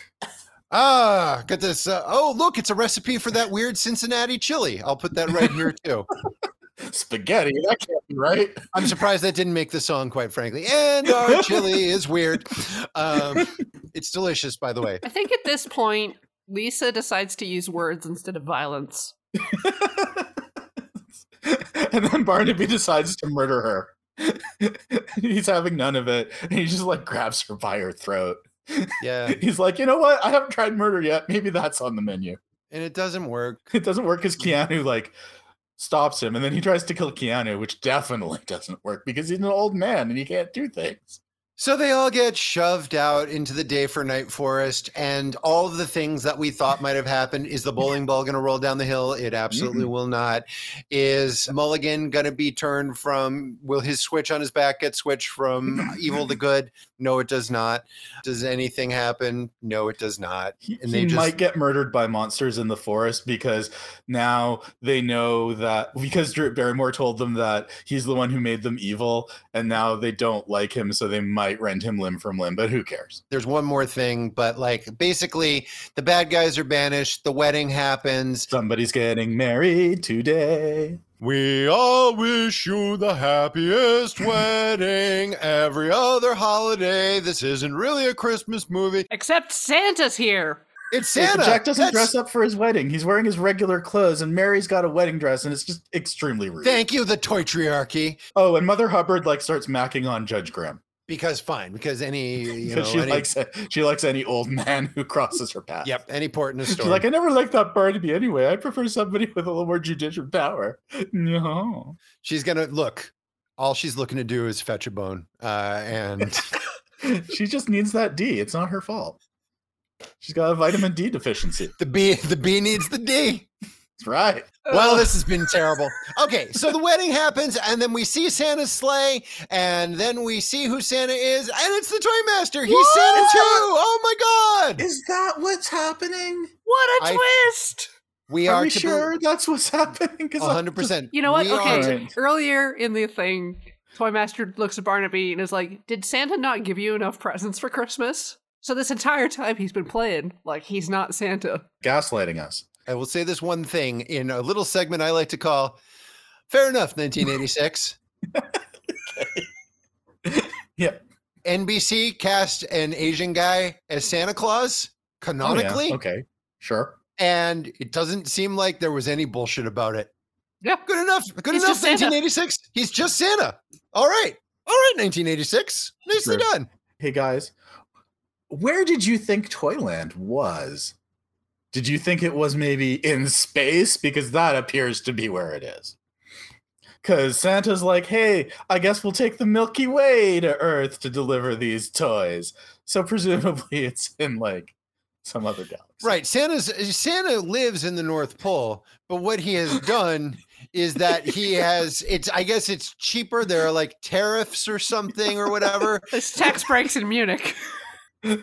Ah, got this. Uh, oh, look, it's a recipe for that weird Cincinnati chili. I'll put that right here too. *laughs* Spaghetti. That can't be right. I'm surprised that didn't make the song, quite frankly. And our chili is weird. Um, it's delicious, by the way. I think at this point, Lisa decides to use words instead of violence. *laughs* and then Barnaby decides to murder her. *laughs* He's having none of it. And he just like grabs her by her throat. Yeah, *laughs* He's like, you know what? I haven't tried murder yet. Maybe that's on the menu. and it doesn't work. It doesn't work because Keanu like stops him and then he tries to kill Keanu, which definitely doesn't work because he's an old man and he can't do things. So they all get shoved out into the day for night forest, and all of the things that we thought might have happened. Is the bowling ball going to roll down the hill? It absolutely will not. Is Mulligan going to be turned from? Will his switch on his back get switched from evil to good? No, it does not. Does anything happen? No, it does not. He, And he they just- might get murdered by monsters in the forest because now they know that because Drew Barrymore told them that he's the one who made them evil, and now they don't like him, so they might rend him limb from limb. But who cares? There's one more thing, but like basically, the bad guys are banished. The wedding happens. Somebody's getting married today. We all wish you the happiest *laughs* wedding every other holiday. This isn't really a Christmas movie. Except Santa's here. It's Santa. but Jack doesn't That's- dress up for his wedding. He's wearing his regular clothes, and Mary's got a wedding dress, and it's just extremely rude. Thank you, the toytriarchy. oh, and Mother Hubbard like starts macking on Judge Graham Because fine, because any *laughs* you know she any, likes she likes any old man who crosses her path. yep any port in a She's story. like, I never liked that Barnaby anyway. I prefer somebody *laughs* with a little more judicial power. No. she's gonna look. All she's looking to do is fetch a bone, uh, and *laughs* she just needs that D. It's not her fault. She's got a vitamin D deficiency. the B the B needs the D. That's right. *laughs* Well, this has been terrible. Okay, so the wedding happens, and then we see Santa's sleigh, and then we see who Santa is, and it's the Toy Master. He's What? Santa too. Oh my God! Is that what's happening? What a I- twist! We Are are we to sure that's what's *laughs* happening? 'Cause A I'm hundred percent. You know what? We Okay. are- Right. Earlier in the thing, Toy Master looks at Barnaby and is like, Did Santa not give you enough presents for Christmas? So this entire time he's been playing like he's not Santa. gaslighting us. I will say this one thing in a little segment I like to call "Fair Enough." 1986. *laughs* Yeah. NBC cast an Asian guy as Santa Claus Oh, yeah. canonically, Okay. Sure. and it doesn't seem like there was any bullshit about it. Yeah. Good enough. Good He's enough. just Santa. 1986. He's just Santa. All right. All right. 1986. Nicely Sure. done. Hey guys, where did you think Toyland was? Did you think it was maybe in space? Because that appears to be where it is. Because Santa's like, hey, I guess we'll take the Milky Way to Earth to deliver these toys. So *laughs* presumably it's in like some other galaxy. Right. Santa's Santa lives in the North Pole, but what he has done is that he *laughs* has it's I guess it's cheaper. There are like tariffs or something or whatever. *laughs* There's tax breaks in Munich.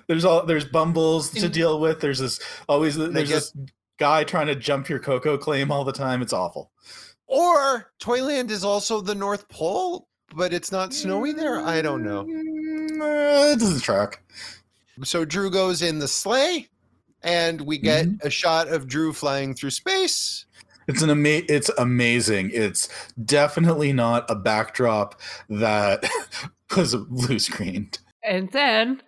There's all there's bumbles to deal with. There's this always there's guess- this guy trying to jump your cocoa claim all the time. It's awful. Or Toyland is also the North Pole, but it's not snowy there. I don't know. Mm, uh, it doesn't track. So Drew goes in the sleigh, and we get a shot of Drew flying through space. It's an ama- it's amazing. It's definitely not a backdrop that *laughs* was blue screened. And then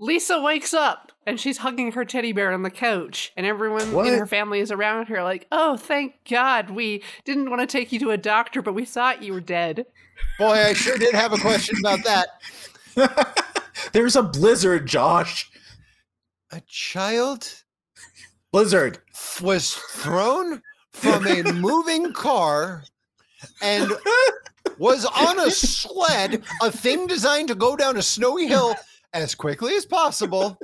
Lisa wakes up and she's hugging her teddy bear on the couch, and everyone What? in her family is around her, like, "Oh, thank God! We didn't want to take you to a doctor, but we thought you were dead." Boy, I sure did have a question about that. *laughs* There's a blizzard, Josh. A child Blizzard. was thrown from a *laughs* moving car and was on a sled, a thing designed to go down a snowy hill as quickly as possible,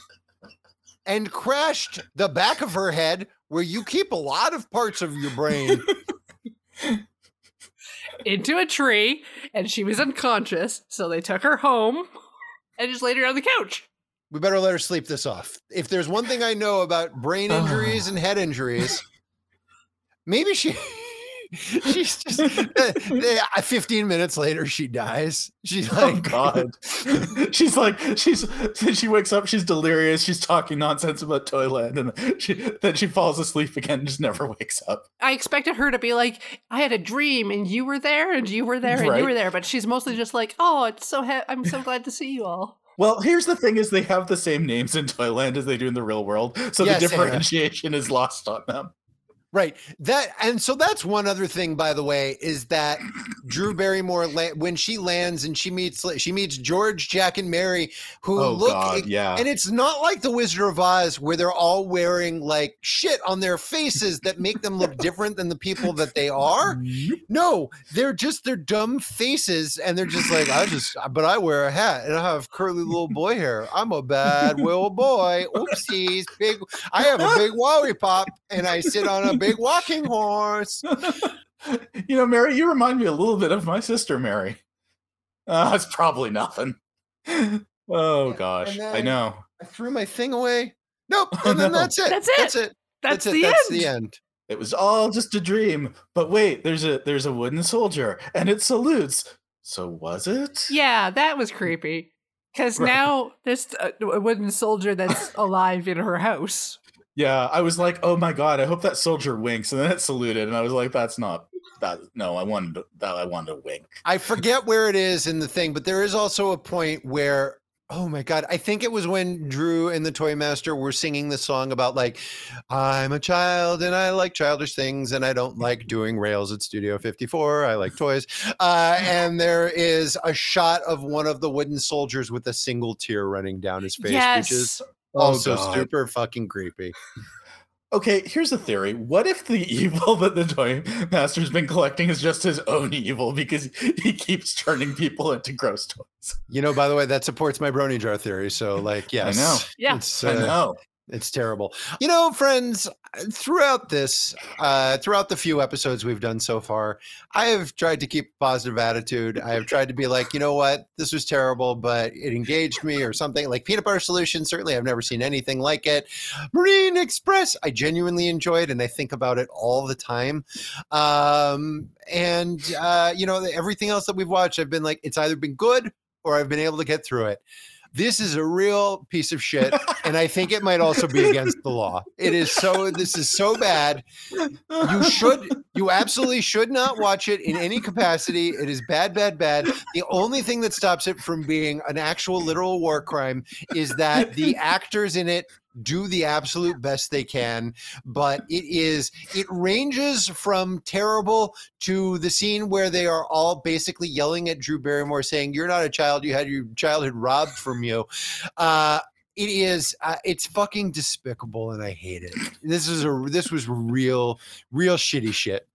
*laughs* and crashed the back of her head where you keep a lot of parts of your brain. into a tree, and she was unconscious, so they took her home and just laid her on the couch. We better let her sleep this off. If there's one thing I know about brain injuries *sighs* and head injuries, maybe she *laughs* she's just uh, uh, 15 minutes later she dies she's Oh like God! *laughs* she's like she's she wakes up. She's delirious. She's talking nonsense about Toyland, and she, then she falls asleep again. and Just never wakes up. I expected her to be like, I had a dream and you were there and you were there and Right. you were there, but she's mostly just like, oh, it's so ha- I'm so glad to see you all. Well, here's the thing: is they have the same names in Toyland as they do in the real world, so Yes, the Anna. differentiation is lost on them. Right. That and so that's one other thing, by the way, is that Drew Barrymore when she lands and she meets she meets George, Jack, and Mary, who Oh look God, yeah. and it's not like the Wizard of Oz where they're all wearing like shit on their faces that make them look different than the people that they are. No, they're just their dumb faces, and they're just like, I just, but I wear a hat and I have curly little boy hair. I'm a bad little boy. Oopsies, big. I have a big *laughs* wowie pop, and I sit on a *laughs* big walking horse. *laughs* you know, Mary, you remind me a little bit of my sister, Mary. Uh, it's probably nothing. *laughs* Oh gosh, I know. I threw my thing away. Nope, and then no. that's it. That's it. That's it. That's, it. the that's end. the end. It was all just a dream. But wait, there's a there's a wooden soldier, and it salutes. So was it? Yeah, that was creepy. Because Right. now there's a, a wooden soldier that's alive in her house. Yeah, I was like, oh my god, I hope that soldier winks, and then it saluted, and I was like, that's not that. No, I wanted to, that. I wanted to wink. I forget where it is in the thing, but there is also a point where, oh my God, I think it was when Drew and the Toy Master were singing the song about, like, I'm a child and I like childish things and I don't like doing rails at Studio 54. I like toys. Uh, and there is a shot of one of the wooden soldiers with a single tear running down his face, which is yes. Also Oh, God. super fucking creepy. Okay, here's a theory. What if the *laughs* evil that the toy master's been collecting is just his own evil because he keeps turning people into gross toys? You know, by the way, that supports my brony jar theory. So, like, yes. I know. Yeah. It's, I uh, know. It's terrible. You know, friends, throughout this, uh, throughout the few episodes we've done so far, I have tried to keep a positive attitude. I have tried to be like, you know what, this was terrible, but it engaged me or something. Like Peanut Butter Solution, certainly I've never seen anything like it. Marine Express, I genuinely enjoyed and I think about it all the time. Um, and, uh, you know, everything else that we've watched, I've been like, it's either been good or I've been able to get through it. This is a real piece of shit and I think it might also be against the law. It is so. This is so bad. You should. You absolutely should not watch it in any capacity. It is bad, bad, bad. The only thing that stops it from being an actual literal war crime is that the actors in it do the absolute best they *laughs* can but it is it ranges from terrible to the scene where they are all basically yelling at drew barrymore saying you're not a child you had your childhood robbed from you. Uh it is uh, it's fucking despicable and i hate it. This is a this was real real shitty shit.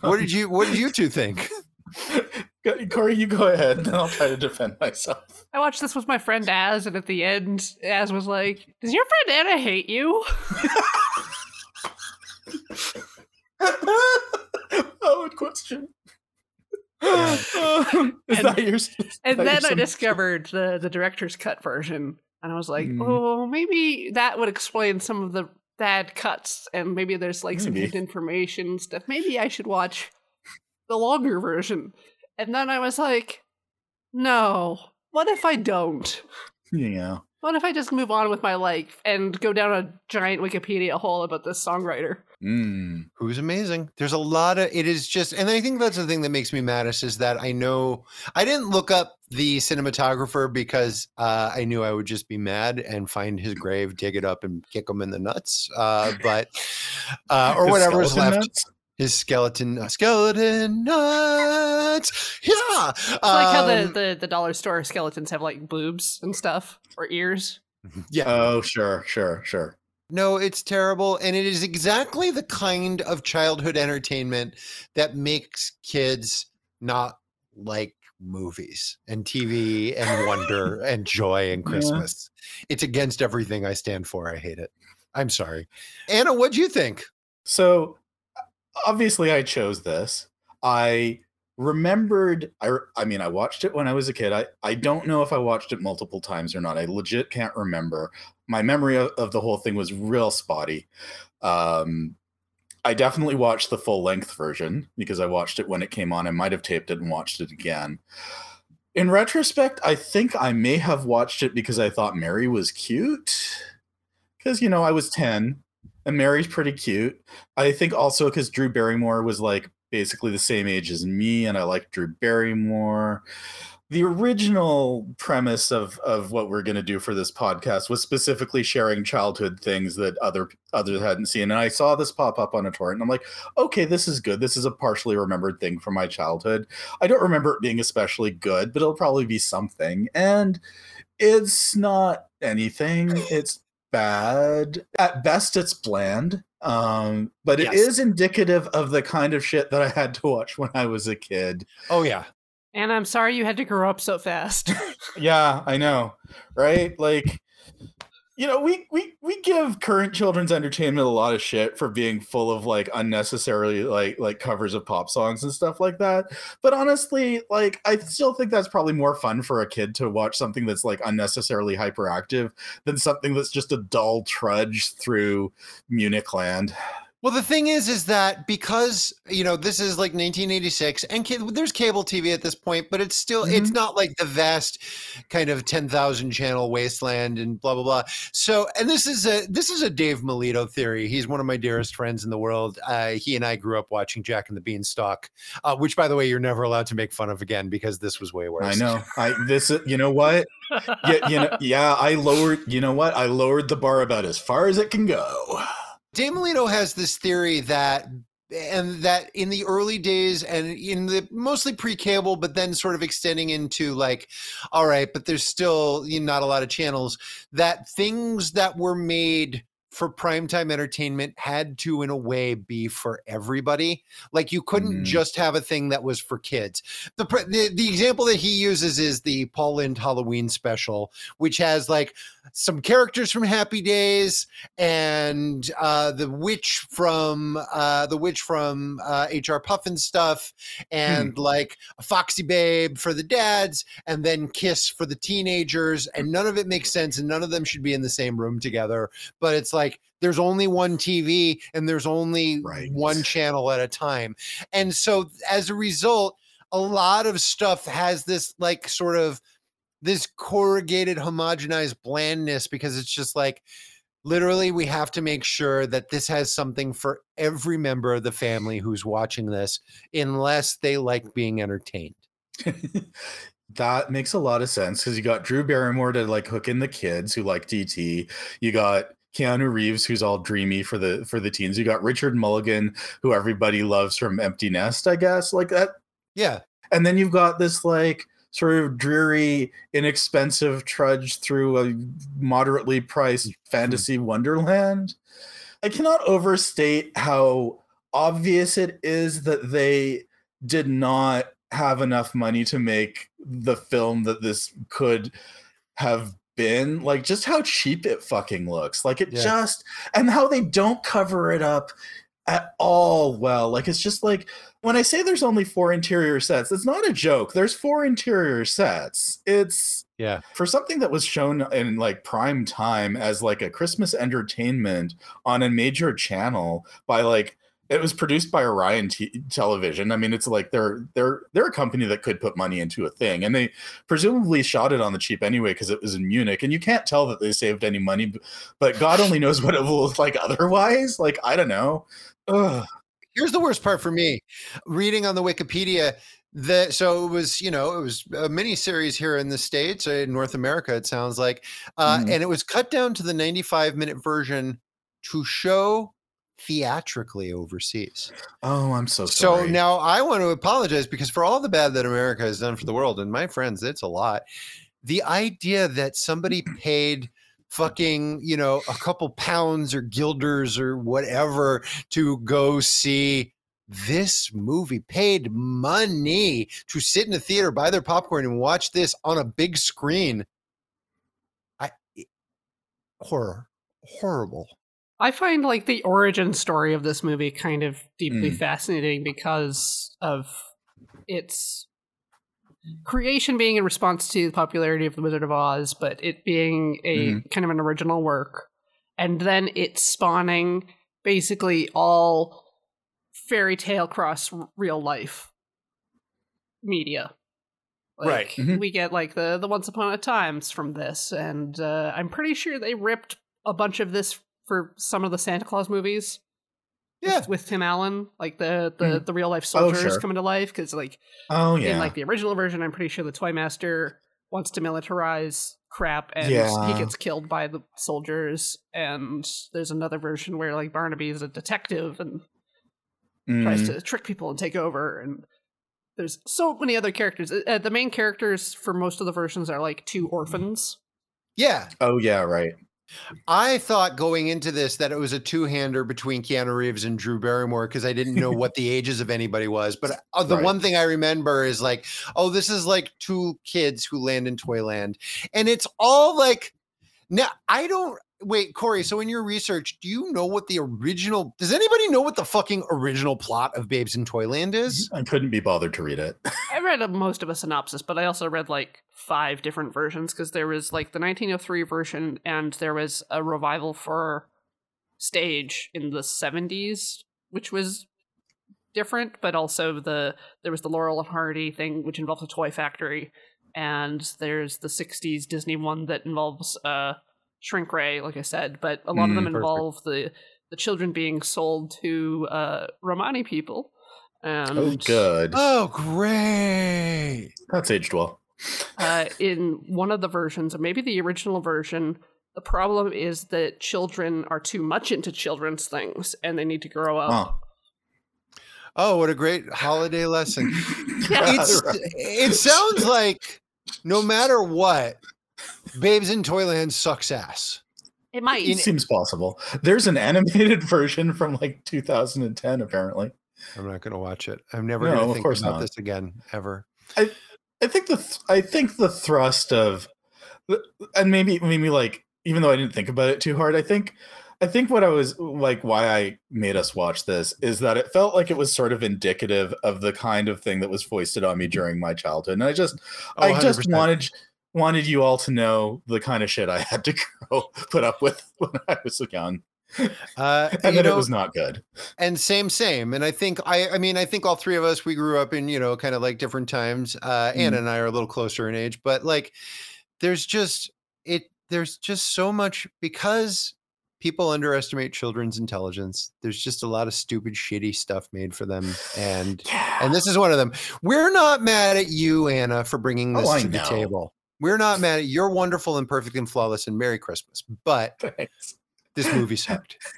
What did you what did you two think *laughs* Corey, you go ahead, and then I'll try to defend myself. I watched this with my friend Az, and at the end, Az was like, Does your friend Anna hate you? *laughs* *laughs* oh, good question. *laughs* is And- that your? is And that your then I discovered the, the director's cut version, and I was like, Hmm. Oh, maybe that would explain some of the bad cuts, and maybe there's like some Maybe. hidden information stuff. Maybe I should watch the longer version. And then I was like, No, what if I don't? Yeah. What if I just move on with my life and go down a giant Wikipedia hole about this songwriter? Mm. who's amazing. There's a lot of it is just, and I think that's the thing that makes me maddest is that I know I didn't look up the cinematographer because uh, I knew I would just be mad and find his grave, dig it up, and kick him in the nuts. Uh, but uh, or His whatever's left. nuts? His skeleton, uh, skeleton nuts. Yeah, It's like how the, Um, the, the dollar store skeletons have like boobs and stuff or ears. yeah. Oh, sure, sure, sure. No, it's terrible. And it is exactly the kind of childhood entertainment that makes kids not like movies and TV and *laughs* wonder and joy and Yeah. Christmas. It's against everything I stand for. I hate it. I'm sorry. Anna, what'd you think? So obviously I chose this. I remembered I I mean I watched it when I was a kid. I I don't know if I watched it multiple times or not. I legit can't remember. My memory of, of the whole thing was real spotty. Um I definitely watched the full length version because I watched it when it came on. I might have taped it and watched it again. In retrospect, I think I may have watched it because I thought Mary was cute. Because, you know, I was 10 and Mary's pretty cute. I think also because Drew Barrymore was like basically the same age as me and I liked Drew Barrymore. The original premise of of what we're going to do for this podcast was specifically sharing childhood things that other others hadn't seen and i saw this pop up on a torrent and i'm like okay this is good. This is a partially remembered thing from my childhood. I don't remember it being especially good but it'll probably be something. And it's not anything. It's bad at best it's bland um but it Yes. is indicative of the kind of shit that i had to watch when i was a kid Oh yeah. And I'm sorry you had to grow up so fast. *laughs* Yeah, I know, right? Like, you know, we we we give current children's entertainment a lot of shit for being full of like unnecessarily like like covers of pop songs and stuff like that. But honestly, like I still think that's probably more fun for a kid to watch something that's like unnecessarily hyperactive than something that's just a dull trudge through Munich land. Well, the thing is, is that because you know this is like 1986, and ca- there's cable TV at this point, but it's still it's not like the vast kind of 10,000 channel wasteland and blah blah blah. So, and this is a this is a Dave Melito theory. He's one of my dearest friends in the world. Uh, he and I grew up watching Jack and the Beanstalk, uh, which, by the way, you're never allowed to make fun of again because this was way worse. I know. I this you know what? Yeah, you know, yeah, I lowered, you know what? I lowered the bar about as far as it can go. Dave Melito has this theory that and that in the early days and in the mostly pre-cable but then sort of extending into like all right but there's still you know, not a lot of channels that things that were made for primetime entertainment had to in a way be for everybody like you couldn't Mhm. just have a thing that was for kids the, the the example that he uses is the Paul Lynde halloween special which has like some characters from happy days and uh, the witch from uh, the witch from uh, HR Pufnstuf, and like a Foxy Babe for the dads, and then Kiss for the teenagers, and none of it makes sense, and none of them should be in the same room together. But it's like there's only one TV and there's only Right. one channel at a time, and so as a result, a lot of stuff has this like sort of this corrugated homogenized blandness because it's just like literally we have to make sure that this has something for every member of the family who's watching this unless they like being entertained *laughs* that makes a lot of sense because you got Drew Barrymore to like hook in the kids who like DT. You got Keanu Reeves who's all dreamy for the for the teens. You got Richard Mulligan who everybody loves from Empty Nest, I guess. Like that yeah and then you've got this like sort of dreary inexpensive trudge through a moderately priced mm-hmm. fantasy wonderland i cannot overstate how obvious it is that they did not have enough money to make the film that this could have been like just how cheap it fucking looks like it Yeah. just and how they don't cover it up at all well like it's just like when I say there's only four interior sets, it's not a joke. There's four interior sets. It's yeah for something that was shown in like prime time as like a Christmas entertainment on a major channel by like it was produced by Orion T- Television. I mean, it's like they're they're they're a company that could put money into a thing, and they presumably shot it on the cheap anyway because it was in Munich, and you can't tell that they saved any money. But God only knows what it will look like otherwise. Like I don't know. Ugh. here's the worst part for me reading on the wikipedia the so it was you know it was a mini series here in the states uh, in north america it sounds like uh, Mhm. and it was cut down to the 95 minute version to show theatrically overseas Oh, I'm so sorry. So now I want to apologize because for all the bad that America has done for the world, and my friends, it's a lot. The idea that somebody *clears throat* paid fucking, you know, a couple pounds or guilders or whatever to go see this movie, paid money to sit in a theater, buy their popcorn, and watch this on a big screen. I horror, horrible. I find like the origin story of this movie kind of deeply Mm. fascinating because of its creation being in response to the popularity of The Wizard of Oz, but it being a kind of an original work, and then it spawning basically all fairy tale cross real life media. Right. Mhm. We get like the the Once Upon a Times from this, and uh, I'm pretty sure they ripped a bunch of this for some of the Santa Claus movies. with- Yeah. with, Tim Allen, like the the, Mhm. the real life Oh, soldiers sure. coming to life, because like Oh yeah. in like the original version, I'm pretty sure the Toy Master wants to militarize crap and he gets killed by the soldiers. And there's another version where like Barnaby is a detective and tries Mm. to trick people and take over. And there's so many other characters. Uh, the main characters for most of the versions are like two orphans. Yeah. Oh yeah, right. I thought going into this that it was a two-hander between Keanu Reeves and Drew Barrymore because I didn't know what the ages of anybody was. But uh, the Right. one thing I remember is like, oh, this is like two kids who land in Toyland, and it's all like, now I don't wait, Corey. So in your research, do you know what the original? Does anybody know what the fucking original plot of Babes in Toyland is? I couldn't be bothered to read it. *laughs* I read a, most of a synopsis, but I also read like five different versions because there was like the 1903 version and there was a revival for stage in the 70s, which was different, but also the there was the Laurel and Hardy thing, which involves a toy factory, and there's the 60s Disney one that involves uh, Shrink Ray, like I said, but a lot of them Mm, perfect. involve the the children being sold to uh, Romani people. And Oh good. Oh, great! That's aged well. uh, in one of the versions, or maybe the original version, the problem is that children are too much into children's things and they need to grow up. Oh. Oh, what a great holiday lesson. Yeah. *laughs* it's it sounds like no matter what, Babes in Toyland sucks ass. It might. It seems possible. There's an animated *laughs* version from like 2010, apparently. I'm not gonna watch it. I'm never No, gonna think about not. this again ever. I think the th- I think the thrust of, and maybe maybe like even though I didn't think about it too hard, I think I think what I was like why I made us watch this is that it felt like it was sort of indicative of the kind of thing that was foisted on me during my childhood, and I just Oh, I just 100%. wanted wanted you all to know the kind of shit I had to *laughs* grow, put up with when I was young, Uh, *laughs* and that know, it was not good. and same, same. And I think I, I mean, I think all three of us we grew up in you know kind of like different times. Uh, Anna and I are a little closer in age, but like, there's just it. There's just so much because people underestimate children's intelligence. There's just a lot of stupid, shitty stuff made for them, and and this is one of them. We're not mad at you, Anna, for bringing Oh, this I to the table. We're not mad at you're wonderful and perfect and flawless and Merry Christmas. But *laughs* Thanks. this movie sucked. *laughs*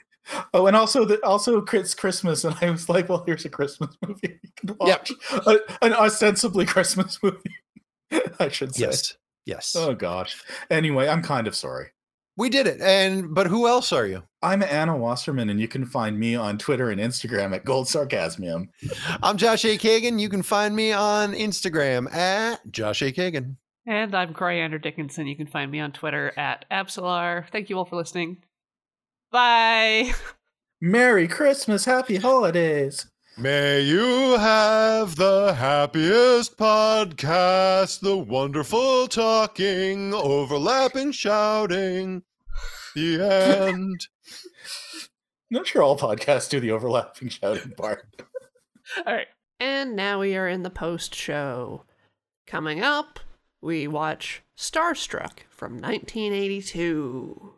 Oh, and also the also it's Christmas, and I was like, well, here's a Christmas *laughs* movie you can Yep. watch, A- an ostensibly Christmas movie, I should say. Yes. Yes. Oh gosh. Anyway, I'm kind of sorry. We did it. And but who else are you? I'm Anna Wasserman, and you can find me on Twitter and Instagram at Gold Sarcasmium. I'm Josh A. Kagan. You can find me on Instagram at Josh A. Kagan. And I'm Coriander Dickinson. You can find me on Twitter at Absolar. Thank you all for listening. Bye. *laughs* Merry Christmas, Happy Holidays. May you have the happiest podcast, the wonderful talking, overlapping shouting. The *laughs* end. Not sure all podcasts do the overlapping shouting part. All right. And now we are in the post show. Coming up, we watch Starstruck from 1982.